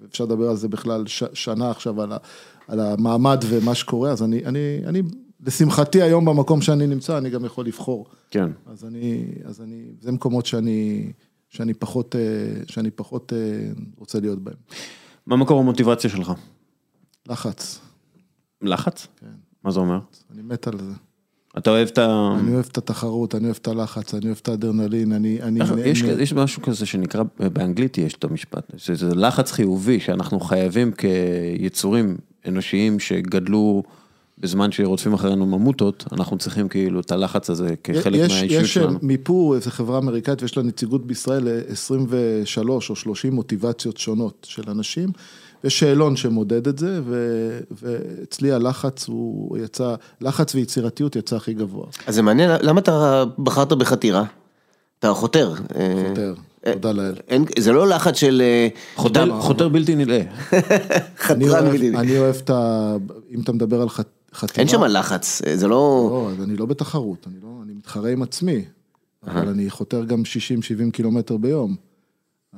ואפשר לדבר על זה בכלל ש, שנה עכשיו, על, ה, על המעמד ומה שקורה, אז אני, אני, אני, לשמחתי היום במקום שאני נמצא, אני גם יכול לבחור. כן. אז אני, אז אני, זה מקומות שאני, שאני פחות, אה, שאני פחות אה, רוצה להיות בהם. מה מקור המוטיבציה שלך? לחץ, לחץ? כן. מה זה אומר? אני מת על זה. אתה אוהב את ה... אני אוהב את התחרות, אני אוהב את הלחץ, אני אוהב את האדרנלין, אני... אני אני- יש, אני- יש משהו כזה שנקרא, באנגלית יש את המשפט, שזה לחץ חיובי שאנחנו חייבים כיצורים אנושיים שגדלו בזמן שרודפים אחרינו ממוטות, אנחנו צריכים כאילו את הלחץ הזה כחלק יש, מהאישיות יש שלנו. מיפור, איזו חברה אמריקאית ויש לה נציגות בישראל ל-23 או 30 מוטיבציות שונות של אנשים. יש שאלון שמודד את זה, ו, ואצלי הלחץ הוא יצא, לחץ ויצירתיות יצא הכי גבוה. אז זה מעניין, למה אתה בחרת בחתירה? אתה חותר. אה, יותר, תודה לאל. אין- זה לא לחץ של... אה, חותר, חותר בלתי נלאה. אני חתרן אוהב, בדיוק. אני אוהב את ה... אם אתה מדבר על ח- חתירה... אין שם לחץ, אה, זה לא... לא, אני לא בתחרות, אני לא, אני מתחרה עם עצמי, אבל אני חותר גם 60-70 קילומטר ביום.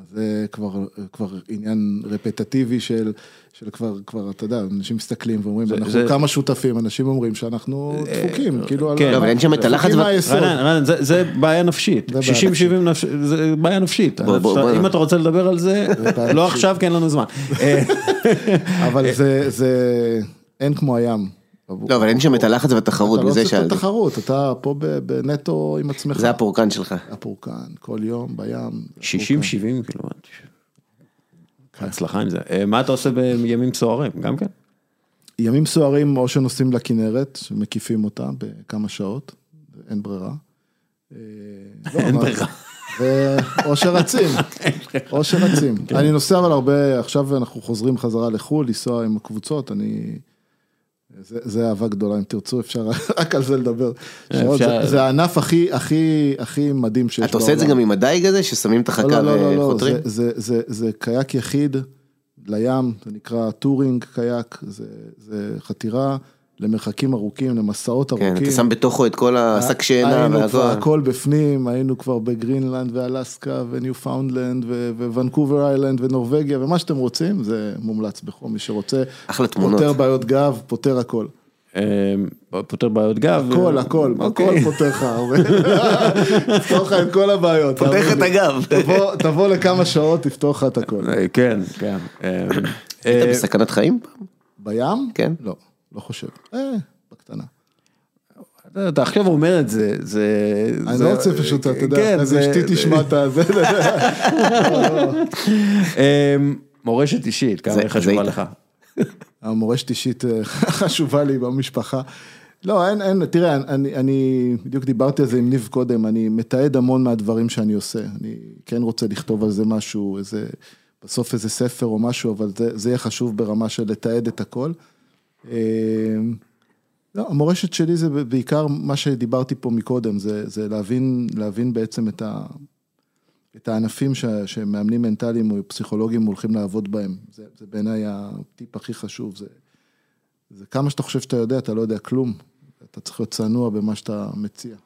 אז זה כבר, כבר עניין רפטטיבי של, של כבר, כבר, אתה יודע, אנשים מסתכלים ואומרים, אנחנו זה- כמה שותפים, אנשים אומרים שאנחנו דפוקים, כאילו, כן, על- אבל אין שם את הלחץ. רענן, רענן, זה- זה בעיה נפשית, זה בעיה 60-70 נפש- זה בעיה נפשית, בוא, בוא, בוא. אם אתה רוצה לדבר על זה, לא. עכשיו כי אין לנו זמן. אה, אבל זה, זה, אין כמו הים. לא, אבל אין שם את הלחץ והתחרות, אתה לא בזה צריך את שאלתי. התחרות, אתה פה ב- בנטו עם עצמך. זה הפורקן שלך. הפורקן, כל יום, בים. 60-70 קילומט. הצלחה עם זה. אה, מה אתה עושה בימים סוערים? גם כן? ימים סוערים או שנוסעים לכנרת, שמקיפים אותה בכמה שעות, אין ברירה. אה, לא, אין ברירה. או שרצים, או שרצים. אני נוסע אבל הרבה, עכשיו אנחנו חוזרים חזרה לחו"ל, לנסוע עם הקבוצות, אני... זה, זה אהבה גדולה, אם תרצו אפשר רק על זה לדבר. שעות, אפשר. זה, זה הענף הכי, הכי, הכי מדהים שיש אתה עושה את זה גם עם הדייג הזה, ששמים את לא, החכה לא, לא, לא, לא, וחותרים? זה, זה, זה, זה קיאק יחיד לים, זה נקרא touring kayak, זה, זה חתירה למרחקים ארוכים, למסעות כן, ארוכים. אתה שם בתוכו את כל השק שינה היינו כבר. הכל בפנים, היינו כבר בגרינלנד ואלסקה וניופאונדלנד ו- וונקובר איילנד ונורבגיה ומה שאתם רוצים, זה מומלץ בחום, מי שרוצה. אחלה תמונות. פותר בעיות גב, פותר הכל. אה, פותר בעיות גב. הכל, הכל, אוקיי. הכל פותר לך. יפתור לך את כל הבעיות. פותח תאמין את. הגב. תבוא- לכמה שעות, תפתור לך את הכל. אה, כן, כן. אה, היית אה, בסכנת חיים? בים? כן. לא, לא חושב. אה, בקטנה. אתה עכשיו אומר את זה, זה... אני זה- לא רוצה פשוט, אתה יודע, כן, אחרי זה אשתי תשמע את הזה. אה, מורשת אישית, כמה זה- היא חשובה זה לך. המורשת אישית אה, חשובה לי במשפחה. לא, אין, אין, תראה, אני, אני בדיוק דיברתי על זה עם ניב קודם, אני מתעד המון מהדברים שאני עושה. אני כן רוצה לכתוב על זה משהו, איזה, בסוף איזה ספר או משהו, אבל זה, זה יהיה חשוב ברמה של לתעד את הכל. אה, לא, המורשת שלי זה בעיקר מה שדיברתי פה מקודם, זה, זה להבין, להבין בעצם את, ה, את הענפים ש, שמאמנים מנטליים או פסיכולוגים הולכים לעבוד בהם. זה, זה בעיניי הטיפ הכי חשוב, זה, זה כמה שאתה חושב שאתה יודע, אתה לא יודע כלום. אתה צריך להיות צנוע במה שאתה מציע.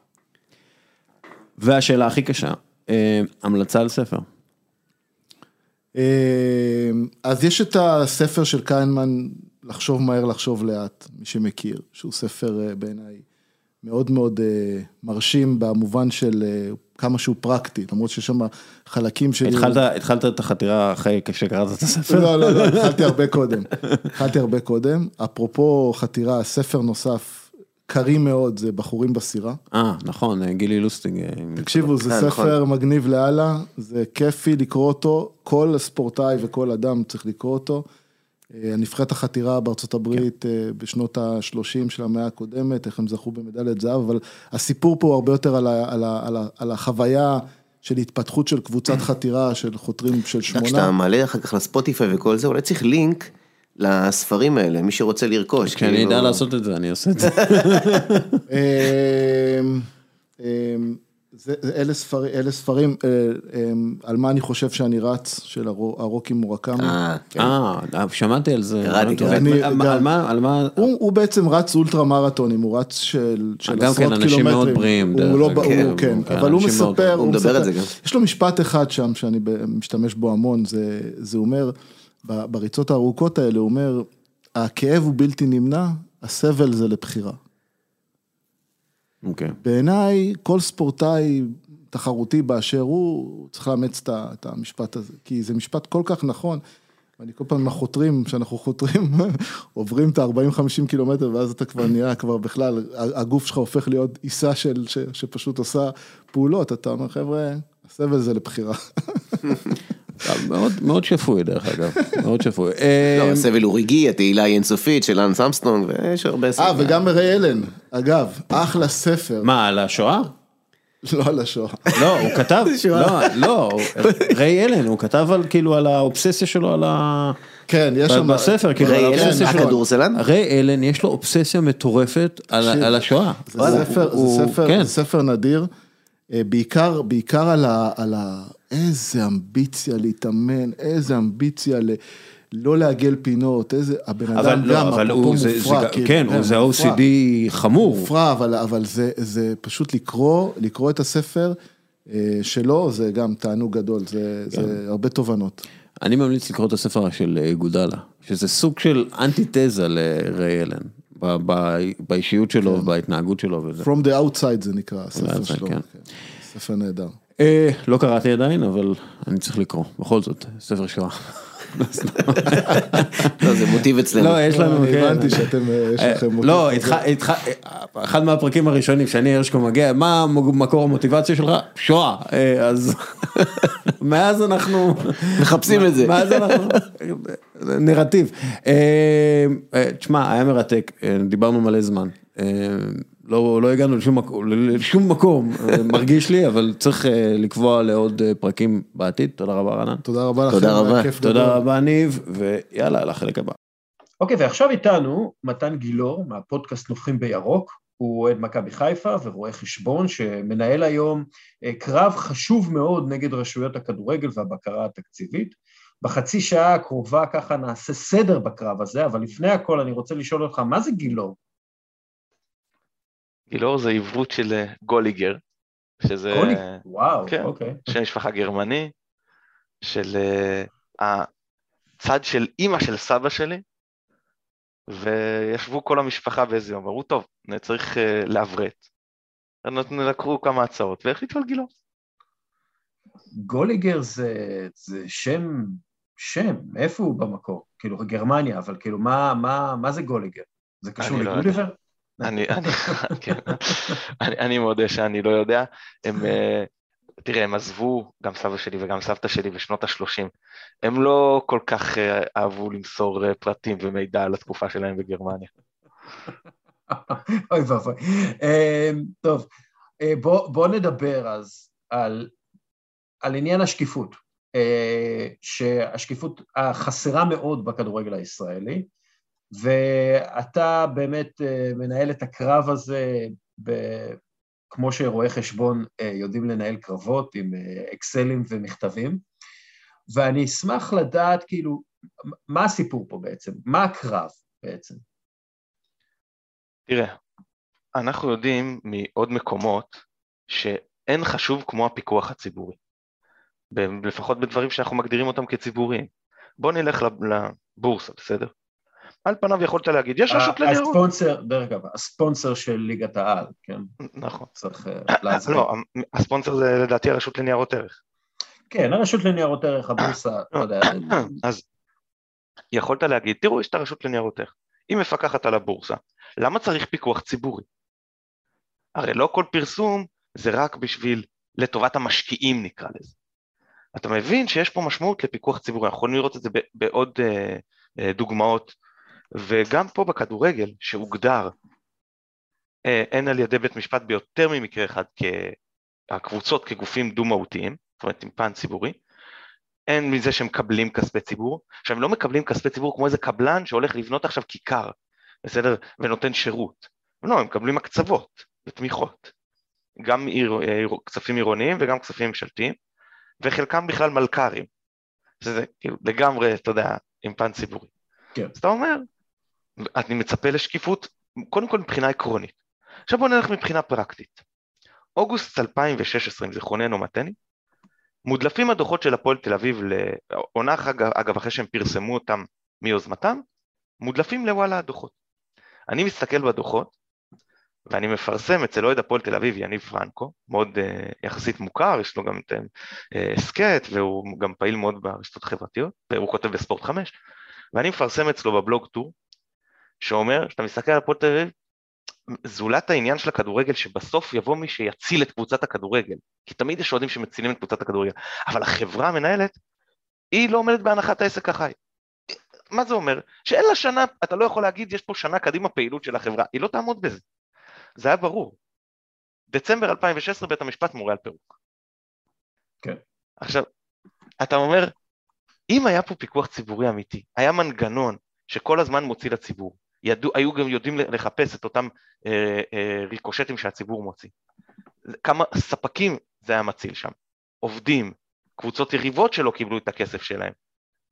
והשאלה הכי קשה, אה, המלצה על ספר. אה, אז יש את הספר של קיינמן, לחשוב מהר, לחשוב לאט, מי שמכיר, שהוא ספר אה, בעיניי מאוד מאוד אה, מרשים במובן של אה, כמה שהוא פרקטי, למרות שיש שם חלקים של... התחלת, התחלת את החתירה אחרי שקראת את הספר? לא, לא, לא, התחלתי הרבה קודם. התחלתי הרבה קודם. אפרופו חתירה, ספר נוסף, קריא מאוד, זה בחורים בסירה. אה, נכון, גילי לוסטיג. אה, תקשיבו, זה נכון. ספר מגניב לאללה, זה כיפי לקרוא אותו, כל ספורטאי וכל אדם צריך לקרוא אותו. אה, הנבחרת החתירה בארצות הברית אה, בשנות ה-30 של המאה הקודמת, איך הם זכו במדליית זהב, אבל הסיפור פה הוא הרבה יותר על, ה, על, ה, על, ה, על החוויה של התפתחות של קבוצת חתירה, של חותרים של כשאתה שמונה. מעלה אחר כך לספוטיפיי וכל זה, אולי צריך לינק לספרים האלה, מי שרוצה לרכוש. כשאני כאילו- אדע לעשות את זה, אני אעשה את זה. זה, זה- אלה ספרים, אלה ספרים, אה, אמ, על מה אני חושב שאני רץ, של הרו- הרוקי מורקמי. אה, כן. אה, שמעתי על זה. קראתי, שמעתי על זה. קראתי. על מה- על מה, על מה, הוא, הוא בעצם רץ אולטרה מרתונים, הוא רץ של, של גם עשרות כן, קילומטרים. אנשים מאוד בריאים, הוא לא, אגב. הוא, כן, כן, כן, אבל הוא מספר, הוא מדבר את זה גם. יש לו משפט אחד שם שאני משתמש בו המון, זה, זה אומר, בריצות הארוכות האלה, הוא אומר, הכאב הוא בלתי נמנע, הסבל זה לבחירה. אוקיי. בעיניי, כל ספורטאי תחרותי באשר הוא, צריך לאמץ את המשפט הזה, כי זה משפט כל כך נכון. ואני כל פעם עם החותרים, כשאנחנו חותרים, עוברים את ה-40-50 קילומטר, ואז אתה כבר נהיה, כבר בכלל, הגוף שלך הופך להיות עיסה של, ש, שפשוט עושה פעולות, אתה אומר, חבר'ה, הסבל זה לבחירה. מאוד, מאוד שפוי דרך אגב, מאוד שפוי. לא, אה, הסבל הוא רגעי, התהילה היא אינסופית של לאנס אמסטרונג, ויש הרבה אה, ספרים. וגם ריי אלן, אגב, אחלה ספר, מה, על השואה? לא על השואה. לא, הוא כתב, לא, לא, ריי אלן, הוא כתב על כאילו על האובססיה שלו על ה... כן, יש שם... בספר, כאילו, ריי אלן. הכדורסלן? ריי אלן, יש לו אובססיה מטורפת על השואה. זה ספר, ספר, כן. ספר נדיר, אה, בעיקר, בעיקר על ה, על ה... איזה אמביציה להתאמן, איזה אמביציה ל... לא לעגל פינות, איזה... הבן אדם לא, גם, אבל הוא, זה, זה, מופרע, גם- כאילו, כן, הוא- זה מופרע. OCD חמור. מופרע, אבל, אבל זה, זה פשוט לקרוא, לקרוא את הספר אה, שלו, זה גם תענוג גדול, זה, כן. זה הרבה תובנות. אני ממליץ לקרוא את הספר של אה, גודלה, שזה סוג של אנטיתזה לריי אלן, ב- ב- באישיות שלו, בהתנהגות שלו וזה. From the outside זה נקרא, הספר outside, שלו. כן. כן. ספר נהדר. אה, לא קראתי עדיין, אבל אני צריך לקרוא, בכל זאת, ספר שואה. לא, זה מוטיב אצלנו. לא, יש לנו, אני כן. הבנתי שאתם, אה, יש לכם מוטיב לא. איתך, אחד מהפרקים הראשונים שאני הרשקו מגיע, מה מקור המוטיבציה שלך? שואה, אה, אז מאז אנחנו, מחפשים את זה. מאז אנחנו, נרטיב. אה, אה, תשמע, היה מרתק, אה, דיברנו מלא זמן. לא, לא הגענו לשום מקום, לשום מקום, אה, מרגיש לי, אבל צריך אה, לקבוע לעוד אה, פרקים בעתיד. תודה רבה רענן. תודה רבה לכם. תודה היה רבה. תודה. רבה ניב, ויאללה, לחלק הבא. אוקיי, ועכשיו איתנו מתן גילאור מהפודקאסט נובחים בירוק, הוא אוהד מכבי חיפה ורואה חשבון שמנהל היום קרב חשוב מאוד נגד רשויות הכדורגל והבקרה התקציבית. בחצי שעה הקרובה ככה נעשה סדר בקרב הזה, אבל לפני הכל אני רוצה לשאול אותך, מה זה גילאור? גילאור זה עברות של אה, גוליגר, שזה גולי? וואו, כן. אוקיי. שם משפחה גרמני, של אה, הצד של אימא של סבא שלי, וישבו כל המשפחה באיזה יום, אמרו, טוב, צריך אה, לעברת. נתנו- לקחו כמה הצעות, והחליטו על גילאור. גוליגר זה, זה שם, שם, איפה הוא במקור? כאילו, גרמניה, אבל כאילו, מה, מה, מה זה גוליגר? זה קשור אני לא? אני, אני, כן, אני, אני מודה שאני לא יודע. הם, אה, תראה, הם עזבו, גם סבא שלי וגם סבתא שלי בשנות ה-30. הם לא כל כך אה, אהבו למסור אה, פרטים ומידע על התקופה שלהם בגרמניה. אוי ואבוי. אמ, טוב, אה, בוא, בוא נדבר אז על, על עניין השקיפות, שהשקיפות החסרה מאוד בכדורגל הישראלי, ואתה באמת אה, מנהל את הקרב הזה ב... כמו שרואי חשבון אה, יודעים לנהל קרבות עם אה, אקסלים ומכתבים, ואני אשמח לדעת כאילו, מה הסיפור פה בעצם? מה הקרב בעצם? תראה, אנחנו יודעים מעוד מקומות שאין חשוב כמו הפיקוח הציבורי. לפחות בדברים שאנחנו מגדירים אותם כציבוריים. בוא נלך לב- לבורסה, בסדר? על פניו יכולת להגיד, יש רשות לניירות. הספונסר, דרך אגב, הספונסר של ליגת העל, כן, נכון. צריך אה, להסביר. לא, הספונסר זה לדעתי הרשות לניירות ערך. כן, הרשות לניירות ערך, הבורסה, אתה יודע, אז יכולת להגיד, תראו, יש את הרשות לניירות ערך, היא מפקחת על הבורסה, למה צריך פיקוח ציבורי? הרי לא כל פרסום זה רק בשביל, לטובת המשקיעים נקרא לזה. אתה מבין שיש פה משמעות לפיקוח ציבורי, אנחנו יכולים לראות את זה בעוד אה, אה, דוגמאות, וגם פה בכדורגל, שהוגדר אה, הן על ידי בית משפט ביותר ממקרה אחד, כהקבוצות כגופים דו-מהותיים, זאת אומרת עם פן ציבורי, הן מזה שהם מקבלים כספי ציבור. עכשיו, הם לא מקבלים כספי ציבור כמו איזה קבלן שהולך לבנות עכשיו כיכר, בסדר? ונותן שירות. לא, הם מקבלים הקצוות ותמיכות. גם עיר, עיר, כספים עירוניים וגם כספים ממשלתיים, וחלקם בכלל מלכ"רים. שזה כאילו לגמרי, אתה יודע, עם פן ציבורי. כן. אז אתה אומר, אני מצפה לשקיפות, קודם כל מבחינה עקרונית. עכשיו בוא נלך מבחינה פרקטית. אוגוסט 2016, אם זיכרוננו מתני, מודלפים הדוחות של הפועל תל אביב לעונה אגב, אחרי שהם פרסמו אותם מיוזמתם, מודלפים לוואלה הדוחות. אני מסתכל בדוחות, ואני מפרסם אצל אוהד הפועל תל אביב יניב פרנקו, מאוד uh, יחסית מוכר, יש לו גם את הסכת, uh, והוא גם פעיל מאוד ברשתות חברתיות, והוא כותב בספורט 5, ואני מפרסם אצלו בבלוג טור, שאומר, כשאתה מסתכל על הפועל תל אביב, זולת העניין של הכדורגל, שבסוף יבוא מי שיציל את קבוצת הכדורגל, כי תמיד יש אוהדים שמצילים את קבוצת הכדורגל, אבל החברה המנהלת, היא לא עומדת בהנחת העסק החי. מה זה אומר? שאין לה שנה, אתה לא יכול להגיד, יש פה שנה קדימה פעילות של החברה, היא לא תעמוד בזה. זה היה ברור. דצמבר 2016 בית המשפט מורה על פירוק. כן. עכשיו, אתה אומר, אם היה פה פיקוח ציבורי אמיתי, היה מנגנון שכל הזמן מוציא לציבור, ידעו, היו גם יודעים לחפש את אותם אה, אה, ריקושטים שהציבור מוציא. כמה ספקים זה היה מציל שם, עובדים, קבוצות יריבות שלא קיבלו את הכסף שלהם,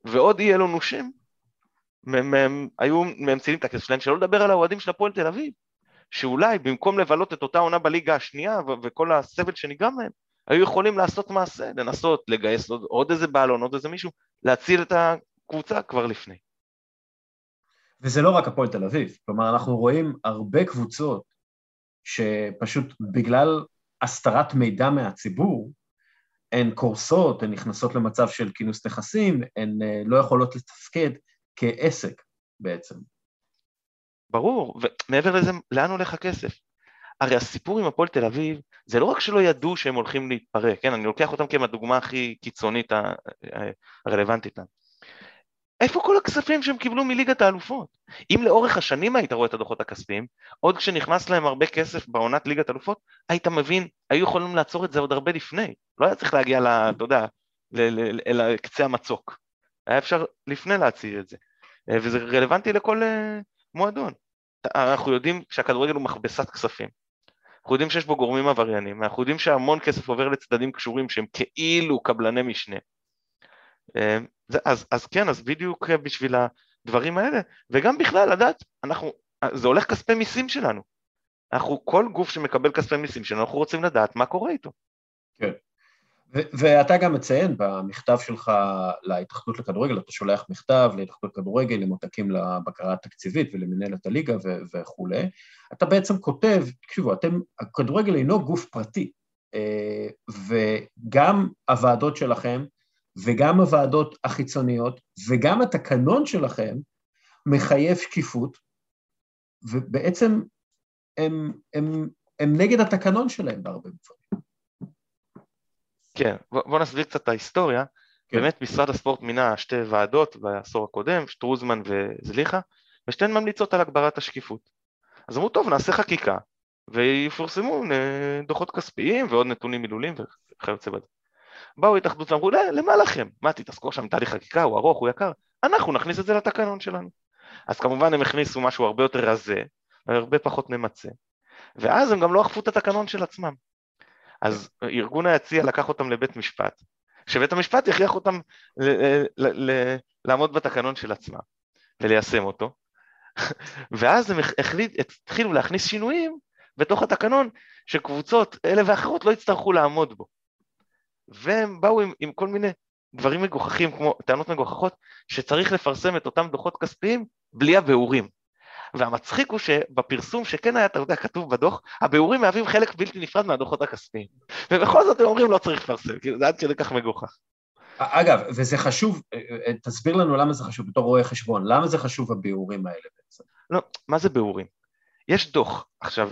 ועוד אי אלו נושים, הם, הם, היו ממצילים את הכסף שלהם, שלא לדבר על האוהדים של הפועל תל אביב, שאולי במקום לבלות את אותה עונה בליגה השנייה ו- וכל הסבל שנגרם להם, היו יכולים לעשות מעשה, לנסות לגייס עוד, עוד איזה בעלון, עוד איזה מישהו, להציל את הקבוצה כבר לפני. וזה לא רק הפועל תל אביב, כלומר אנחנו רואים הרבה קבוצות שפשוט בגלל הסתרת מידע מהציבור, הן קורסות, הן נכנסות למצב של כינוס נכסים, הן לא יכולות לתפקד כעסק. בעצם. ברור, ומעבר לזה, לאן הולך הכסף? הרי הסיפור עם הפועל תל אביב, זה לא רק שלא ידעו שהם הולכים להתפרק, כן, אני לוקח אותם כדוגמה הכי קיצונית הרלוונטית להם. איפה כל הכספים שהם קיבלו מליגת האלופות? אם לאורך השנים היית רואה את הדוחות הכספיים, עוד כשנכנס להם הרבה כסף בעונת ליגת האלופות, היית מבין, היו יכולים לעצור את זה עוד הרבה לפני. לא היה צריך להגיע, אתה יודע, אל קצה המצוק. היה אפשר לפני להצהיר את זה. אה, וזה רלוונטי לכל אה, מועדון. אנחנו יודעים שהכדורגל הוא מכבסת כספים. אנחנו יודעים שיש בו גורמים עבריינים, אנחנו יודעים שהמון כסף עובר לצדדים קשורים שהם כאילו קבלני משנה. אה, אז, אז כן, אז בדיוק בשביל הדברים האלה, וגם בכלל לדעת, אנחנו, זה הולך כספי מיסים שלנו. אנחנו, כל גוף שמקבל כספי מיסים שלנו, אנחנו רוצים לדעת מה קורה איתו. כן. ואתה גם מציין במכתב שלך להתאחדות לכדורגל, אתה שולח מכתב להתאחדות לכדורגל עם עותקים לבקרה התקציבית ולמנהלת הליגה וכולי, אתה בעצם כותב, תקשיבו, אתם, הכדורגל אינו גוף פרטי, אה, וגם הוועדות שלכם וגם הוועדות החיצוניות וגם התקנון שלכם מחייב שקיפות, ובעצם הם, הם, הם נגד התקנון שלהם בהרבה דברים. כן, בוא, נסביר קצת את ההיסטוריה. כן. באמת משרד הספורט מינה שתי ועדות בעשור הקודם, שטרוזמן וזליכה, ושתיהן ממליצות על הגברת השקיפות. אז אמרו, טוב, נעשה חקיקה, ויפורסמו אה, דוחות כספיים ועוד נתונים מילוליים וכיוצא בזה. באו התאחדות ואמרו, למה לכם? מה, תתעסקו עם תהליך חקיקה, הוא ארוך, הוא יקר? אנחנו נכניס את זה לתקנון שלנו. אז כמובן הם הכניסו משהו הרבה יותר רזה, הרבה פחות ממצה, ואז הם גם לא אכפו את התקנון של עצמם. אז ארגון היציע לקח אותם לבית משפט, שבית המשפט יכריח אותם ל- ל- ל- לעמוד בתקנון של עצמם וליישם אותו, ואז הם החליט, התחילו להכניס שינויים בתוך התקנון שקבוצות אלה ואחרות לא יצטרכו לעמוד בו. והם באו עם, עם כל מיני דברים מגוחכים, כמו טענות מגוחכות, שצריך לפרסם את אותם דוחות כספיים בלי הביאורים. והמצחיק הוא שבפרסום שכן היה, אתה יודע, כתוב בדוח, הביאורים מהווים חלק בלתי נפרד מהדוחות הכספיים. ובכל זאת הם אומרים לא צריך לפרסם, כאילו זה עד כדי כך מגוחך. אגב, וזה חשוב, תסביר לנו למה זה חשוב בתור רואה חשבון, למה זה חשוב הביאורים האלה בעצם? לא, מה זה ביאורים? יש דוח, עכשיו,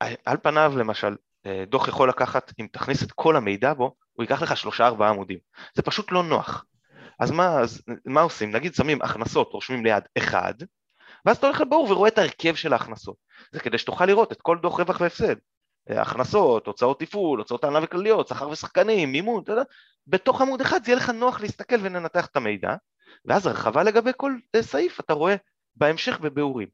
על פניו למשל, דוח יכול לקחת, אם תכניס את כל המידע בו, הוא ייקח לך שלושה ארבעה עמודים. זה פשוט לא נוח. אז מה, אז מה עושים? נגיד שמים הכנסות, רושמים ליד אחד, ואז אתה הולך לבור ורואה את ההרכב של ההכנסות. זה כדי שתוכל לראות את כל דוח רווח והפסד. אה, הכנסות, הוצאות תפעול, הוצאות הנהלה וכלליות, שכר ושחקנים, מימון, אתה יודע, בתוך עמוד אחד זה יהיה לך נוח להסתכל וננתח את המידע, ואז הרחבה לגבי כל אה, סעיף אתה רואה בהמשך בביאורים.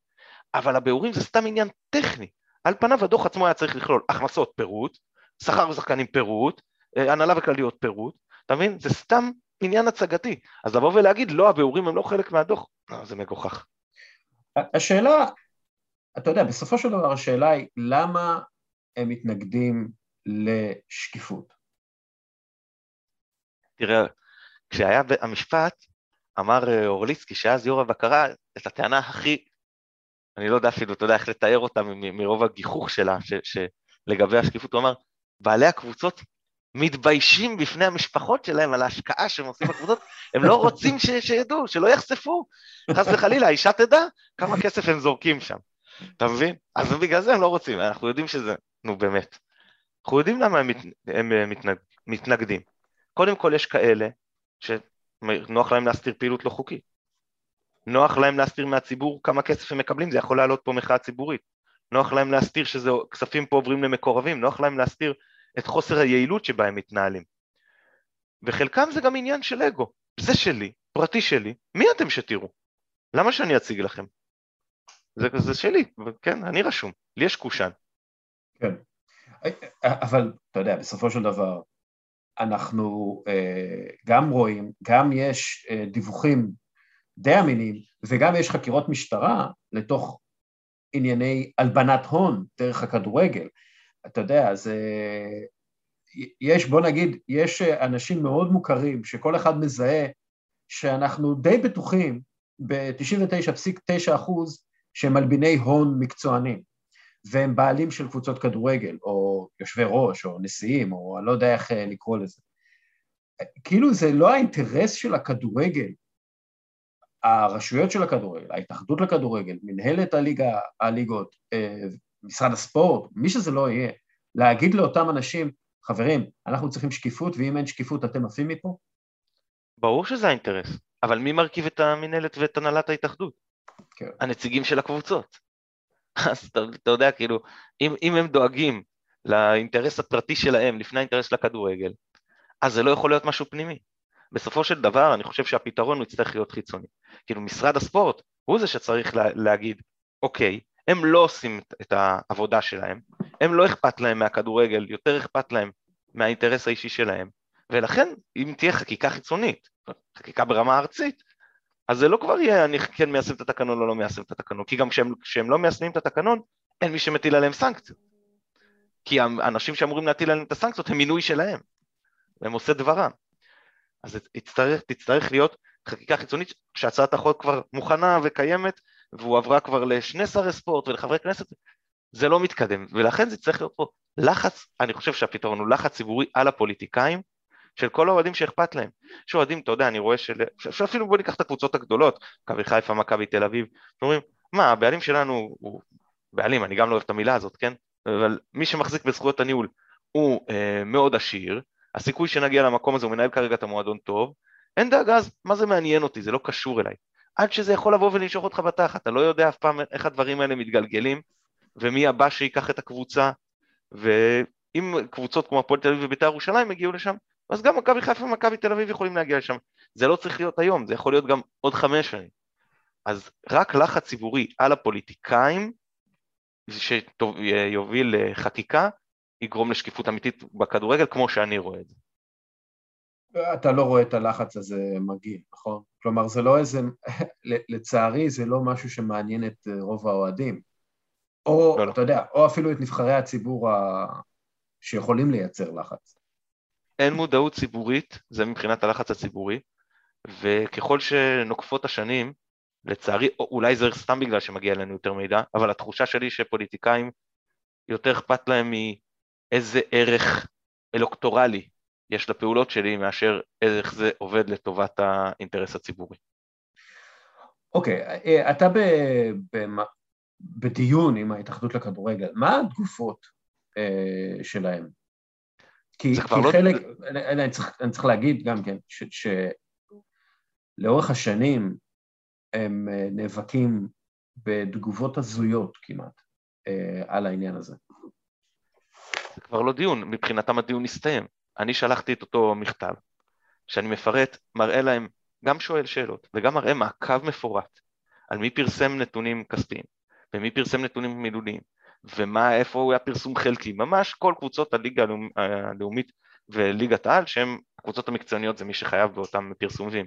אבל הביאורים זה סתם עניין טכני. על פניו הדוח עצמו היה צריך לכלול הכנסות פירוט, שכר ושחקנים פירוט, אה, הנהלה וכלליות פירוט, אתה מבין? זה סתם עניין הצגתי. אז לבוא ולהגיד, לא, הביאורים הם לא חלק מהדוח, לא, זה מגוחך. השאלה, אתה יודע, בסופו של דבר השאלה היא למה הם מתנגדים לשקיפות? תראה, כשהיה המשפט, אמר אה, אורליצקי, שאז יו"ר הבקרה, את הטענה הכי, אני לא יודע אפילו, אתה יודע איך לתאר אותה מרוב הגיחוך שלה, שלגבי השקיפות, הוא אמר, בעלי הקבוצות מתביישים בפני המשפחות שלהם על ההשקעה שהם עושים בקבוצות, הם לא רוצים ש, שידעו, שלא יחשפו. חס וחלילה, האישה תדע כמה כסף הם זורקים שם. אתה מבין? אז בגלל זה הם לא רוצים, אנחנו יודעים שזה, נו באמת. אנחנו יודעים למה הם, מת, הם אה, מתנג, מתנגדים. קודם כל יש כאלה שנוח להם להסתיר פעילות לא חוקית. נוח להם להסתיר מהציבור כמה כסף הם מקבלים, זה יכול לעלות פה מחאה ציבורית. נוח להם להסתיר שזה כספים פה עוברים למקורבים, נוח להם להסתיר את חוסר היעילות שבה הם מתנהלים. וחלקם זה גם עניין של אגו, זה שלי, פרטי שלי, מי אתם שתראו? למה שאני אציג לכם? זה, זה שלי, כן, אני רשום, לי יש קושאן. כן, אבל אתה יודע, בסופו של דבר, אנחנו אה, גם רואים, גם יש אה, דיווחים די אמינים, וגם יש חקירות משטרה לתוך ענייני הלבנת הון דרך הכדורגל. אתה יודע, זה... יש, בוא נגיד, יש אנשים מאוד מוכרים שכל אחד מזהה שאנחנו די בטוחים ב-99.9 אחוז שהם מלביני הון מקצוענים, והם בעלים של קבוצות כדורגל, או יושבי ראש, או נשיאים, או אני לא יודע איך אה, לקרוא לזה. כאילו זה לא האינטרס של הכדורגל הרשויות של הכדורגל, ההתאחדות לכדורגל, מנהלת הליגה, הליגות, אה, משרד הספורט, מי שזה לא יהיה, להגיד לאותם אנשים, חברים, אנחנו צריכים שקיפות, ואם אין שקיפות אתם עפים מפה? ברור שזה האינטרס, אבל מי מרכיב את המינהלת ואת הנהלת ההתאחדות? כן. הנציגים של הקבוצות. אז אתה, אתה יודע, כאילו, אם, אם הם דואגים לאינטרס הפרטי שלהם לפני האינטרס של הכדורגל, אז זה לא יכול להיות משהו פנימי. בסופו של דבר, אני חושב שהפתרון הוא יצטרך להיות חיצוני. כאילו, משרד הספורט הוא זה שצריך לה, להגיד, אוקיי, הם לא עושים את העבודה שלהם, הם לא אכפת להם מהכדורגל, יותר אכפת להם מהאינטרס האישי שלהם, ולכן אם תהיה חקיקה חיצונית, חקיקה ברמה ארצית, אז זה לא כבר יהיה אני כן מיישם את התקנון או לא מיישם את התקנון, כי גם כשהם, כשהם לא מיישמים את התקנון, אין מי שמטיל עליהם סנקציות. כי האנשים שאמורים להטיל עליהם את הסנקציות הם מינוי שלהם, והם עושה דברם. אז תצטרך, תצטרך להיות חקיקה חיצונית שהצעת החוק כבר מוכנה וקיימת, והוא עברה כבר לשני שרי ספורט ולחברי כנסת, זה לא מתקדם, ולכן זה צריך להיות פה לחץ, אני חושב שהפתרון הוא לחץ ציבורי על הפוליטיקאים, של כל האוהדים שאכפת להם. יש אוהדים, אתה יודע, אני רואה של... שאפילו בוא ניקח את הקבוצות הגדולות, מכבי חיפה, מכבי תל אביב, שאומרים, מה, הבעלים שלנו הוא בעלים, אני גם לא אוהב את המילה הזאת, כן? אבל מי שמחזיק בזכויות הניהול הוא אה, מאוד עשיר, הסיכוי שנגיע למקום הזה הוא מנהל כרגע את המועדון טוב, אין דאגה אז, מה זה מעניין אותי, זה לא קשור אליי. עד שזה יכול לבוא ולנשוך אותך בתחת, אתה לא יודע אף פעם איך הדברים האלה מתגלגלים, ומי הבא שיקח את הקבוצה, ואם קבוצות כמו הפועל תל אביב ובית"ר ירושלים הגיעו לשם, אז גם מכבי חיפה ומכבי תל אביב יכולים להגיע לשם. זה לא צריך להיות היום, זה יכול להיות גם עוד חמש שנים. אז רק לחץ ציבורי על הפוליטיקאים, שיוביל לחקיקה, יגרום לשקיפות אמיתית בכדורגל, כמו שאני רואה את זה. אתה לא רואה את הלחץ הזה מגיע, נכון? כלומר, זה לא איזה, לצערי זה לא משהו שמעניין את רוב האוהדים. או, לא, לא. אתה יודע, או אפילו את נבחרי הציבור ה... שיכולים לייצר לחץ. אין מודעות ציבורית, זה מבחינת הלחץ הציבורי, וככל שנוקפות השנים, לצערי, אולי זה סתם בגלל שמגיע אלינו יותר מידע, אבל התחושה שלי שפוליטיקאים יותר אכפת להם מאיזה ערך אלוקטורלי יש לפעולות שלי מאשר איך זה עובד לטובת האינטרס הציבורי. אוקיי, okay, אתה ב, ב, בדיון עם ההתאחדות לכדורגל, מה התגובות uh, שלהם? כי, כי לא... חלק, אני, אני, צריך, אני צריך להגיד גם כן, שלאורך השנים הם uh, נאבקים בתגובות הזויות כמעט uh, על העניין הזה. זה כבר לא דיון, מבחינתם הדיון הסתיים. אני שלחתי את אותו מכתב, שאני מפרט, מראה להם, גם שואל שאלות, וגם מראה מעקב מפורט על מי פרסם נתונים כספיים, ומי פרסם נתונים מילוליים, ומה, איפה הוא היה פרסום חלקי, ממש כל קבוצות הליגה הלאומית וליגת העל, שהן הקבוצות המקצועניות זה מי שחייב באותם פרסומים.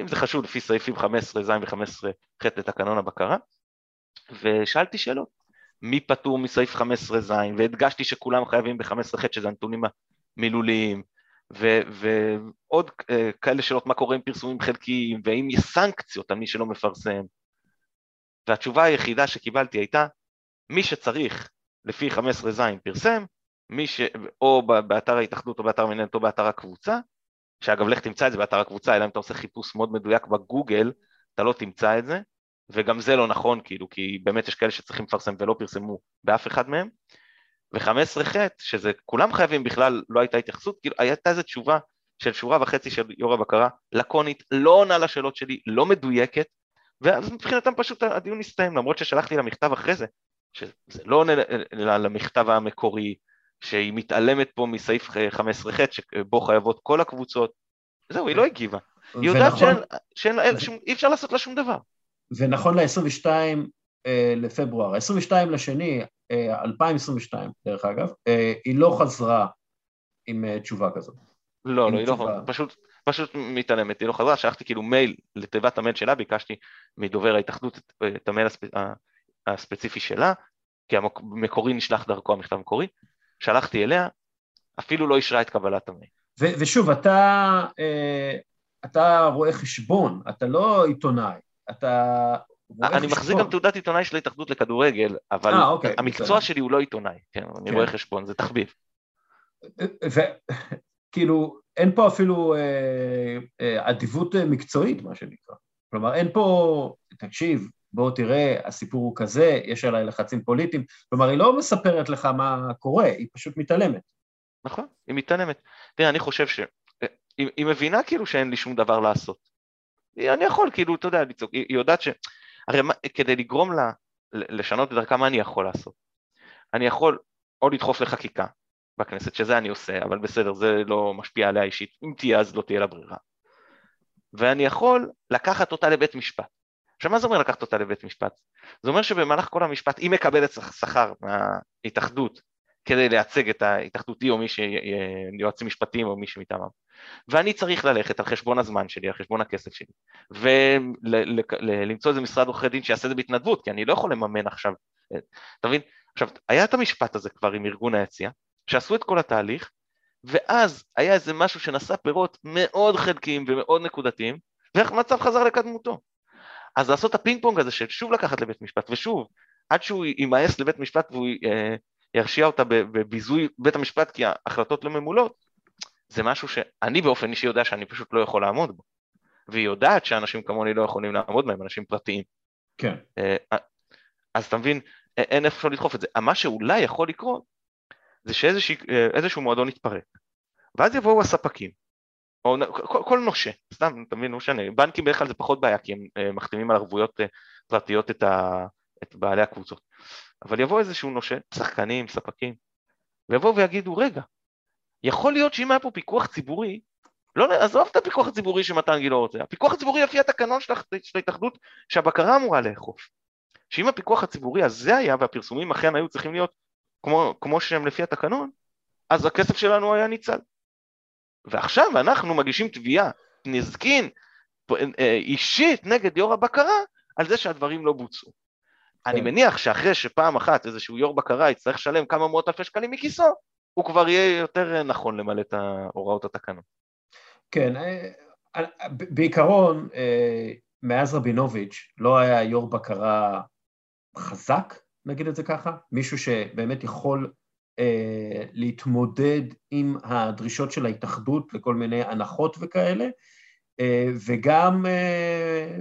אם זה חשוב לפי סעיפים 15 ז' ו-15 ח' לתקנון הבקרה, ושאלתי שאלות, מי פטור מסעיף 15 ז', והדגשתי שכולם חייבים ב-15 ח' שזה הנתונים מילוליים, ו- ועוד uh, כאלה שאלות מה קורה עם פרסומים חלקיים, והאם יש סנקציות על מי שלא מפרסם. והתשובה היחידה שקיבלתי הייתה, מי שצריך לפי 15 ז' פרסם, מי ש... או באתר ההתאחדות או באתר המנהלת או באתר הקבוצה, שאגב לך תמצא את זה באתר הקבוצה, אלא אם אתה עושה חיפוש מאוד מדויק בגוגל, אתה לא תמצא את זה, וגם זה לא נכון כאילו, כי באמת יש כאלה שצריכים לפרסם ולא פרסמו באף אחד מהם, ו-15 ח', שזה כולם חייבים בכלל, לא הייתה התייחסות, כאילו הייתה איזו תשובה של שורה וחצי של יו"ר הבקרה, לקונית, לא עונה לשאלות שלי, לא מדויקת, ואז מבחינתם פשוט הדיון הסתיים, למרות ששלחתי לה מכתב אחרי זה, שזה לא עונה למכתב המקורי, שהיא מתעלמת פה מסעיף 15 ח' שבו חייבות כל הקבוצות, זהו, היא לא הגיבה. היא יודעת שאי אפשר לעשות לה שום דבר. ונכון ל-22 אה, לפברואר, 22 לשני, 2022 אה, דרך אגב, אה, היא לא חזרה עם תשובה כזאת. לא, לא, היא לא, פשוט, פשוט מתעלמת, היא לא חזרה, שלחתי כאילו מייל לתיבת המייל שלה, ביקשתי מדובר ההתאחדות את המייל הספ... הספציפי שלה, כי המקורי נשלח דרכו המכתב המקורי, שלחתי אליה, אפילו לא אישרה את קבלת המייל. ושוב, אתה, אתה רואה חשבון, אתה לא עיתונאי, אתה אני מחזיק גם תעודת עיתונאי של ההתאחדות לכדורגל, אבל 아, אוקיי, המקצוע שלי הוא לא עיתונאי, כן, אני כן. רואה חשבון, זה תחביב. וכאילו, אין פה אפילו אה, אה, אדיבות מקצועית, מה שנקרא. כלומר, אין פה, תקשיב, בוא תראה, הסיפור הוא כזה, יש עליי לחצים פוליטיים, כלומר, היא לא מספרת לך מה קורה, היא פשוט מתעלמת. נכון, היא מתעלמת. תראה, אני חושב ש... היא, היא מבינה כאילו שאין לי שום דבר לעשות. אני יכול, כאילו, אתה יודע, לצעוק, היא, יודעת ש... הרי מה, כדי לגרום לה לשנות את דרכה, מה אני יכול לעשות? אני יכול או לדחוף לחקיקה בכנסת, שזה אני עושה, אבל בסדר, זה לא משפיע עליה אישית, אם תהיה אז לא תהיה לה ברירה. ואני יכול לקחת אותה לבית משפט. עכשיו מה זה אומר לקחת אותה לבית משפט? זה אומר שבמהלך כל המשפט היא מקבלת שכר מההתאחדות כדי לייצג את ההתאחדותי או מי שיועצים משפטיים או מי שמטעמם. ואני צריך ללכת על חשבון הזמן שלי, על חשבון הכסף שלי, ולמצוא איזה משרד עורכי דין שיעשה את זה בהתנדבות, כי אני לא יכול לממן עכשיו, אתה מבין? עכשיו, היה את המשפט הזה כבר עם ארגון היציע, שעשו את כל התהליך, ואז היה איזה משהו שנשא פירות מאוד חלקיים ומאוד נקודתיים, ואיך המצב חזר לקדמותו. אז לעשות את הפינג פונג הזה של שוב לקחת לבית משפט, ושוב, עד שהוא יימאס לבית משפט והוא אה, ירשיע אותה בביזוי בית המשפט כי ההחלטות לא ממולאות, זה משהו שאני באופן אישי יודע שאני פשוט לא יכול לעמוד בו. והיא יודעת שאנשים כמוני לא יכולים לעמוד בהם, אנשים פרטיים. כן. אה, אז אתה מבין, אין איפה לדחוף את זה. מה שאולי יכול לקרות, זה שאיזשהו מועדון יתפרק. ואז יבואו הספקים, או כל, כל נושה, סתם, אתה מבין, לא משנה, בנקים בדרך כלל זה פחות בעיה, כי הם אה, מחתימים על ערבויות אה, פרטיות את, ה, את בעלי הקבוצות. אבל יבוא איזשהו נושה, שחקנים, ספקים, ויבואו ויגידו, רגע, יכול להיות שאם היה פה פיקוח ציבורי, לא, עזוב את הפיקוח הציבורי שמתן גילה רוצה, הפיקוח הציבורי לפי התקנון של ההתאחדות שהבקרה אמורה לאכוף. שאם הפיקוח הציבורי הזה היה והפרסומים אכן היו צריכים להיות כמו, כמו שהם לפי התקנון, אז הכסף שלנו היה ניצל. ועכשיו אנחנו מגישים תביעה נזקין אה, אישית נגד יו"ר הבקרה על זה שהדברים לא בוצעו. כן. אני מניח שאחרי שפעם אחת איזשהו יו"ר בקרה יצטרך לשלם כמה מאות אלפי שקלים מכיסו, הוא כבר יהיה יותר אה, נכון למלא את הוראות התקנון. כן, אה, בעיקרון, מאז רבינוביץ' לא היה יו"ר בקרה חזק, נגיד את זה ככה, מישהו שבאמת יכול אה, להתמודד עם הדרישות של ההתאחדות לכל מיני הנחות וכאלה, אה, וגם אה,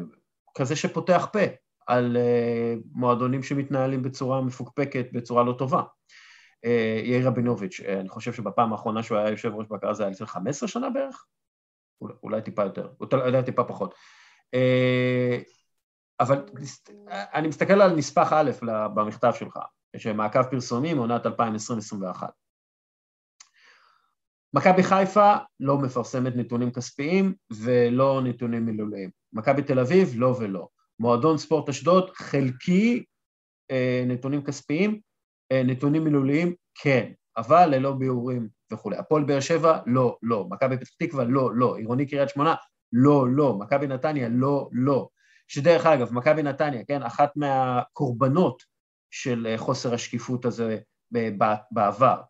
כזה שפותח פה על אה, מועדונים שמתנהלים בצורה מפוקפקת, בצורה לא טובה. אה, יאיר רבינוביץ', אה, אני חושב שבפעם האחרונה שהוא היה יושב ראש בקרה זה היה לפני 15 שנה בערך? אולי, טיפה יותר, אולי טיפה פחות. אבל אני מסתכל על נספח א' במכתב שלך, שמעקב פרסומים עונת 2020-2021. מכבי חיפה לא מפרסמת נתונים כספיים ולא נתונים מילוליים. מכבי תל אביב לא ולא. מועדון ספורט אשדוד חלקי אה, נתונים כספיים, אה, נתונים מילוליים כן, אבל ללא ביאורים וכולי. הפועל באר שבע לא, לא. מכבי פתח תקווה לא, לא. עירוני קריית שמונה לא, לא. מכבי נתניה לא, לא. שדרך אגב, מכבי נתניה, כן, אחת מהקורבנות של אה, חוסר השקיפות הזה בעבר.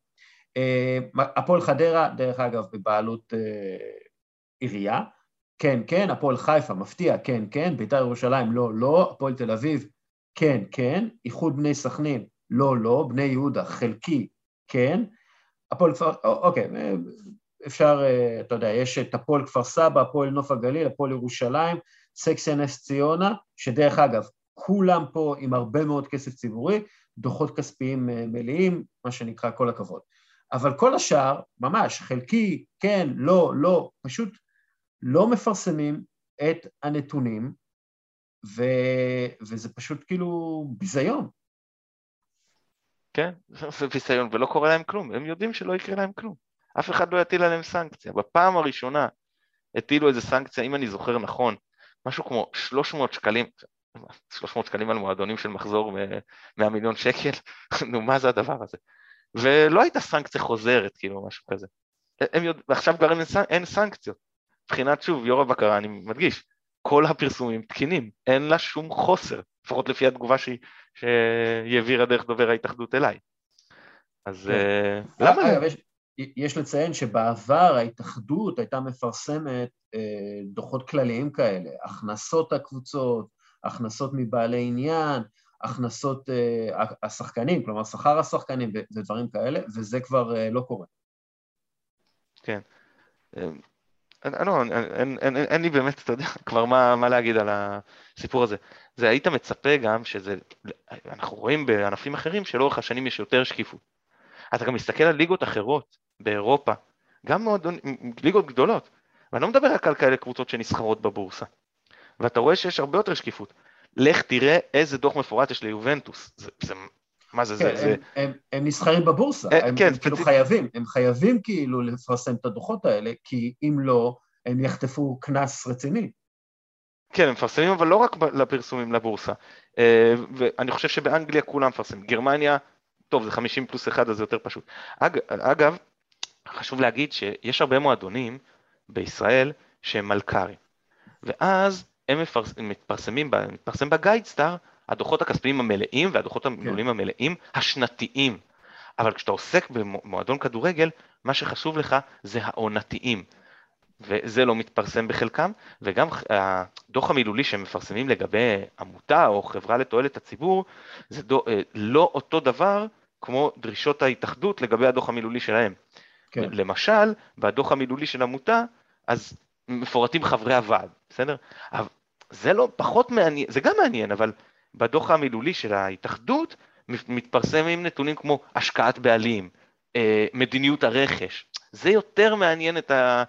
אה, הפועל חדרה, דרך אגב, בבעלות אה, עירייה, כן, כן, הפועל חיפה, מפתיע, כן, כן, בית"ר ירושלים, לא, לא, הפועל תל אביב, כן, כן, איחוד בני סכנין, לא, לא, בני יהודה, חלקי, כן, הפועל כפר, אוקיי, אפשר, אתה יודע, יש את הפועל כפר סבא, הפועל נוף הגליל, הפועל ירושלים, סקסיה נס ציונה, שדרך אגב, כולם פה עם הרבה מאוד כסף ציבורי, דוחות כספיים אה, מלאים, מה שנקרא כל הכבוד. אבל כל השאר, ממש, חלקי, כן, לא, לא, פשוט לא מפרסמים את הנתונים, ו... וזה פשוט כאילו ביזיון. כן, זה ביזיון, ולא קורה להם כלום, הם יודעים שלא יקרה להם כלום. אף אחד לא יטיל עליהם סנקציה. בפעם הראשונה הטילו איזה סנקציה, אם אני זוכר נכון, משהו כמו 300 שקלים, 300 שקלים על מועדונים של מחזור 100 מיליון שקל, נו מה זה הדבר הזה? ולא הייתה סנקציה חוזרת, כאילו משהו כזה. הם יודע, ועכשיו כבר אין, אין סנקציות. מבחינת שוב, יו"ר הבקרה, אני מדגיש, כל הפרסומים תקינים, אין לה שום חוסר, לפחות לפי התגובה שהיא, שהיא העבירה דרך דובר ההתאחדות אליי. אז כן. uh, למה? אגב, יש, יש לציין שבעבר ההתאחדות הייתה מפרסמת אה, דוחות כלליים כאלה, הכנסות הקבוצות, הכנסות מבעלי עניין, הכנסות אה, השחקנים, כלומר שכר השחקנים ודברים כאלה, וזה כבר אה, לא קורה. כן. לא, אין, אין, אין, לי באמת, אתה יודע, כבר מה להגיד על הסיפור הזה. זה היית מצפה גם שזה, אנחנו רואים בענפים אחרים שלאורך השנים יש יותר שקיפות. אתה גם מסתכל על ליגות אחרות באירופה, גם מאוד, ליגות גדולות, ואני לא מדבר רק על כאלה קבוצות שנסחרות בבורסה. ואתה רואה שיש הרבה יותר שקיפות. לך תראה איזה דוח מפורט יש ליובנטוס. זה, זה, מה זה, כן, זה, הם, זה... הם, הם נסחרים בבורסה, אה, הם, כן, הם כאילו ספציפ- חייבים, הם חייבים כאילו לפרסם את הדוחות האלה, כי אם לא, הם יחטפו קנס רציני. כן, הם מפרסמים, אבל לא רק לפרסומים לבורסה. אה, ואני חושב שבאנגליה כולם מפרסמים. גרמניה, טוב, זה 50 פלוס 1, אז זה יותר פשוט. אג, אגב, חשוב להגיד שיש הרבה מועדונים בישראל שהם מלכ"רים. ואז הם מפרס, מתפרסמים, מתפרסם בגיידסטאר הדוחות הכספיים המלאים והדוחות המילוליים המלאים השנתיים. אבל כשאתה עוסק במועדון כדורגל, מה שחשוב לך זה העונתיים. וזה לא מתפרסם בחלקם, וגם הדוח המילולי שהם מפרסמים לגבי עמותה או חברה לתועלת הציבור, זה דו, אה, לא אותו דבר כמו דרישות ההתאחדות לגבי הדוח המילולי שלהם. כן. למשל, בדוח המילולי של עמותה, אז מפורטים חברי הוועד, בסדר? זה לא פחות מעניין, זה גם מעניין, אבל בדוח המילולי של ההתאחדות מתפרסמים נתונים כמו השקעת בעלים, אה, מדיניות הרכש. זה יותר מעניין את, ה,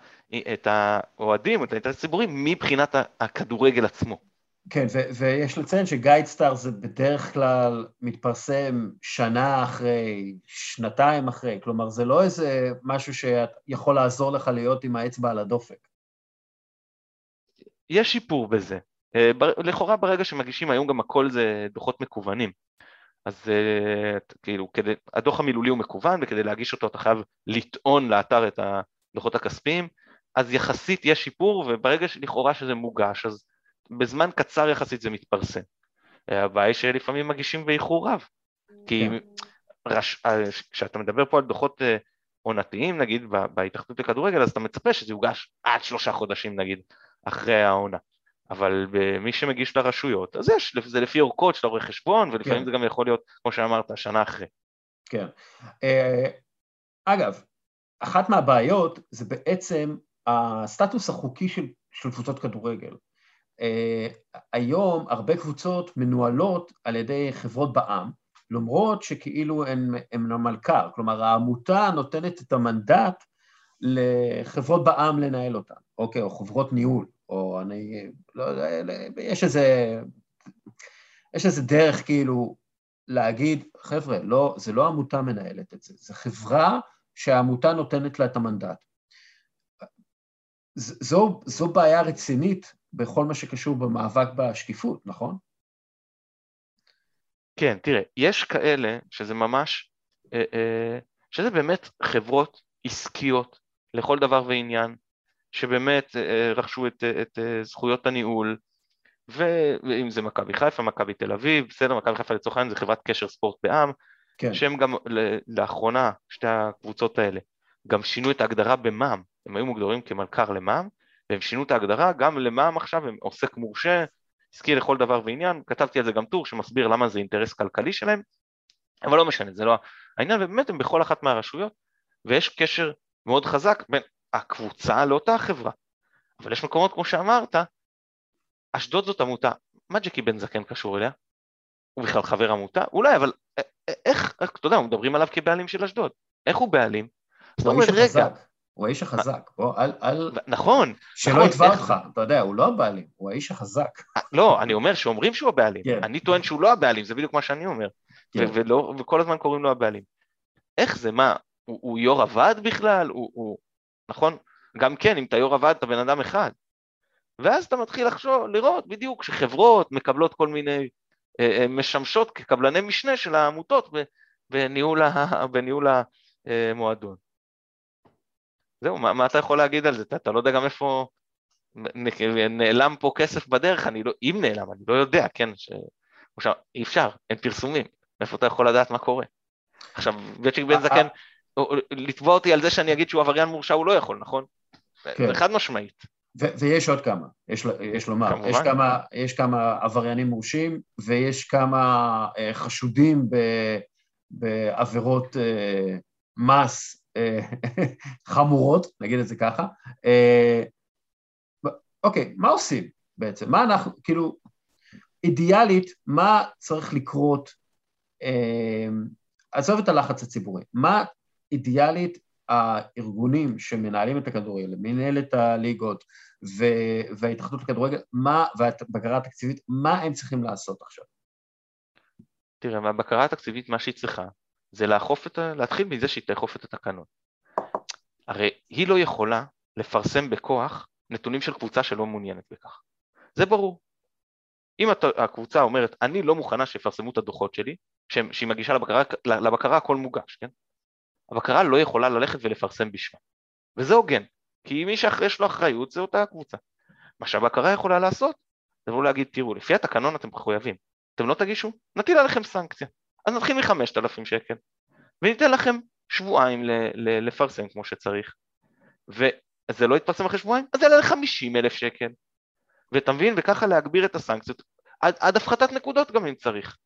את האוהדים, את האינטרס הציבורי, מבחינת הכדורגל עצמו. כן, ו- ויש לציין שגיידסטאר זה בדרך כלל מתפרסם שנה אחרי, שנתיים אחרי, כלומר זה לא איזה משהו שיכול לעזור לך להיות עם האצבע על הדופק. יש שיפור בזה. אה, לכאורה ברגע שמגישים היום גם הכל זה דוחות מקוונים. אז אה, כאילו, כדי, הדוח המילולי הוא מקוון, וכדי להגיש אותו אתה חייב לטעון לאתר את הדוחות הכספיים, אז יחסית יש שיפור, וברגע שלכאורה שזה מוגש, אז בזמן קצר יחסית זה מתפרסם. אה, הבעיה היא שלפעמים מגישים באיחור רב. כי כן. רש... כשאתה מדבר פה על דוחות עונתיים, נגיד, בהתאחדות לכדורגל, אז אתה מצפה שזה יוגש עד שלושה חודשים, נגיד, אחרי העונה. אבל מי שמגיש לרשויות, אז יש, זה לפי אורכות של הרואה חשבון, ולפעמים כן. זה גם יכול להיות, כמו שאמרת, שנה אחרי. כן. אה, אגב, אחת מהבעיות זה בעצם הסטטוס החוקי של, של קבוצות כדורגל. אה, היום הרבה קבוצות מנוהלות על ידי חברות בע"מ, למרות שכאילו הן, הן המלכ"ר, כלומר העמותה נותנת את המנדט לחברות בע"מ לנהל אותן, אוקיי, או חברות ניהול, או אני, לא יודע, יש איזה, יש איזה דרך כאילו להגיד, חבר'ה, לא, זה לא עמותה מנהלת את זה, זה חברה שהעמותה נותנת לה את המנדט. זו, זו בעיה רצינית בכל מה שקשור במאבק בשקיפות, נכון? כן, תראה, יש כאלה שזה ממש, אה, אה, שזה באמת חברות עסקיות לכל דבר ועניין, שבאמת אה, רכשו את, את זכויות הניהול, ואם זה מכבי חיפה, מכבי תל אביב, בסדר, מכבי חיפה לצורך העניין זה חברת קשר ספורט בע"מ, כן. שהם גם לאחרונה, שתי הקבוצות האלה, גם שינו את ההגדרה במע"מ, הם היו מוגדרים כמלכ"ר למע"מ, והם שינו את ההגדרה גם למע"מ עכשיו, הם עוסק מורשה, עסקי לכל דבר ועניין, כתבתי על זה גם טור שמסביר למה זה אינטרס כלכלי שלהם, אבל לא משנה, זה לא העניין, ובאמת הם בכל אחת מהרשויות, ויש קשר מאוד חזק בין הקבוצה לאותה חברה. אבל יש מקומות, כמו שאמרת, אשדוד זאת עמותה, מה ג'קי בן זקן קשור אליה? הוא בכלל חבר עמותה? אולי, אבל איך, איך, אתה יודע, מדברים עליו כבעלים של אשדוד, איך הוא בעלים? הוא האיש החזק, הוא האיש החזק, בוא, אל, אל... נכון. שלא יתבע אותך, אתה יודע, הוא לא הבעלים, הוא האיש החזק. לא, אני אומר שאומרים שהוא הבעלים, כן. אני טוען שהוא לא הבעלים, זה בדיוק מה שאני אומר, כן. וכל הזמן קוראים לו הבעלים. איך זה, מה, הוא, יו"ר הוועד בכלל? הוא, נכון? גם כן, אם אתה יו"ר הוועד אתה בן אדם אחד. ואז אתה מתחיל לחשוב, לראות בדיוק שחברות מקבלות כל מיני, אה, משמשות כקבלני משנה של העמותות בניהול, ה, בניהול המועדון. זהו, מה, מה אתה יכול להגיד על זה? אתה, אתה לא יודע גם איפה נעלם פה כסף בדרך, אני לא, אם נעלם, אני לא יודע, כן, ש... עכשיו, אי אפשר, אין פרסומים, מאיפה אתה יכול לדעת מה קורה? עכשיו, בצ'יק בן זקן, לתבוע אותי על זה שאני אגיד שהוא עבריין מורשע, הוא לא יכול, נכון? כן. זה חד משמעית. ו- ויש עוד כמה, יש, יש לומר, כמובן. יש כמה, יש כמה עבריינים מורשים ויש כמה אה, חשודים ב- בעבירות אה, מס אה, חמורות, נגיד את זה ככה, אה, אוקיי, מה עושים בעצם? מה אנחנו, כאילו, אידיאלית, מה צריך לקרות, אה, עזוב את הלחץ הציבורי, מה אידיאלית הארגונים שמנהלים את הכדורגל, מנהלת הליגות וההתאחדות לכדורגל, מה, והבקרה התקציבית, מה הם צריכים לעשות עכשיו? תראה, מהבקרה התקציבית, מה שהיא צריכה, זה לאכוף את ה... להתחיל מזה שהיא תאכוף את התקנון. הרי היא לא יכולה לפרסם בכוח נתונים של קבוצה שלא מעוניינת בכך. זה ברור. אם הקבוצה אומרת, אני לא מוכנה שיפרסמו את הדוחות שלי, שהיא מגישה לבקרה, לבקרה הכל מוגש, כן? הבקרה לא יכולה ללכת ולפרסם בשמה. וזה הוגן, כי מי שיש לו אחריות זה אותה הקבוצה. מה שהבקרה יכולה לעשות, זה לבוא להגיד, תראו, לפי התקנון אתם מחויבים, אתם לא תגישו, נטיל עליכם סנקציה. אז נתחיל מ-5,000 שקל, וניתן לכם שבועיים ל- ל- לפרסם כמו שצריך. וזה לא יתפרסם אחרי שבועיים, אז זה יעלה ל-50 אלף שקל. ואתה מבין? וככה להגביר את הסנקציות, עד, עד הפחתת נקודות גם אם צריך.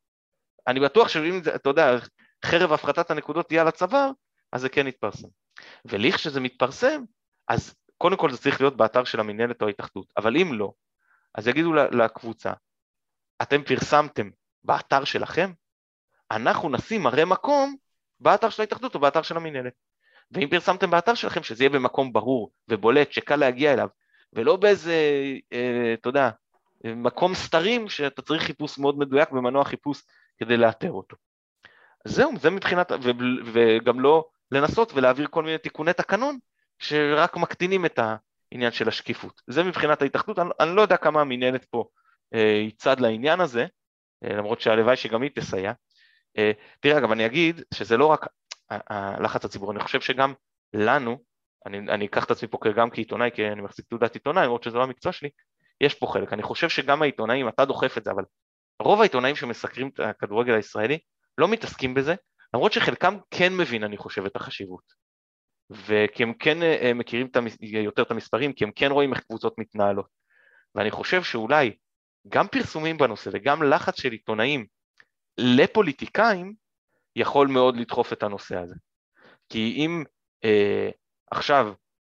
אני בטוח שאם אתה יודע, חרב הפחתת הנקודות תהיה על הצוואר, אז זה כן יתפרסם. ולכשזה מתפרסם, אז קודם כל זה צריך להיות באתר של המנהלת או ההתאחדות, אבל אם לא, אז יגידו לקבוצה, אתם פרסמתם באתר שלכם, אנחנו נשים מראה מקום באתר של ההתאחדות או באתר של המנהלת. ואם פרסמתם באתר שלכם, שזה יהיה במקום ברור ובולט, שקל להגיע אליו, ולא באיזה, אה, אתה יודע, מקום סתרים שאתה צריך חיפוש מאוד מדויק במנוע חיפוש כדי לאתר אותו. זהו, זה מבחינת, ו, וגם לא לנסות ולהעביר כל מיני תיקוני תקנון שרק מקטינים את העניין של השקיפות. זה מבחינת ההתאחדות, אני, אני לא יודע כמה המינהלת פה אה, יצד לעניין הזה, אה, למרות שהלוואי שגם היא תסייע. אה, תראה, אגב, אני אגיד שזה לא רק הלחץ הציבורי, אני חושב שגם לנו, אני, אני אקח את עצמי פה גם כעיתונאי, כי אני מחזיק תעודת עיתונאי, למרות שזה לא המקצוע שלי, יש פה חלק. אני חושב שגם העיתונאים, אתה דוחף את זה, אבל רוב העיתונאים שמסקרים את הכדורגל הישראלי לא מתעסקים בזה, למרות שחלקם כן מבין, אני חושב, את החשיבות. וכי הם כן אה, מכירים יותר את המספרים, כי הם כן רואים איך קבוצות מתנהלות. ואני חושב שאולי גם פרסומים בנושא וגם לחץ של עיתונאים לפוליטיקאים יכול מאוד לדחוף את הנושא הזה. כי אם אה, עכשיו,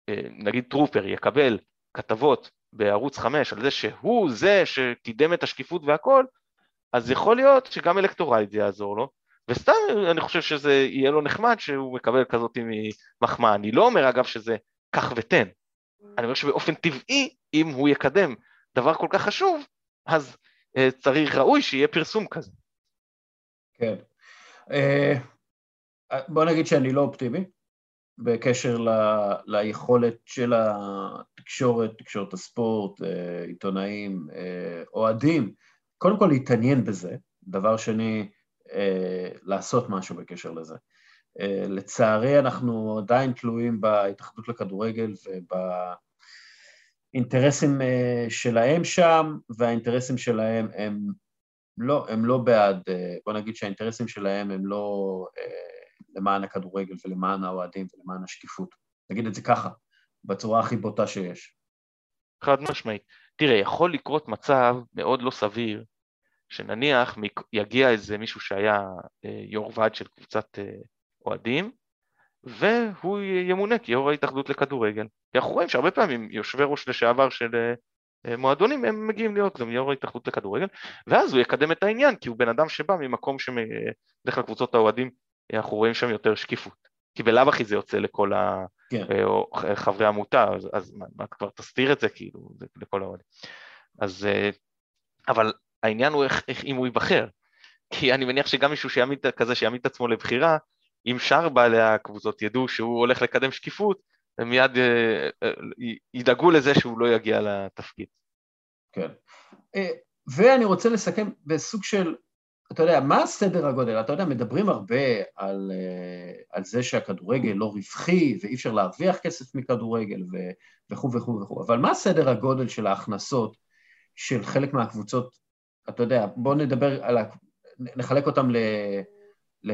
אה, נגיד טרופר יקבל כתבות בערוץ 5 על זה שהוא זה שקידם את השקיפות והכל, אז יכול להיות שגם אלקטורלית זה יעזור לו, וסתם אני חושב שזה יהיה לו נחמד שהוא מקבל כזאת מחמאה. אני לא אומר אגב שזה קח ותן, אני אומר שבאופן טבעי, אם הוא יקדם דבר כל כך חשוב, אז uh, צריך, ראוי שיהיה פרסום כזה. כן. Uh, בוא נגיד שאני לא אופטימי בקשר ל, ליכולת של התקשורת, תקשורת הספורט, uh, עיתונאים, uh, אוהדים, קודם כל להתעניין בזה, דבר שני, לעשות משהו בקשר לזה. Uh, לצערי אנחנו עדיין תלויים בהתאחדות לכדורגל וב... האינטרסים אה, שלהם שם, והאינטרסים שלהם הם לא, הם לא בעד, אה, בוא נגיד שהאינטרסים שלהם הם לא אה, למען הכדורגל ולמען האוהדים ולמען השקיפות. נגיד את זה ככה, בצורה הכי בוטה שיש. חד משמעית. תראה, יכול לקרות מצב מאוד לא סביר, שנניח יגיע איזה מישהו שהיה יו"ר ועד של קבוצת אוהדים, והוא ימונה כיו"ר ההתאחדות לכדורגל. כי אנחנו רואים שהרבה פעמים יושבי ראש לשעבר של אה, מועדונים הם מגיעים להיות גם יו"ר ההתאחדות לכדורגל, ואז הוא יקדם את העניין, כי הוא בן אדם שבא ממקום שבדרך כלל קבוצות האוהדים, אנחנו רואים שם יותר שקיפות. כי בלאו הכי זה יוצא לכל כן. אה, חברי עמותה, אז, אז מה, מה, כבר תסתיר את זה כאילו, לכל האוהדים. אז, אה, אבל העניין הוא איך, איך אם הוא ייבחר. כי אני מניח שגם מישהו שיעמיד כזה, שיעמיד את עצמו לבחירה, אם שאר בעלי הקבוצות ידעו שהוא הולך לקדם שקיפות, הם מיד אה, אה, ידאגו לזה שהוא לא יגיע לתפקיד. כן. אה, ואני רוצה לסכם בסוג של, אתה יודע, מה סדר הגודל? אתה יודע, מדברים הרבה על, על זה שהכדורגל לא רווחי ואי אפשר להרוויח כסף מכדורגל וכו' וכו' וכו', אבל מה סדר הגודל של ההכנסות של חלק מהקבוצות, אתה יודע, בואו נדבר על ה... נחלק אותם ל... ל...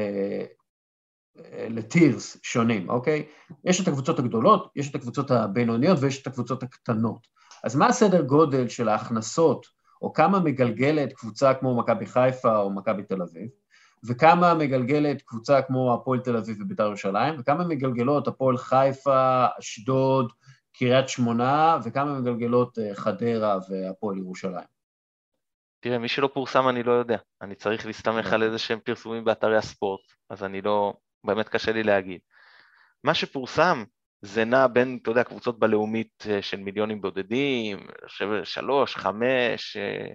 לטירס שונים, אוקיי? יש את הקבוצות הגדולות, יש את הקבוצות הבינוניות ויש את הקבוצות הקטנות. אז מה הסדר גודל של ההכנסות, או כמה מגלגלת קבוצה כמו מכבי חיפה או מכבי תל אביב, וכמה מגלגלת קבוצה כמו הפועל תל אביב ובית"ר ירושלים, וכמה מגלגלות הפועל חיפה, אשדוד, קריית שמונה, וכמה מגלגלות אה, חדרה והפועל ירושלים. תראה, מי שלא פורסם אני לא יודע. אני צריך להסתמך על איזה שהם פרסומים באתרי הספורט, אז אני לא, באמת קשה לי להגיד. מה שפורסם זה נע בין, אתה יודע, קבוצות בלאומית אה, של מיליונים בודדים, שלוש, חמש, אה,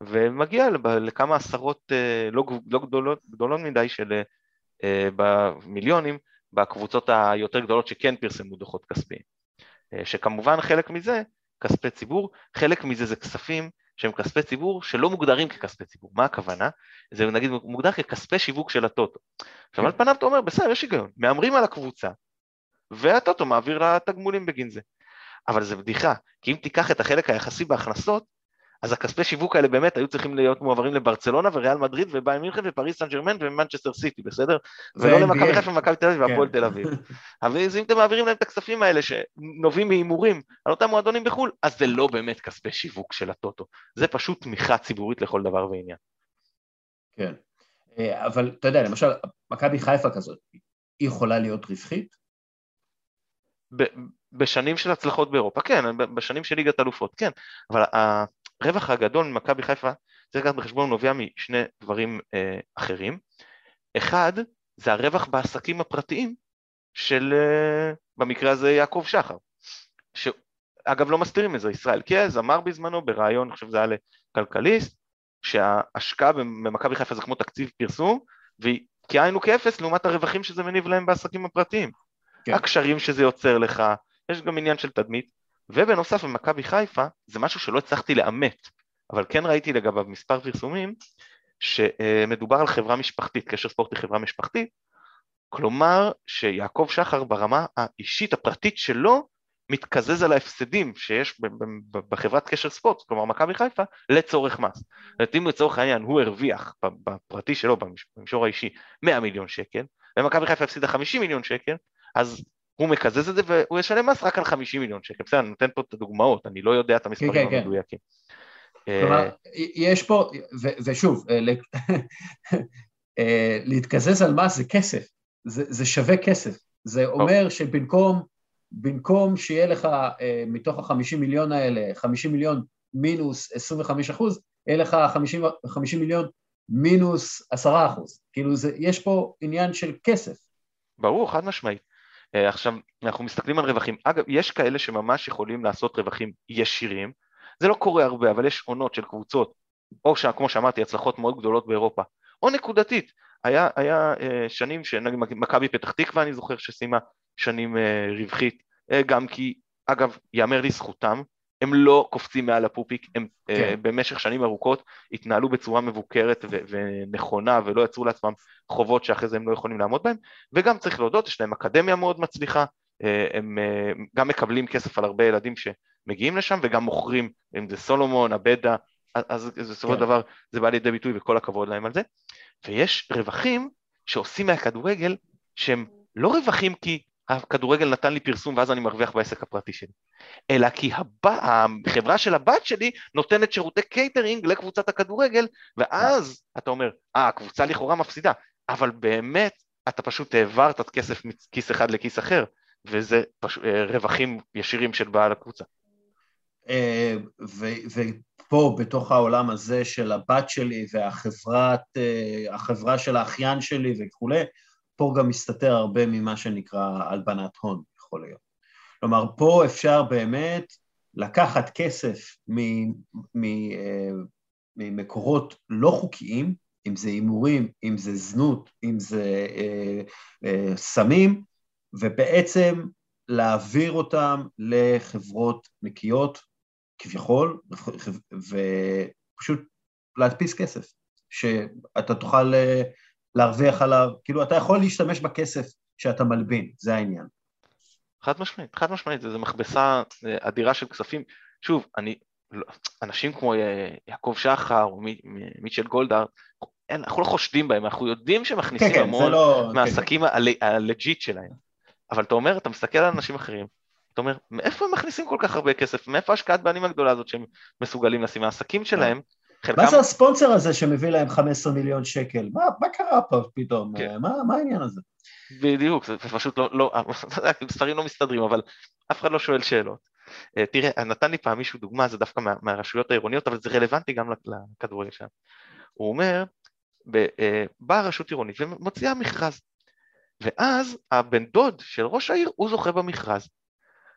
ומגיע לכמה עשרות אה, לא, לא גדולות, גדולות מדי של במיליונים, בקבוצות היותר גדולות שכן פרסמו דוחות כספיים. שכמובן חלק מזה, כספי ציבור, חלק מזה זה כספים שהם כספי ציבור שלא מוגדרים ככספי ציבור. מה הכוונה? זה נגיד מוגדר ככספי שיווק של הטוטו. עכשיו על פניו אתה אומר, בסדר, יש היגיון, מהמרים על הקבוצה, והטוטו מעביר לה תגמולים בגין זה. אבל זה בדיחה, כי אם תיקח את החלק היחסי בהכנסות, אז הכספי שיווק האלה באמת היו צריכים להיות מועברים לברצלונה וריאל מדריד ובאיירן מינכן ופריס סן ג'רמן ומנצ'סטר סיטי, בסדר? ולא למכבי חיפה ומכבי תל אביב והפועל כן. תל אביב. אבל אם אתם מעבירים להם את הכספים האלה שנובעים מהימורים על אותם מועדונים בחו"ל, אז זה לא באמת כספי שיווק של הטוטו, זה פשוט תמיכה ציבורית לכל דבר ועניין. כן, אה, אבל אתה יודע, למשל, מכבי חיפה כזאת, היא יכולה להיות רווחית? בשנים של הצלחות באירופה, כן, בשנים של ליגת אלופות, כן, אבל הרווח הגדול ממכבי חיפה, צריך לקחת בחשבון, נובע משני דברים אה, אחרים. אחד, זה הרווח בעסקים הפרטיים של, אה, במקרה הזה, יעקב שחר. שאגב, לא מסתירים את זה, ישראל קז אמר בזמנו בריאיון, אני חושב שזה היה לכלכליסט, שההשקעה במכבי חיפה זה כמו תקציב פרסום, והיא כאין וכאפס לעומת הרווחים שזה מניב להם בעסקים הפרטיים. כן. הקשרים שזה יוצר לך, יש גם עניין של תדמית, ובנוסף במכבי חיפה, זה משהו שלא הצלחתי לאמת, אבל כן ראיתי לגביו מספר פרסומים, שמדובר על חברה משפחתית, קשר ספורט היא חברה משפחתית, כלומר שיעקב שחר ברמה האישית הפרטית שלו מתקזז על ההפסדים שיש בחברת קשר ספורט, כלומר מכבי חיפה, לצורך מס. זאת אומרת, אם לצורך העניין הוא הרוויח בפרטי שלו, במישור האישי, 100 מיליון שקל, ומכבי חיפה הפסידה 50 מיליון שקל, אז הוא מקזז את זה והוא ישלם מס רק על 50 מיליון שקל. בסדר, אני נותן פה את הדוגמאות, אני לא יודע את המספרים כן, כן, כן. המדויקים. כלומר, אה, יש פה, ושוב, אה, אה, להתקזז על מס זה כסף, זה, זה שווה כסף. זה אומר שבמקום במקום שיהיה לך מתוך ה-50 מיליון האלה, 50 מיליון מינוס 25 אחוז, יהיה לך 50, 50 מיליון מינוס 10 אחוז. כאילו, זה, יש פה עניין של כסף. ברור, חד משמעית. אה, עכשיו, אנחנו מסתכלים על רווחים. אגב, יש כאלה שממש יכולים לעשות רווחים ישירים, זה לא קורה הרבה, אבל יש עונות של קבוצות, או ש, כמו שאמרתי, הצלחות מאוד גדולות באירופה, או נקודתית. היה, היה אה, שנים שנגיד מכבי פתח תקווה, אני זוכר שסיימה שנים אה, רווחית, גם כי, אגב, יאמר לזכותם, הם לא קופצים מעל הפופיק, הם כן. uh, במשך שנים ארוכות התנהלו בצורה מבוקרת ו- ונכונה ולא יצרו לעצמם חובות שאחרי זה הם לא יכולים לעמוד בהם, וגם צריך להודות, יש להם אקדמיה מאוד מצליחה, uh, הם uh, גם מקבלים כסף על הרבה ילדים שמגיעים לשם וגם מוכרים, אם זה סולומון, אבאדה, אז בסופו של כן. דבר זה בא לידי ביטוי וכל הכבוד להם על זה, ויש רווחים שעושים מהכדורגל שהם לא רווחים כי הכדורגל נתן לי פרסום ואז אני מרוויח בעסק הפרטי שלי, אלא כי הב... החברה של הבת שלי נותנת שירותי קייטרינג לקבוצת הכדורגל, ואז אתה אומר, אה, הקבוצה לכאורה מפסידה, אבל באמת אתה פשוט העברת את כסף מכיס אחד לכיס אחר, וזה פש... אה, רווחים ישירים של בעל הקבוצה. אה, ופה בתוך העולם הזה של הבת שלי והחברת, אה, של האחיין שלי וכולי, פה גם מסתתר הרבה ממה שנקרא הלבנת הון, יכול להיות. כלומר, פה אפשר באמת לקחת כסף אה, ממקורות לא חוקיים, אם זה הימורים, אם זה זנות, אם זה אה, אה, סמים, ובעצם להעביר אותם לחברות נקיות, כביכול, ופשוט להדפיס כסף, שאתה תוכל להרוויח עליו, כאילו אתה יכול להשתמש בכסף שאתה מלבין, זה העניין. חד משמעית, חד משמעית, זו מכבסה אה, אדירה של כספים. שוב, אני, לא, אנשים כמו אה, יעקב שחר או מיטשל גולדהר, אנחנו לא חושדים בהם, אנחנו יודעים שהם מכניסים כן, כן, המון לא, כן, מהעסקים כן. הלג'יט שלהם. אבל אתה אומר, אתה מסתכל על אנשים אחרים, אתה אומר, מאיפה הם מכניסים כל כך הרבה כסף? מאיפה השקעת בענים הגדולה הזאת שהם מסוגלים לשים? העסקים שלהם חלקם... מה זה הספונסר הזה שמביא להם 15 מיליון שקל? מה, מה קרה פה פתאום? כן. מה, מה העניין הזה? בדיוק, זה פשוט לא, לא, המספרים לא מסתדרים, אבל אף אחד לא שואל שאלות. אה, תראה, נתן לי פעם מישהו דוגמה, זה דווקא מה, מהרשויות העירוניות, אבל זה רלוונטי גם לכדורגל שם. הוא אומר, אה, באה רשות עירונית ומוציאה מכרז, ואז הבן דוד של ראש העיר, הוא זוכה במכרז.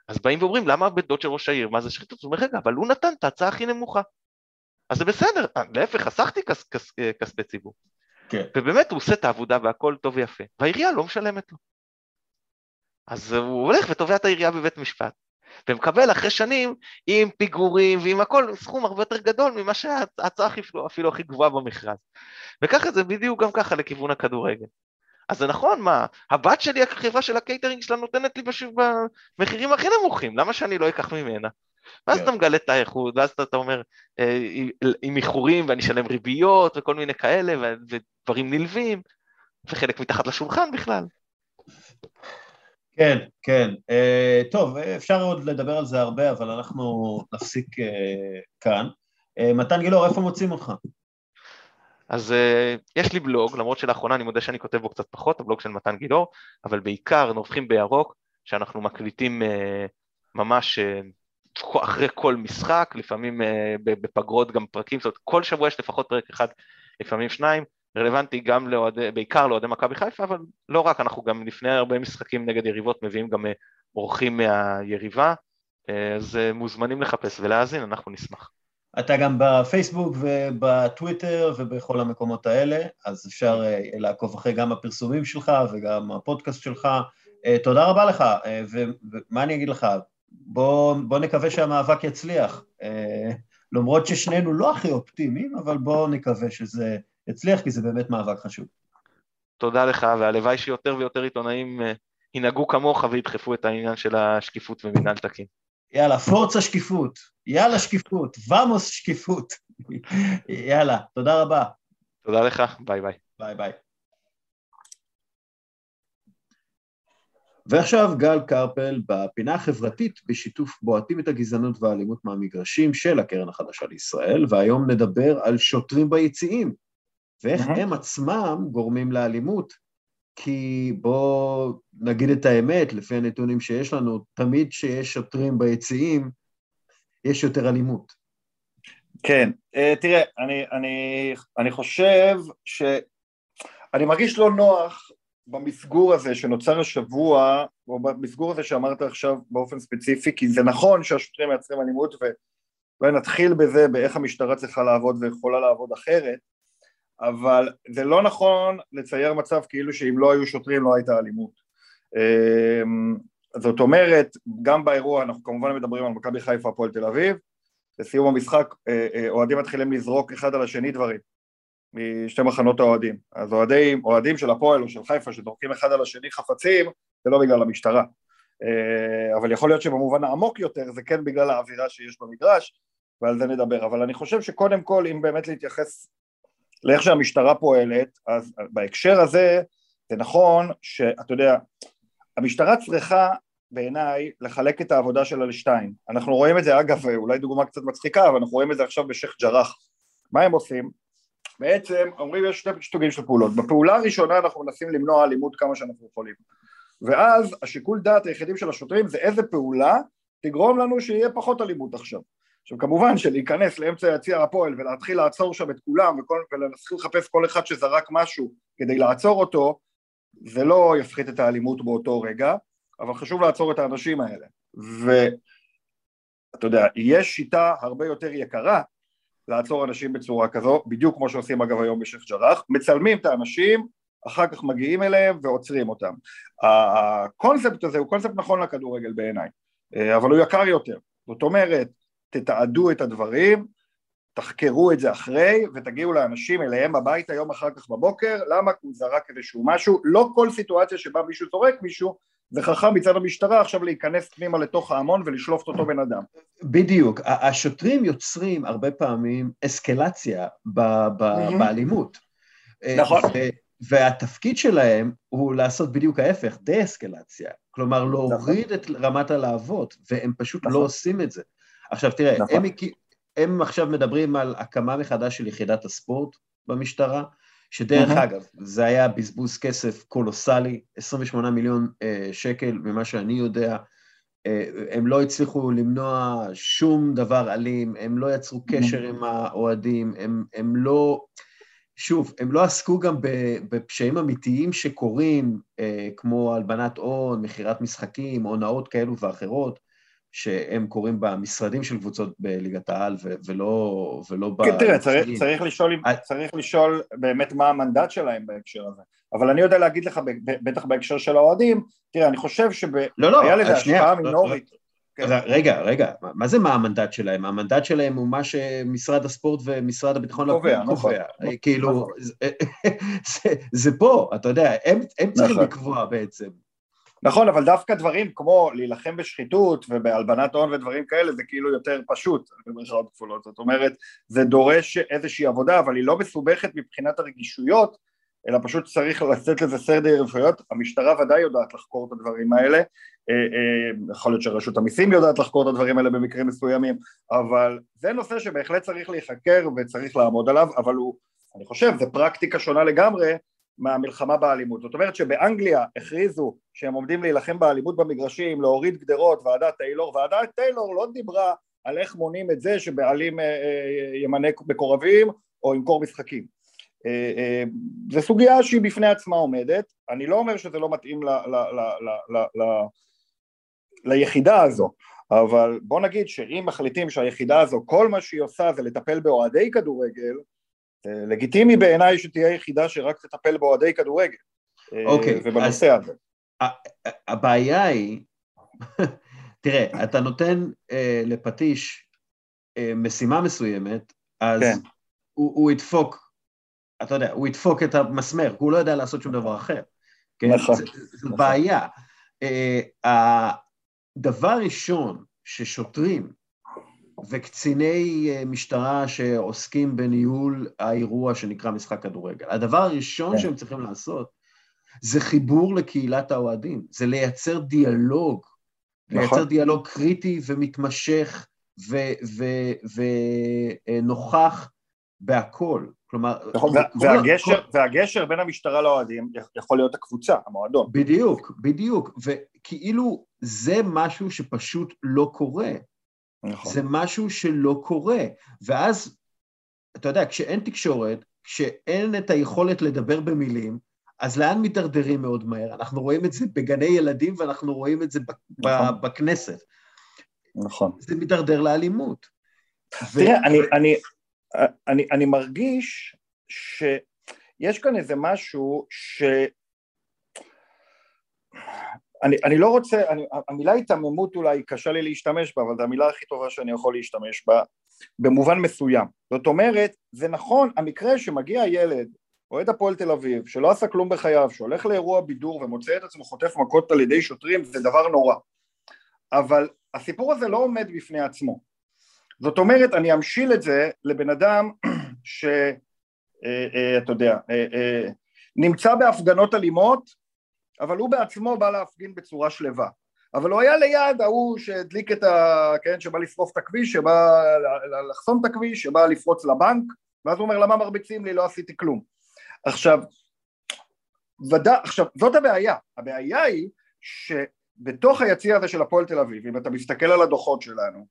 אז באים ואומרים, למה הבן דוד של ראש העיר, מה זה שחיתות? הוא אומר, רגע, אבל הוא נתן את ההצעה הכי נמוכה. אז זה בסדר, אה, להפך, חסכתי כס, כס, אה, כספי ציבור. כן. ובאמת הוא עושה את העבודה והכל טוב ויפה, והעירייה לא משלמת לו. אז הוא הולך ותובע את העירייה בבית משפט, ומקבל אחרי שנים עם פיגורים ועם הכל סכום הרבה יותר גדול ממה שההצעה אפילו, אפילו הכי גבוהה במכרז. וככה זה בדיוק גם ככה לכיוון הכדורגל. אז זה נכון, מה, הבת שלי, החברה של הקייטרינג שלה נותנת לי. במחירים הכי נמוכים, למה שאני לא אקח ממנה? ואז כן. אתה מגלה את האיכות, ואז אתה, אומר, אה, עם איחורים ואני אשלם ריביות וכל מיני כאלה, ודברים נלווים, וחלק מתחת לשולחן בכלל. כן, כן. אה, טוב, אפשר עוד לדבר על זה הרבה, אבל אנחנו נפסיק אה, כאן. אה, מתן גילאור, איפה מוצאים אותך? אז uh, יש לי בלוג, למרות שלאחרונה אני מודה שאני כותב בו קצת פחות, הבלוג של מתן גילאור, אבל בעיקר נובחים בירוק, שאנחנו מקליטים uh, ממש uh, אחרי כל משחק, לפעמים uh, בפגרות גם פרקים, זאת אומרת כל שבוע יש לפחות פרק אחד, לפעמים שניים, רלוונטי גם לאוהדי, בעיקר לאוהדי מכבי חיפה, אבל לא רק, אנחנו גם לפני הרבה משחקים נגד יריבות מביאים גם uh, אורחים מהיריבה, uh, אז מוזמנים לחפש ולהאזין, אנחנו נשמח. אתה גם בפייסבוק ובטוויטר ובכל המקומות האלה, אז אפשר אה, לעקוב אחרי גם הפרסומים שלך וגם הפודקאסט שלך. אה, תודה רבה לך, אה, ומה אני אגיד לך? בוא, בוא נקווה שהמאבק יצליח. למרות ששנינו לא הכי אופטימיים, אבל בואו נקווה שזה יצליח, כי זה באמת מאבק חשוב. תודה לך, והלוואי שיותר ויותר עיתונאים ינהגו כמוך וידחפו את העניין של השקיפות ומינהל תקין. יאללה, forza שקיפות, יאללה שקיפות, ומוס שקיפות. יאללה, תודה רבה. תודה לך, ביי ביי. ביי ביי. ועכשיו גל קרפל בפינה החברתית בשיתוף בועטים את הגזענות והאלימות מהמגרשים של הקרן החדשה לישראל, והיום נדבר על שוטרים ביציעים, ואיך הם עצמם גורמים לאלימות. כי בואו נגיד את האמת, לפי הנתונים שיש לנו, תמיד כשיש שוטרים ביציעים, יש יותר אלימות. כן, תראה, אני, אני, אני חושב ש... אני מרגיש לא נוח במסגור הזה שנוצר השבוע, או במסגור הזה שאמרת עכשיו באופן ספציפי, כי זה נכון שהשוטרים מייצרים אלימות, ואולי נתחיל בזה, באיך המשטרה צריכה לעבוד ויכולה לעבוד אחרת, אבל זה לא נכון לצייר מצב כאילו שאם לא היו שוטרים לא הייתה אלימות. אמ, זאת אומרת, גם באירוע אנחנו כמובן מדברים על מכבי חיפה הפועל תל אביב, לסיום המשחק אה, אה, אוהדים מתחילים לזרוק אחד על השני דברים משתי מחנות האוהדים. אז אוהדים, אוהדים של הפועל או של חיפה שזורקים אחד על השני חפצים, זה לא בגלל המשטרה. אה, אבל יכול להיות שבמובן העמוק יותר זה כן בגלל האווירה שיש במגרש, ועל זה נדבר. אבל אני חושב שקודם כל אם באמת להתייחס לאיך שהמשטרה פועלת, אז בהקשר הזה זה נכון שאתה יודע, המשטרה צריכה בעיניי לחלק את העבודה שלה לשתיים. אנחנו רואים את זה אגב, אולי דוגמה קצת מצחיקה, אבל אנחנו רואים את זה עכשיו בשייח' ג'ראח. מה הם עושים? בעצם אומרים יש שני סוגים של פעולות. בפעולה הראשונה אנחנו מנסים למנוע אלימות כמה שאנחנו יכולים. ואז השיקול דעת היחידים של השוטרים זה איזה פעולה תגרום לנו שיהיה פחות אלימות עכשיו. עכשיו כמובן שלהיכנס לאמצע יציע הפועל ולהתחיל לעצור שם את כולם וכל, ולהתחיל לחפש כל אחד שזרק משהו כדי לעצור אותו זה לא יפחית את האלימות באותו רגע אבל חשוב לעצור את האנשים האלה ואתה יודע יש שיטה הרבה יותר יקרה לעצור אנשים בצורה כזו בדיוק כמו שעושים אגב היום בשייח' ג'ראח. מצלמים את האנשים אחר כך מגיעים אליהם ועוצרים אותם. הקונספט הזה הוא קונספט נכון לכדורגל בעיניי אבל הוא יקר יותר. זאת אומרת תתעדו את הדברים, תחקרו את זה אחרי ותגיעו לאנשים אליהם הביתה יום אחר כך בבוקר, למה? כי הוא זרק איזשהו משהו, לא כל סיטואציה שבה מישהו זורק מישהו זה חכם מצד המשטרה עכשיו להיכנס פנימה לתוך ההמון ולשלוף את אותו בן אדם. בדיוק, השוטרים יוצרים הרבה פעמים אסקלציה ב- ב- באלימות. נכון. והתפקיד שלהם הוא לעשות בדיוק ההפך, דה-אסקלציה. כלומר, להוריד את רמת הלהבות, והם פשוט לא עושים את זה. עכשיו תראה, נכון. הם, הם עכשיו מדברים על הקמה מחדש של יחידת הספורט במשטרה, שדרך אהה. אגב, זה היה בזבוז כסף קולוסלי, 28 מיליון אה, שקל, ממה שאני יודע, אה, הם לא הצליחו למנוע שום דבר אלים, הם לא יצרו קשר עם האוהדים, הם, הם לא, שוב, הם לא עסקו גם בפשעים אמיתיים שקורים, אה, כמו הלבנת הון, מכירת משחקים, הונאות כאלו ואחרות, שהם קורים במשרדים של קבוצות בליגת העל ולא, ולא כן, תראה, צריך. צריך, לשאול, אה. צריך לשאול באמת מה המנדט שלהם בהקשר הזה. אבל אני יודע להגיד לך, ב- ב- בטח בהקשר של האוהדים, תראה, אני חושב שהיה לא, לא, לזה אז שנייה, השפעה לא, מינורית. כן. ר- רגע, רגע, מה- זה מה המנדט שלהם? המנדט שלהם הוא מה שמשרד הספורט ומשרד הביטחון קובע, נכון. נכון. כאילו, זה- זה- פה, אתה יודע, הם הם צריכים נכון. לקבוע בעצם. נכון, אבל דווקא דברים כמו להילחם בשחיתות ובהלבנת הון ודברים כאלה, זה כאילו יותר פשוט, במירכאות כפולות. זאת אומרת, זה דורש איזושהי עבודה, אבל היא לא מסובכת מבחינת הרגישויות, אלא פשוט צריך לתת לזה סדר רפואיות. המשטרה ודאי יודעת לחקור את הדברים האלה, אה, אה, יכול להיות שרשות המיסים יודעת לחקור את הדברים האלה במקרים מסוימים, אבל זה נושא שבהחלט צריך להיחקר וצריך לעמוד עליו, אבל הוא, אני חושב, זה פרקטיקה שונה לגמרי מהמלחמה באלימות. זאת אומרת שבאנגליה הכריזו שהם עומדים להילחם באלימות במגרשים, להוריד גדרות, ועדת טיילור, ועדת טיילור לא דיברה על איך מונעים את זה שבעלים אה, אה, ימנה מקורבים או ימכור משחקים. אה, זו סוגיה שהיא בפני עצמה עומדת, אני לא אומר שזה לא מתאים ל, ל, ל, ל, ל, ל, ליחידה הזו, אבל בוא נגיד שאם מחליטים שהיחידה הזו כל מה שהיא עושה זה לטפל באוהדי כדורגל, לגיטימי בעיניי שתהיה יחידה שרק תטפל באוהדי כדורגל. אה, אוקיי, ובנושא הזה. הבעיה היא, תראה, אתה נותן אה, לפטיש אה, משימה מסוימת, אז כן. הוא, הוא ידפוק, אתה יודע, הוא ידפוק את המסמר, הוא לא יודע לעשות שום דבר אחר. כן? נכון, זו נכון. בעיה. אה, הדבר ראשון ששוטרים וקציני אה, משטרה שעוסקים בניהול האירוע שנקרא משחק כדורגל, הדבר הראשון כן. שהם צריכים לעשות זה חיבור לקהילת האוהדים, זה לייצר דיאלוג, נכון. לייצר דיאלוג קריטי ומתמשך ונוכח בהכל. כלומר, נכון, כל- והגשר, כל- והגשר בין המשטרה לאוהדים יכול להיות הקבוצה, המועדון. בדיוק, בדיוק, וכאילו זה משהו שפשוט לא קורה. נכון. זה משהו שלא קורה. ואז, אתה יודע, כשאין תקשורת, כשאין את היכולת לדבר במילים, אז לאן מידרדרים מאוד מהר? אנחנו רואים את זה בגני ילדים ואנחנו רואים את זה נכון. בכנסת. נכון. זה מידרדר לאלימות. ו- תראה, אני, אני, אני, אני מרגיש שיש כאן איזה משהו ש... אני, אני לא רוצה, אני, המילה היתממות אולי קשה לי להשתמש בה, אבל זו המילה הכי טובה שאני יכול להשתמש בה, במובן מסוים. זאת אומרת, זה נכון, המקרה שמגיע ילד, אוהד הפועל תל אביב, שלא עשה כלום בחייו, שהולך לאירוע בידור ומוצא את עצמו חוטף מכות על ידי שוטרים, זה דבר נורא. אבל הסיפור הזה לא עומד בפני עצמו. זאת אומרת, אני אמשיל את זה לבן אדם שאתה יודע, אה, אה, נמצא בהפגנות אלימות, אבל הוא בעצמו בא להפגין בצורה שלווה. אבל הוא היה ליד ההוא שהדליק את ה... כן, שבא לשרוף את הכביש, שבא לחסום את הכביש, שבא לפרוץ לבנק, ואז הוא אומר, למה מרביצים לי? לא עשיתי כלום. עכשיו, ודא, עכשיו, זאת הבעיה. הבעיה היא שבתוך היציע הזה של הפועל תל אביב, אם אתה מסתכל על הדוחות שלנו,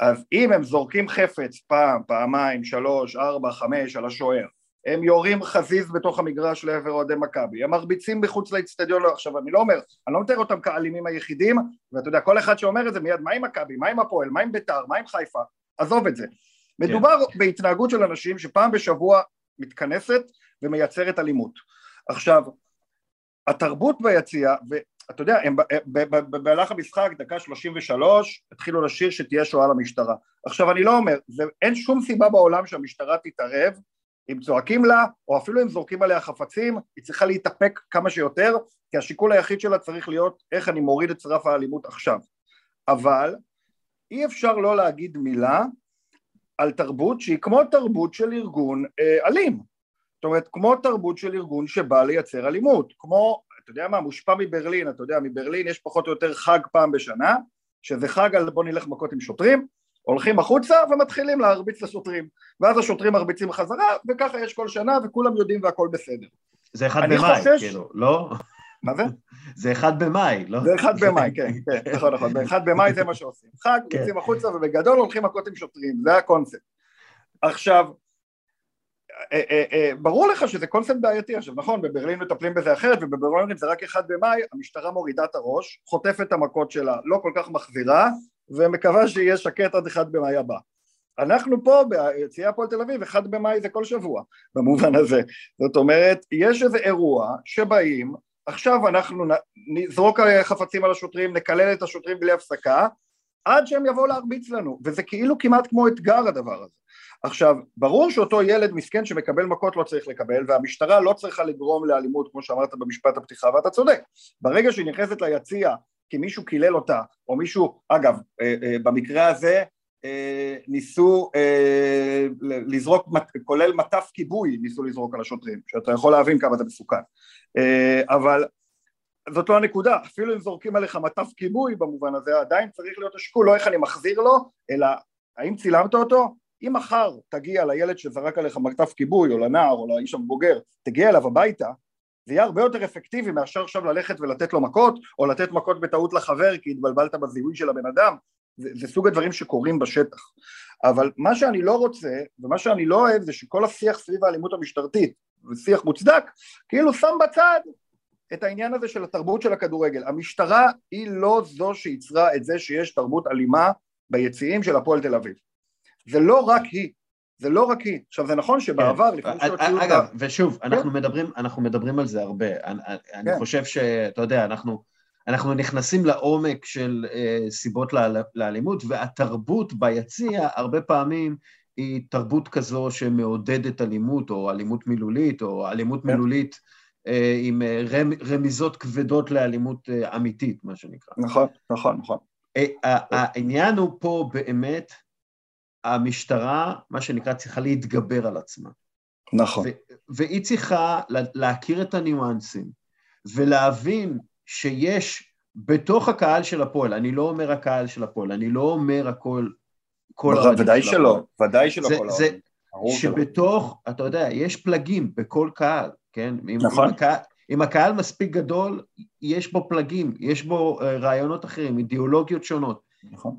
אז אם הם זורקים חפץ פעם, פעמיים, שלוש, ארבע, חמש על השוער, הם יורים חזיז בתוך המגרש לעבר אוהדי מכבי, הם מרביצים מחוץ לאצטדיון, לא, עכשיו אני לא אומר, אני לא מתאר אותם כאלימים היחידים, ואתה יודע, כל אחד שאומר את זה מיד, מה עם מכבי, מה עם הפועל, מה עם ביתר, מה עם חיפה, עזוב את זה. מדובר בהתנהגות של אנשים שפעם בשבוע מתכנסת ומייצרת אלימות. עכשיו, התרבות ביציע, ואתה יודע, הם, במהלך המשחק, דקה 33, התחילו לשיר שתהיה שואה למשטרה. עכשיו, אני לא אומר, זה, אין שום סיבה בעולם שהמשטרה תתערב, אם צועקים לה, או אפילו אם זורקים עליה חפצים, היא צריכה להתאפק כמה שיותר, כי השיקול היחיד שלה צריך להיות איך אני מוריד את שרף האלימות עכשיו. אבל אי אפשר לא להגיד מילה על תרבות שהיא כמו תרבות של ארגון אה, אלים. זאת אומרת, כמו תרבות של ארגון שבא לייצר אלימות, כמו, אתה יודע מה, מושפע מברלין, אתה יודע, מברלין יש פחות או יותר חג פעם בשנה, שזה חג על בוא נלך מכות עם שוטרים, הולכים החוצה ומתחילים להרביץ לשוטרים, ואז השוטרים מרביצים חזרה, וככה יש כל שנה וכולם יודעים והכל בסדר. זה אחד במאי, חושש- כאילו, לא? מה זה? זה אחד במאי, לא? זה אחד במאי, כן, כן, נכון, נכון, באחד במאי זה מה שעושים. חג, כן. יוצאים החוצה ובגדול הולכים מכות עם שוטרים, זה הקונספט. עכשיו, אה, אה, אה, ברור לך שזה קונספט בעייתי, עכשיו נכון, בברלין מטפלים בזה אחרת, ובברלין זה רק אחד במאי, המשטרה מורידה את הראש, חוטפת את המכות שלה, לא כל כך מחזירה, ומקווה שיהיה שקט עד אחד במאי הבא. אנחנו פה ביציאה הפועל תל אביב, אחד במאי זה כל שבוע, במובן הזה. זאת אומרת, יש איזה אירוע שבאים, עכשיו אנחנו נזרוק חפצים על השוטרים, נקלל את השוטרים בלי הפסקה, עד שהם יבואו להרביץ לנו, וזה כאילו כמעט כמו אתגר הדבר הזה. עכשיו, ברור שאותו ילד מסכן שמקבל מכות לא צריך לקבל, והמשטרה לא צריכה לגרום לאלימות, כמו שאמרת במשפט הפתיחה, ואתה צודק. ברגע שהיא נכנסת ליציע, כי מישהו קילל אותה, או מישהו, אגב, אה, אה, במקרה הזה, אה, ניסו לזרוק, כולל מטף כיבוי, ניסו לזרוק על השוטרים, שאתה יכול להבין כמה זה מסוכן. אבל זאת לא הנקודה, אפילו אם זורקים עליך מטף כיבוי במובן הזה, עדיין צריך להיות השיקול, לא איך אני מחזיר לו, אלא האם צילמת אותו? אם מחר תגיע לילד שזרק עליך מטף כיבוי, או לנער, או לאיש המבוגר, תגיע אליו הביתה, זה יהיה הרבה יותר אפקטיבי מאשר עכשיו ללכת ולתת לו מכות, או לתת מכות בטעות לחבר כי התבלבלת בזיהוי של הבן אדם, זה, זה סוג הדברים שקורים בשטח. אבל מה שאני לא רוצה, ומה שאני לא אוהב, זה שכל השיח סביב האלימות המשטרתית, ושיח מוצדק, כאילו שם בצד את העניין הזה של התרבות של הכדורגל. המשטרה היא לא זו שייצרה את זה שיש תרבות אלימה ביציעים של הפועל תל אביב. זה לא רק היא, זה לא רק היא. עכשיו זה נכון שבעבר, לפני שהוציאו את ה... כן. אגב, ושוב, אנחנו מדברים, אנחנו מדברים על זה הרבה. אני, אני כן. חושב שאתה יודע, אנחנו, אנחנו נכנסים לעומק של אה, סיבות לאל- לאלימות, והתרבות ביציע הרבה פעמים היא תרבות כזו שמעודדת אלימות, או אלימות מילולית, או אלימות כן. מילולית אה, עם אה, רמ, רמיזות כבדות לאלימות אה, אמיתית, מה שנקרא. נכון, נכון, נכון. אה, העניין הוא פה באמת, המשטרה, מה שנקרא, צריכה להתגבר על עצמה. נכון. והיא צריכה לה- להכיר את הניואנסים ולהבין שיש בתוך הקהל של הפועל, אני לא אומר הקהל של הפועל, אני לא אומר הכל, כל האוהדים ודאי של שלא. ודאי שלא זה- כל זה-. שבתוך, אתה יודע, יש פלגים בכל קהל, כן? נכון. אם, הקהל, אם הקהל מספיק גדול, יש בו פלגים, יש בו אה, רעיונות אחרים, אידיאולוגיות שונות. נכון.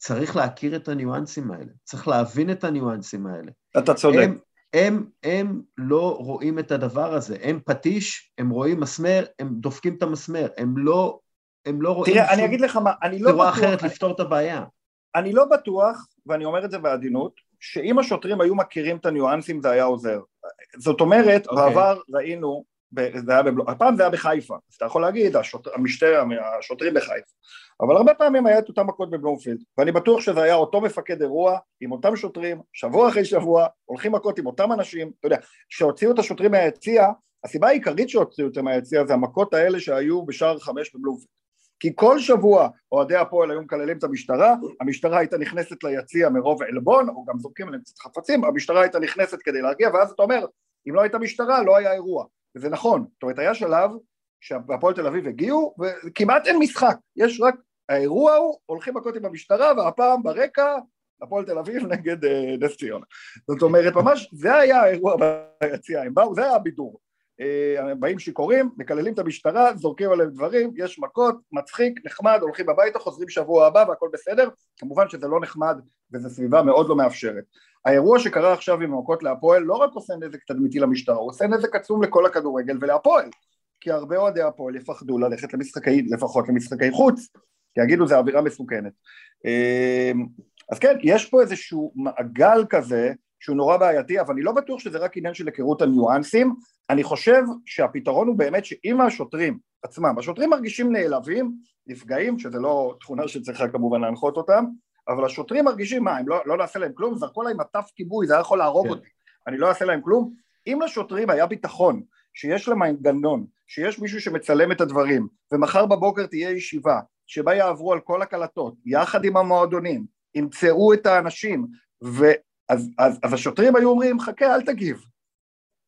צריך להכיר את הניואנסים האלה, צריך להבין את הניואנסים האלה. אתה צודק. הם, הם, הם לא רואים את הדבר הזה, הם פטיש, הם רואים מסמר, הם דופקים את המסמר, הם לא, הם לא רואים תראה, אני אגיד לך מה, אני לא צורה בטוח, אחרת לפתור את הבעיה. אני לא בטוח, ואני אומר את זה בעדינות, שאם השוטרים היו מכירים את הניואנסים זה היה עוזר. זאת אומרת, אוקיי. בעבר ראינו, זה היה בבלו... הפעם זה היה בחיפה, אז אתה יכול להגיד, השוט... המשטר, השוטרים בחיפה, אבל הרבה פעמים היה את אותם מכות בבלומפילד, ואני בטוח שזה היה אותו מפקד אירוע, עם אותם שוטרים, שבוע אחרי שבוע, הולכים מכות עם אותם אנשים, אתה יודע, כשהוציאו את השוטרים מהיציע, הסיבה העיקרית שהוציאו אותם מהיציע זה המכות האלה שהיו בשער חמש בבלומפילד. כי כל שבוע אוהדי הפועל היו מקללים את המשטרה, המשטרה הייתה נכנסת ליציע מרוב עלבון, או גם זורקים עליהם קצת חפצים, המשטרה הייתה נכנסת כדי להרגיע, ואז אתה אומר, אם לא הייתה משטרה לא היה אירוע, וזה נכון, זאת אומרת היה שלב שהפועל תל אביב הגיעו, וכמעט אין משחק, יש רק, האירוע הוא, הולכים מכות עם המשטרה, והפעם ברקע, הפועל תל אביב נגד אה, נס ציונה. זאת אומרת, ממש, זה היה האירוע ביציע, הם באו, זה היה הבידור. אה, באים שיכורים, מקללים את המשטרה, זורקים עליהם דברים, יש מכות, מצחיק, נחמד, הולכים הביתה, חוזרים שבוע הבא והכל בסדר, כמובן שזה לא נחמד וזו סביבה מאוד לא מאפשרת. האירוע שקרה עכשיו עם המכות להפועל לא רק עושה נזק תדמיתי למשטרה, הוא עושה נזק עצום לכל הכדורגל ולהפועל, כי הרבה אוהדי הפועל יפחדו ללכת למשחקי, לפחות למשחקי חוץ, כי יגידו זה אווירה מסוכנת. אה, אז כן, יש פה איזשהו מעגל כזה שהוא נורא בעייתי, אבל אני לא בטוח שזה רק עניין של היכרות הניואנסים, אני חושב שהפתרון הוא באמת שאם השוטרים עצמם, השוטרים מרגישים נעלבים, נפגעים, שזה לא תכונה שצריכה כמובן להנחות אותם, אבל השוטרים מרגישים, מה, הם לא, לא נעשה להם כלום? זרקו להם מטף כיבוי, זה היה יכול להרוג כן. אותי, אני לא אעשה להם כלום? אם לשוטרים היה ביטחון, שיש להם מנגנון, שיש מישהו שמצלם את הדברים, ומחר בבוקר תהיה ישיבה, שבה יעברו על כל הקלטות, יחד עם המועדונים, ימצאו את האנשים, ואז אז, אז השוטרים היו אומרים, חכה, אל תגיב,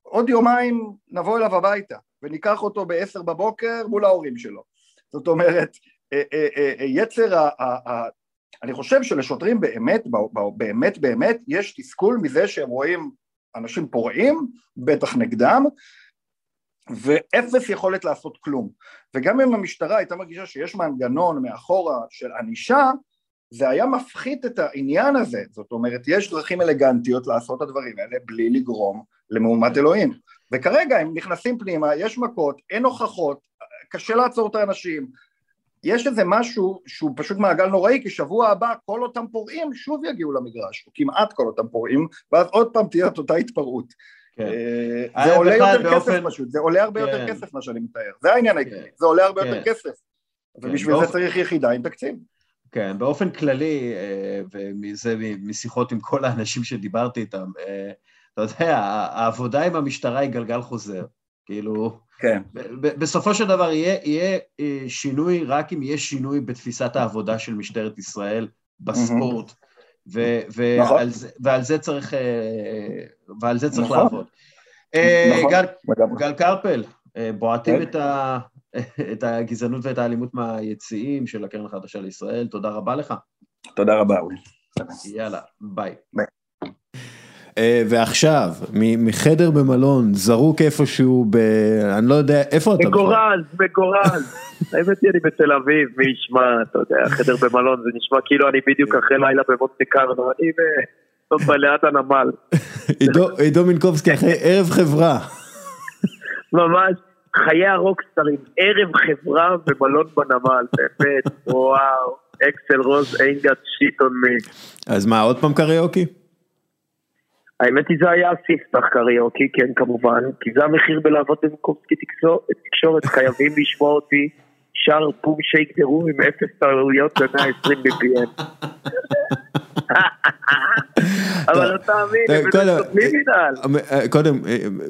עוד יומיים נבוא אליו הביתה, וניקח אותו בעשר בבוקר מול ההורים שלו. זאת אומרת, אה, אה, אה, יצר אני חושב שלשוטרים באמת, באמת באמת, יש תסכול מזה שהם רואים אנשים פורעים, בטח נגדם, ואפס יכולת לעשות כלום. וגם אם המשטרה הייתה מרגישה שיש מנגנון מאחורה של ענישה, זה היה מפחית את העניין הזה, זאת אומרת, יש דרכים אלגנטיות לעשות את הדברים האלה בלי לגרום למהומת אלוהים. וכרגע הם נכנסים פנימה, יש מכות, אין הוכחות, קשה לעצור את האנשים, יש איזה משהו שהוא פשוט מעגל נוראי, כי שבוע הבא כל אותם פורעים שוב יגיעו למגרש, או כמעט כל אותם פורעים, ואז עוד פעם תהיה את אותה התפרעות. כן. אה, זה עולה יותר באופן... כסף פשוט, זה עולה הרבה כן. יותר כסף מה שאני מתאר, זה העניין העקרוני, כן. זה עולה הרבה כן. יותר כסף, כן. ובשביל באופן... זה צריך יחידה עם תקציב. כן, באופן כללי, אה, ומזה, משיחות עם כל האנשים שדיברתי איתם, אה, אתה יודע, העבודה עם המשטרה היא גלגל חוזר. כאילו, כן. בסופו של דבר יהיה, יהיה אה, שינוי רק אם יהיה שינוי בתפיסת העבודה של משטרת ישראל בספורט, ו, ו, נכון. ועל, זה, ועל זה צריך, ועל זה צריך נכון. לעבוד. נכון. גל, גל קרפל, בועטים כן. את ה... את הגזענות ואת האלימות מהיציעים של הקרן החדשה לישראל. תודה רבה לך. תודה רבה, אורי. יאללה, ביי. ביי. Uh, ועכשיו, מחדר במלון, זרוק איפשהו ב... אני לא יודע, איפה אתה? מגורז, מגורז. האמת היא, אני בתל אביב, מי ישמע, אתה יודע, חדר במלון, זה נשמע כאילו אני בדיוק אחרי לילה במונטה קרלו, אני ליד הנמל. עידו מינקובסקי אחרי ערב חברה. ממש. חיי הרוקסטרים, ערב חברה ומלון בנמל, באמת, וואו, אקסל רוז ain't got shit on me. אז מה, עוד פעם קריוקי? האמת היא זה היה הספתח קריוקי, כן כמובן, כי זה המחיר בלעבוד במקומסקי תקשורת, חייבים לשמוע אותי שר פום שייק דירום עם אפס טעויות ב-120 BPM. אבל לא תאמין, הם סותמים מנהל. אה,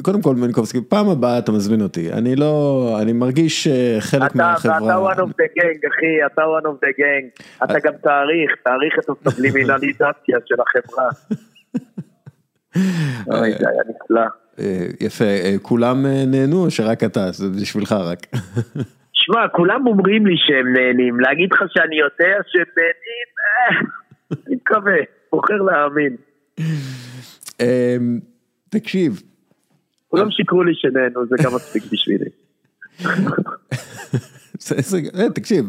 קודם כל מנקובסקי, פעם הבאה אתה מזמין אותי, אני לא, אני מרגיש אה, חלק מהחברה. אתה one of the gang, אחי, אתה one of the gang. אתה גם תאריך, תאריך את הסובלימינליזציה של החברה. אוי, זה היה נפלא. אה, יפה, כולם נהנו או שרק אתה? זה בשבילך רק. שמע, כולם אומרים לי שהם נהנים, להגיד לך שאני יודע שהם נהנים, אני מקווה, בוחר להאמין. אמ, תקשיב. כולם שיקרו לי שנהנו, זה גם מספיק בשבילי. אה, תקשיב,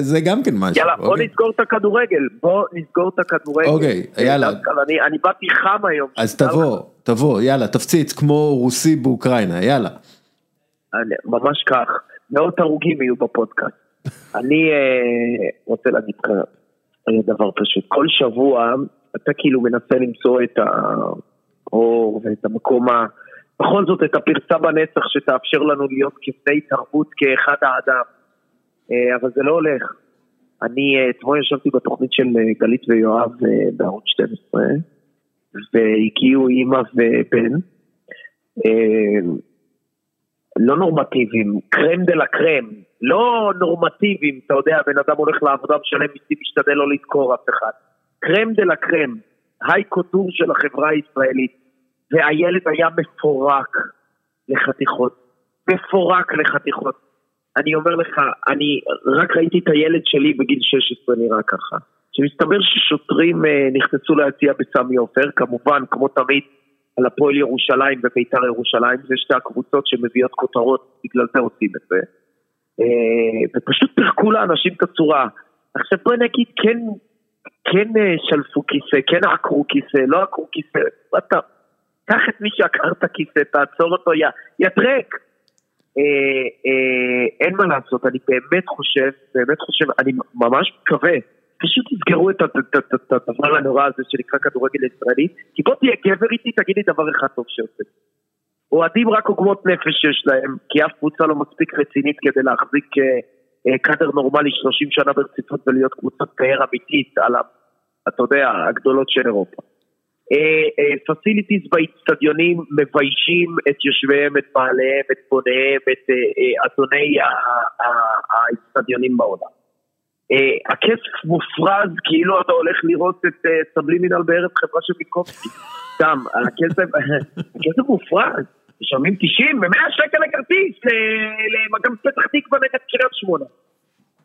זה גם כן משהו. יאללה, בוא אוקיי? נסגור את הכדורגל, בוא נסגור את הכדורגל. אוקיי, יאללה. אני באתי חם היום. אז תבוא, תבוא, יאללה, תפציץ כמו רוסי באוקראינה, יאללה. ממש כך, מאות הרוגים יהיו בפודקאסט. אני אה, רוצה להגיד לך דבר פשוט, כל שבוע אתה כאילו מנסה למצוא את האור ואת המקום ה... בכל זאת את הפרצה בנצח שתאפשר לנו להיות כבני תרבות כאחד האדם. אה, אבל זה לא הולך. אני אה, אתמול ישבתי בתוכנית של אה, גלית ויואב בערוץ 12, והגיעו אימא ובן, לא נורמטיביים, קרם דה לה קרם, לא נורמטיביים, אתה יודע, בן אדם הולך לעבודה, משלם מיסים, משתדל לא לדקור אף אחד. קרם דה לה קרם, היי קוטור של החברה הישראלית, והילד היה מפורק לחתיכות, מפורק לחתיכות. אני אומר לך, אני רק ראיתי את הילד שלי בגיל 16 נראה ככה. שמסתבר ששוטרים אה, נכנסו להציע בסמי עופר, כמובן, כמו תמיד, על הפועל ירושלים ובית"ר ירושלים, זה שתי הקבוצות שמביאות כותרות, בגלל זה עושים את זה. אה, ופשוט פירקו לאנשים את הצורה. עכשיו בואי נגיד, כן כן אה, שלפו כיסא, כן עקרו כיסא, לא עקרו כיסא, אתה, קח את מי שעקר את הכיסא, תעצור אותו, יא טרק. אה, אה, אין מה לעשות, אני באמת חושב, באמת חושב, אני ממש מקווה, פשוט תסגרו את הדבר הנורא הזה שנקרא כדורגל ישראלי, כי בוא תהיה גבר איתי, תגיד לי דבר אחד טוב שעושה. אוהדים רק עוגמות נפש שיש להם, כי אף קבוצה לא מספיק רצינית כדי להחזיק קאדר נורמלי 30 שנה ברציפות ולהיות קבוצת פאר אמיתית על אתה יודע, הגדולות של אירופה. פסיליטיז uh, uh, באיצטדיונים מביישים את יושביהם, את בעליהם, את בוניהם, את uh, אדוני האיצטדיונים בעולם. הכסף מופרז כאילו אתה הולך לראות את סבלימינל בערב חברה של מיקובסקי. סתם, הכסף, מופרז. משלמים 90 ו-100 שקל לכרטיס למכבי פתח תקווה נגד קריית שמונה.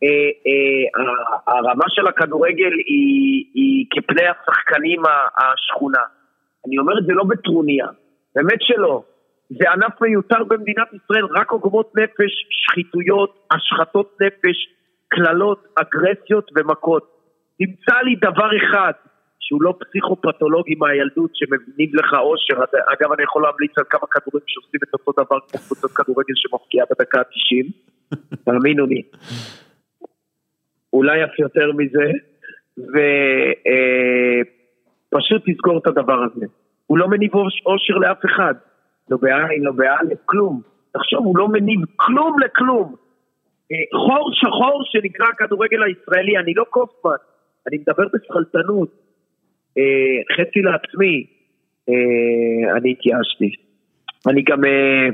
אה, אה, הרמה של הכדורגל היא, היא כפני השחקנים השכונה. אני אומר את זה לא בטרוניה, באמת שלא. זה ענף מיותר במדינת ישראל, רק עוגמות נפש, שחיתויות, השחתות נפש, קללות, אגרסיות ומכות. תמצא לי דבר אחד שהוא לא פסיכופתולוגי מהילדות שמבינים לך אושר. אגב, אני יכול להמליץ על כמה כדורים שעושים את אותו דבר כמו קבוצת כדורגל שמפקיעה בדקה ה-90. תאמינו לי. אולי אף יותר מזה, ופשוט תזכור את הדבר הזה. הוא לא מניב אוש- אושר לאף אחד. לא בעין, לא באלף, כלום. תחשוב, הוא לא מניב כלום לכלום. אה, חור שחור שנקרא הכדורגל הישראלי, אני לא קופמן, אני מדבר בסכלתנות. אה, חצי לעצמי, אה, אני התייאשתי. אני גם אה,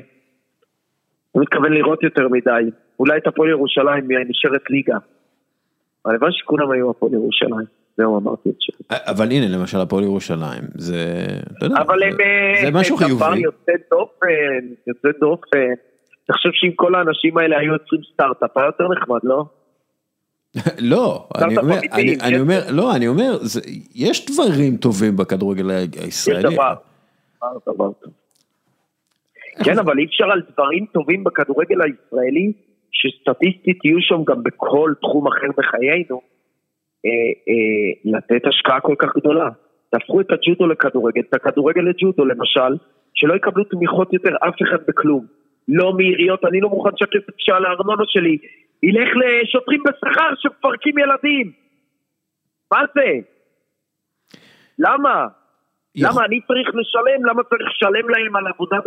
לא מתכוון לראות יותר מדי. אולי את הפועל ירושלים נשארת ליגה. הלוואי שכולם היו הפועל ירושלים. זהו, אמרתי את שלי. אבל הנה למשל הפועל ירושלים, זה, אתה יודע, אבל הם... זה, אה, משהו דבר חיובי. יוצא דופן, יוצא דופן. אני חושב שאם כל האנשים האלה היו יוצרים סטארט-אפ, היה יותר נחמד, לא? לא, אני אומר, אני, יש- אני אומר, לא, אני אומר, זה, יש דברים טובים בכדורגל יש הישראלי. דבר. דבר, דבר טוב. כן, אבל אי אפשר על דברים טובים בכדורגל הישראלי, שסטטיסטית יהיו שם גם בכל תחום אחר בחיינו, אה, אה, לתת השקעה כל כך גדולה. תהפכו את הג'ודו לכדורגל, את הכדורגל לג'ודו למשל, שלא יקבלו תמיכות יותר אף אחד בכלום. לא מעיריות, אני לא מוכן שהכסף שעל הארנונה שלי ילך לשוטרים בשכר שמפרקים ילדים. מה זה? למה? למה אני צריך לשלם? למה צריך לשלם להם על עבודה?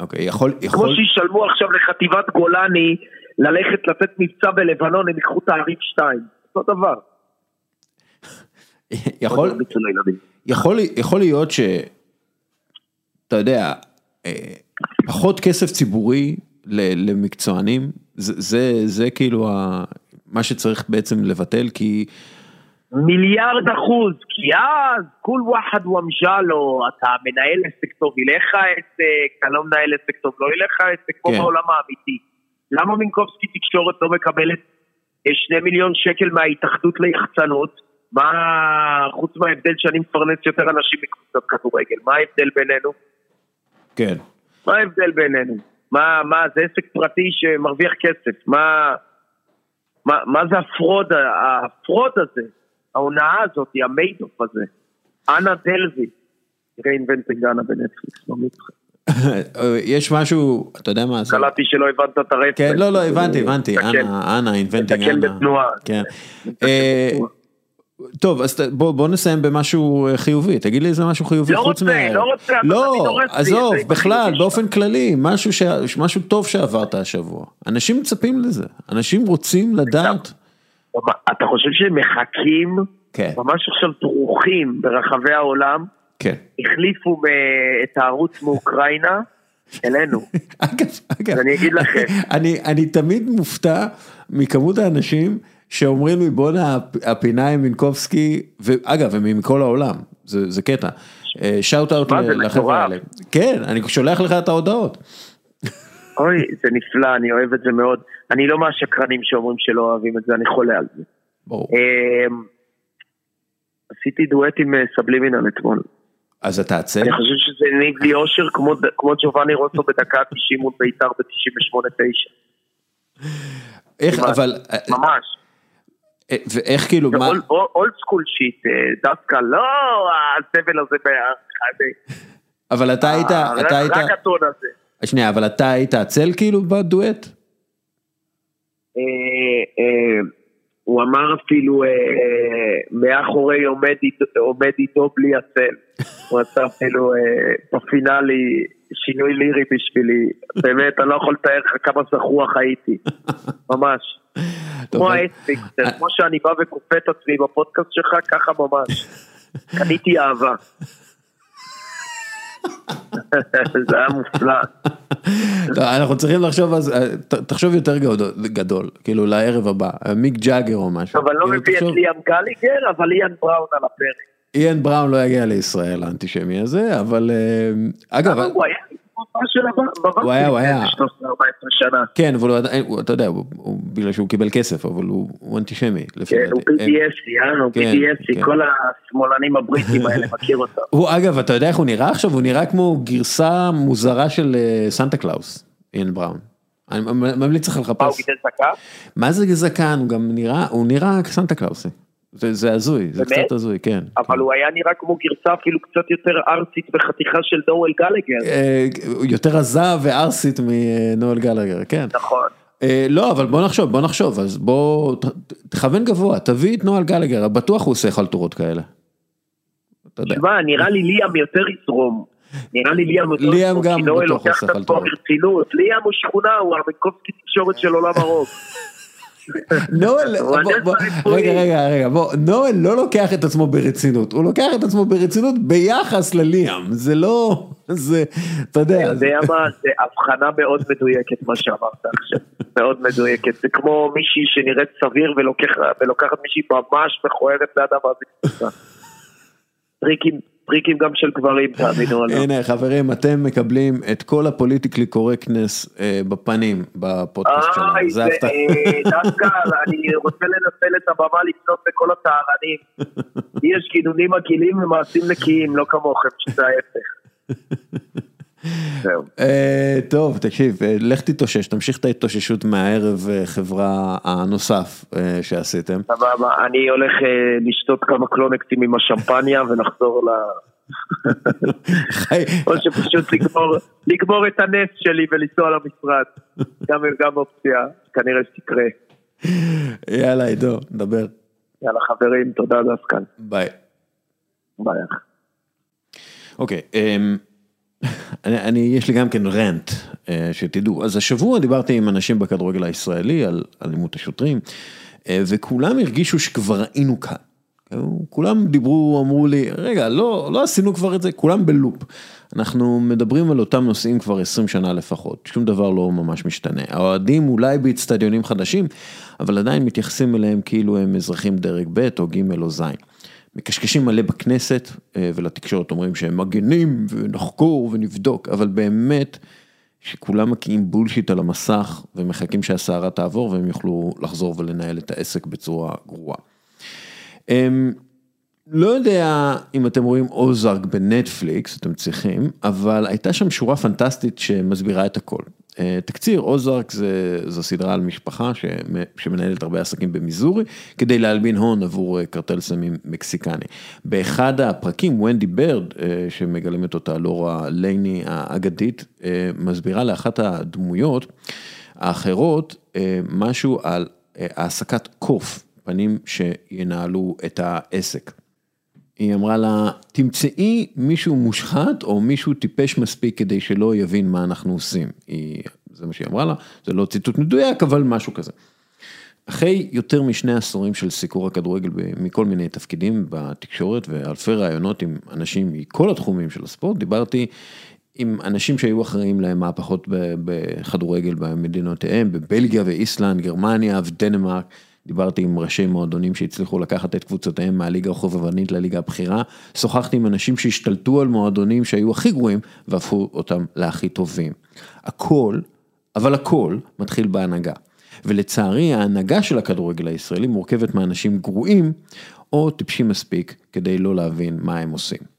אוקיי, יכול, כמו יכול, שישלמו עכשיו לחטיבת גולני ללכת לתת מבצע בלבנון, הם ייקחו תעריף 2. אותו דבר. יכול. יכול, יכול להיות ש... אתה יודע, אה, פחות כסף ציבורי למקצוענים, זה, זה, זה כאילו ה, מה שצריך בעצם לבטל, כי מיליארד אחוז, כי אז כול וואחד וואמשלו, אתה מנהל עסק טוב, ילך לך עסק, אתה לא מנהל עסק טוב, לא ילך לך עסק, כמו כן. בעולם האמיתי. למה מינקובסקי תקשורת לא מקבלת אה, שני מיליון שקל מההתאחדות ליחצנות? מה, חוץ מההבדל שאני מפרנס יותר אנשים מקבוצת כדורגל, מה ההבדל בינינו? כן. מה ההבדל בינינו? מה, מה, זה עסק פרטי שמרוויח כסף, מה, מה, מה זה ה fraud, ה fraud הזה, ההונאה הזאת, המיידוף הזה? אנה דלווי, Inventing Anna בנטפליקס, ממליץ לך. יש משהו, אתה יודע מה זה? קלטתי שלא הבנת את הרפרנס. כן, לא, לא, הבנתי, הבנתי, תקן. אנה, אנה, אינבנטינג, אנה. בתנועה. כן. אה, טוב, אז בוא בוא נסיים במשהו אה, חיובי, תגיד לי איזה משהו חיובי לא חוץ רוצה, מה... לא רוצה, לא, דורס לי, עזוב, בכלל, באופן כללי, משהו ש- משהו טוב שעברת השבוע. אנשים מצפים לזה, אנשים רוצים לדעת. אתה חושב שהם מחכים, כן, ממש עכשיו דרוכים ברחבי העולם, כן. החליפו את הערוץ מאוקראינה אלינו. אגב, אגב, אני אגיד לכם. אני, אני תמיד מופתע מכמות האנשים שאומרים לי בואנה הפ- הפינה עם מינקובסקי, ואגב הם מכל העולם, זה, זה קטע, שאוט אאוט מה, זה לחבר'ה. האלה, כן, אני שולח לך את ההודעות, אוי, זה נפלא, אני אוהב את זה מאוד. אני לא מהשקרנים שאומרים שלא אוהבים את זה, אני חולה על זה. ברור, אמ, עשיתי דואט עם אה, סבלימינל אתמול. אז אתה עצל, אני חושב שזה הניב לי אושר כמו- כמו ג'ובאני רוסו בדקה ה-90 מול בית"ר ב-98-9. איך. אבל, ממש. אה, ואיך כאילו, מה, אולד סקול שיט, דווקא לא הסבל הזה ב... אבל אתה היית, אתה היית, רק הטון הזה. שנייה, אבל אתה היית עצל כאילו בדואט? אה, אה, הוא אמר אפילו, אה, מאחורי עומד איתו- בלי הצל. הוא עשה אפילו בפינאלי שינוי לירי בשבילי. באמת, אני לא יכול לתאר לך כמה זחוח הייתי. ממש. כמו האספיקסטר, כמו שאני בא וכופה את עצמי בפודקאסט שלך, ככה ממש. קניתי אהבה. זה היה מופלא. לא, אנחנו צריכים לחשוב אז, אה, תחשוב יותר גדול, גדול, כאילו לערב הבא, מיק ג'אגר או משהו. אבל לא כאילו, מביא את ליאם גלאגר, אבל איאן בראון על הפרק. איאן בראון לא יגיע לישראל האנטישמי הזה, אבל אה, אגב, אבל הוא היה. הוא היה, הוא היה. 13-14 שנה. כן, אבל הוא אתה יודע, בגלל שהוא קיבל כסף, אבל הוא אנטישמי, כן, הוא כן, BDS, כן. כל השמאלנים הבריטים האלה, מכיר אותם. הוא אגב, אתה יודע איך הוא נראה עכשיו? הוא נראה כמו גרסה מוזרה של אה, סנטה קלאוס, איין בראון. אני ממליץ לך מה, הוא לחפש. גידל זקן? מה זה זקן? הוא גם נראה, הוא נראה כסנטה קלאוסי. זה זה הזוי, זה באמת? קצת הזוי, כן. אבל הוא היה נראה כמו גרסה אפילו קצת יותר ארצית בחתיכה של נואל גלגר. אה, יותר עזה וערסית מנואל גלגר, כן. נכון. אה, לא, אבל בוא נחשוב, בוא נחשוב, אז בוא, ת- תכוון גבוה, תביא את נואל גלגר, בטוח הוא עושה חלטורות כאלה. תשמע, נראה לי ליאם יותר יזרום. נראה לי ליאם יותר ליאם יזרום, גם כי נואל בטוח לוקח עושה את חלטורות. ברצינות. ליאם הוא שכונה, הוא הרמקובסקי תקשורת של עולם הרוק. נואל. רגע, רגע, רגע, בוא, נואל לא לוקח את עצמו ברצינות, הוא לוקח את עצמו ברצינות ביחס לליאם, זה לא, זה, אתה יודע, אתה יודע מה, זה הבחנה מאוד מדויקת מה שאמרת עכשיו, מאוד מדויקת, זה כמו מישהי שנראית סביר ולוקח- ולוקחת מישהי ממש מכוערת לאדם הזה. טריקים, טריקים גם של גברים, תאמינו או לא. הנה חברים, אתם מקבלים את כל ה politically correctness אה, בפנים בפודקאסט שלנו, זה הפתעה. דווקא אני רוצה לנצל את הבמה לפנות לכל הטהרנים. יש גינונים מגעילים ומעשים נקיים, לא כמוכם, שזה ההפך. אה, טוב, תקשיב, אה, לך תתאושש, תמשיך את ההתאוששות מהערב אה, חברה הנוסף שעשיתם. סבבה, אני הולך לשתות כמה קלונקסים עם השמפניה ונחזור ל... או שפשוט לגמור, את הנס שלי ולנסוע למשרד. גם, גם אופציה, כנראה שתקרה. יאללה, עידו, דבר, יאללה חברים, תודה דסקן. ביי. ביי. אוקיי, אמ, אני, אני, יש לי גם כן rant, אה, שתדעו. אז השבוע דיברתי עם אנשים בכדורגל הישראלי על אלימות השוטרים, אה, וכולם הרגישו שכבר ראינו כאן. כולם דיברו, אמרו לי, רגע, לא, לא עשינו כבר את זה, כולם בלופ. אנחנו מדברים על אותם נושאים כבר 20 שנה לפחות, שום דבר לא ממש משתנה. האוהדים אולי באצטדיונים חדשים, אבל עדיין מתייחסים אליהם כאילו הם אזרחים דרג ב' או ג' או ז'. מקשקשים מלא בכנסת אה, ולתקשורת אומרים שהם מגנים ונחקור ונבדוק, אבל באמת שכולם מקיאים בולשיט על המסך ומחכים שהסערה תעבור והם יוכלו לחזור ולנהל את העסק בצורה גרועה. אמ, לא יודע אם אתם רואים אוזארק בנטפליקס, אתם צריכים, אבל הייתה שם שורה פנטסטית שמסבירה את הכל. אה, תקציר, אוזארק זה, זו סדרה על משפחה שמנהלת הרבה עסקים במיזורי, כדי להלבין הון עבור אה, קרטל סמים מקסיקני. באחד הפרקים, ונדי ברד, אה, שמגלמת אותה לורה לייני האגדית, מסבירה לאחת הדמויות האחרות משהו על העסקת קוף, פנים שינהלו את העסק. היא אמרה לה, תמצאי מישהו מושחת או מישהו טיפש מספיק כדי שלא יבין מה אנחנו עושים. היא, זה מה שהיא אמרה לה, זה לא ציטוט מדויק, אבל משהו כזה. אחרי יותר משני עשורים של סיקור הכדורגל מכל מיני תפקידים בתקשורת ואלפי ראיונות עם אנשים מכל התחומים של הספורט, דיברתי עם אנשים שהיו אחראים למהפכות בכדורגל במדינותיהם, בבלגיה ואיסלנד, גרמניה ודנמרק. דיברתי עם ראשי מועדונים שהצליחו לקחת את קבוצותיהם מהליגה החובבנית לליגה הבכירה, שוחחתי עם אנשים שהשתלטו על מועדונים שהיו הכי גרועים והפכו אותם להכי טובים. הכל, אבל הכל מתחיל בהנהגה. ולצערי ההנהגה של הכדורגל הישראלי מורכבת מאנשים גרועים או טיפשים מספיק כדי לא להבין מה הם עושים.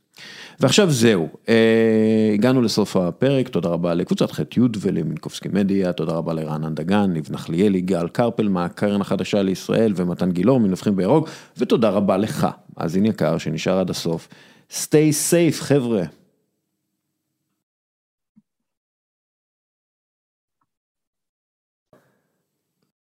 ועכשיו זהו, אה, הגענו לסוף הפרק, תודה רבה לקבוצת ח'-י' ולמינקובסקי מדיה, תודה רבה לרענן דגן, ניב נחליאלי, גל קרפל מהקרן החדשה לישראל ומתן גילאור מנבחרים בירוק, ותודה רבה לך, מאזין יקר שנשאר עד הסוף. stay safe חבר'ה.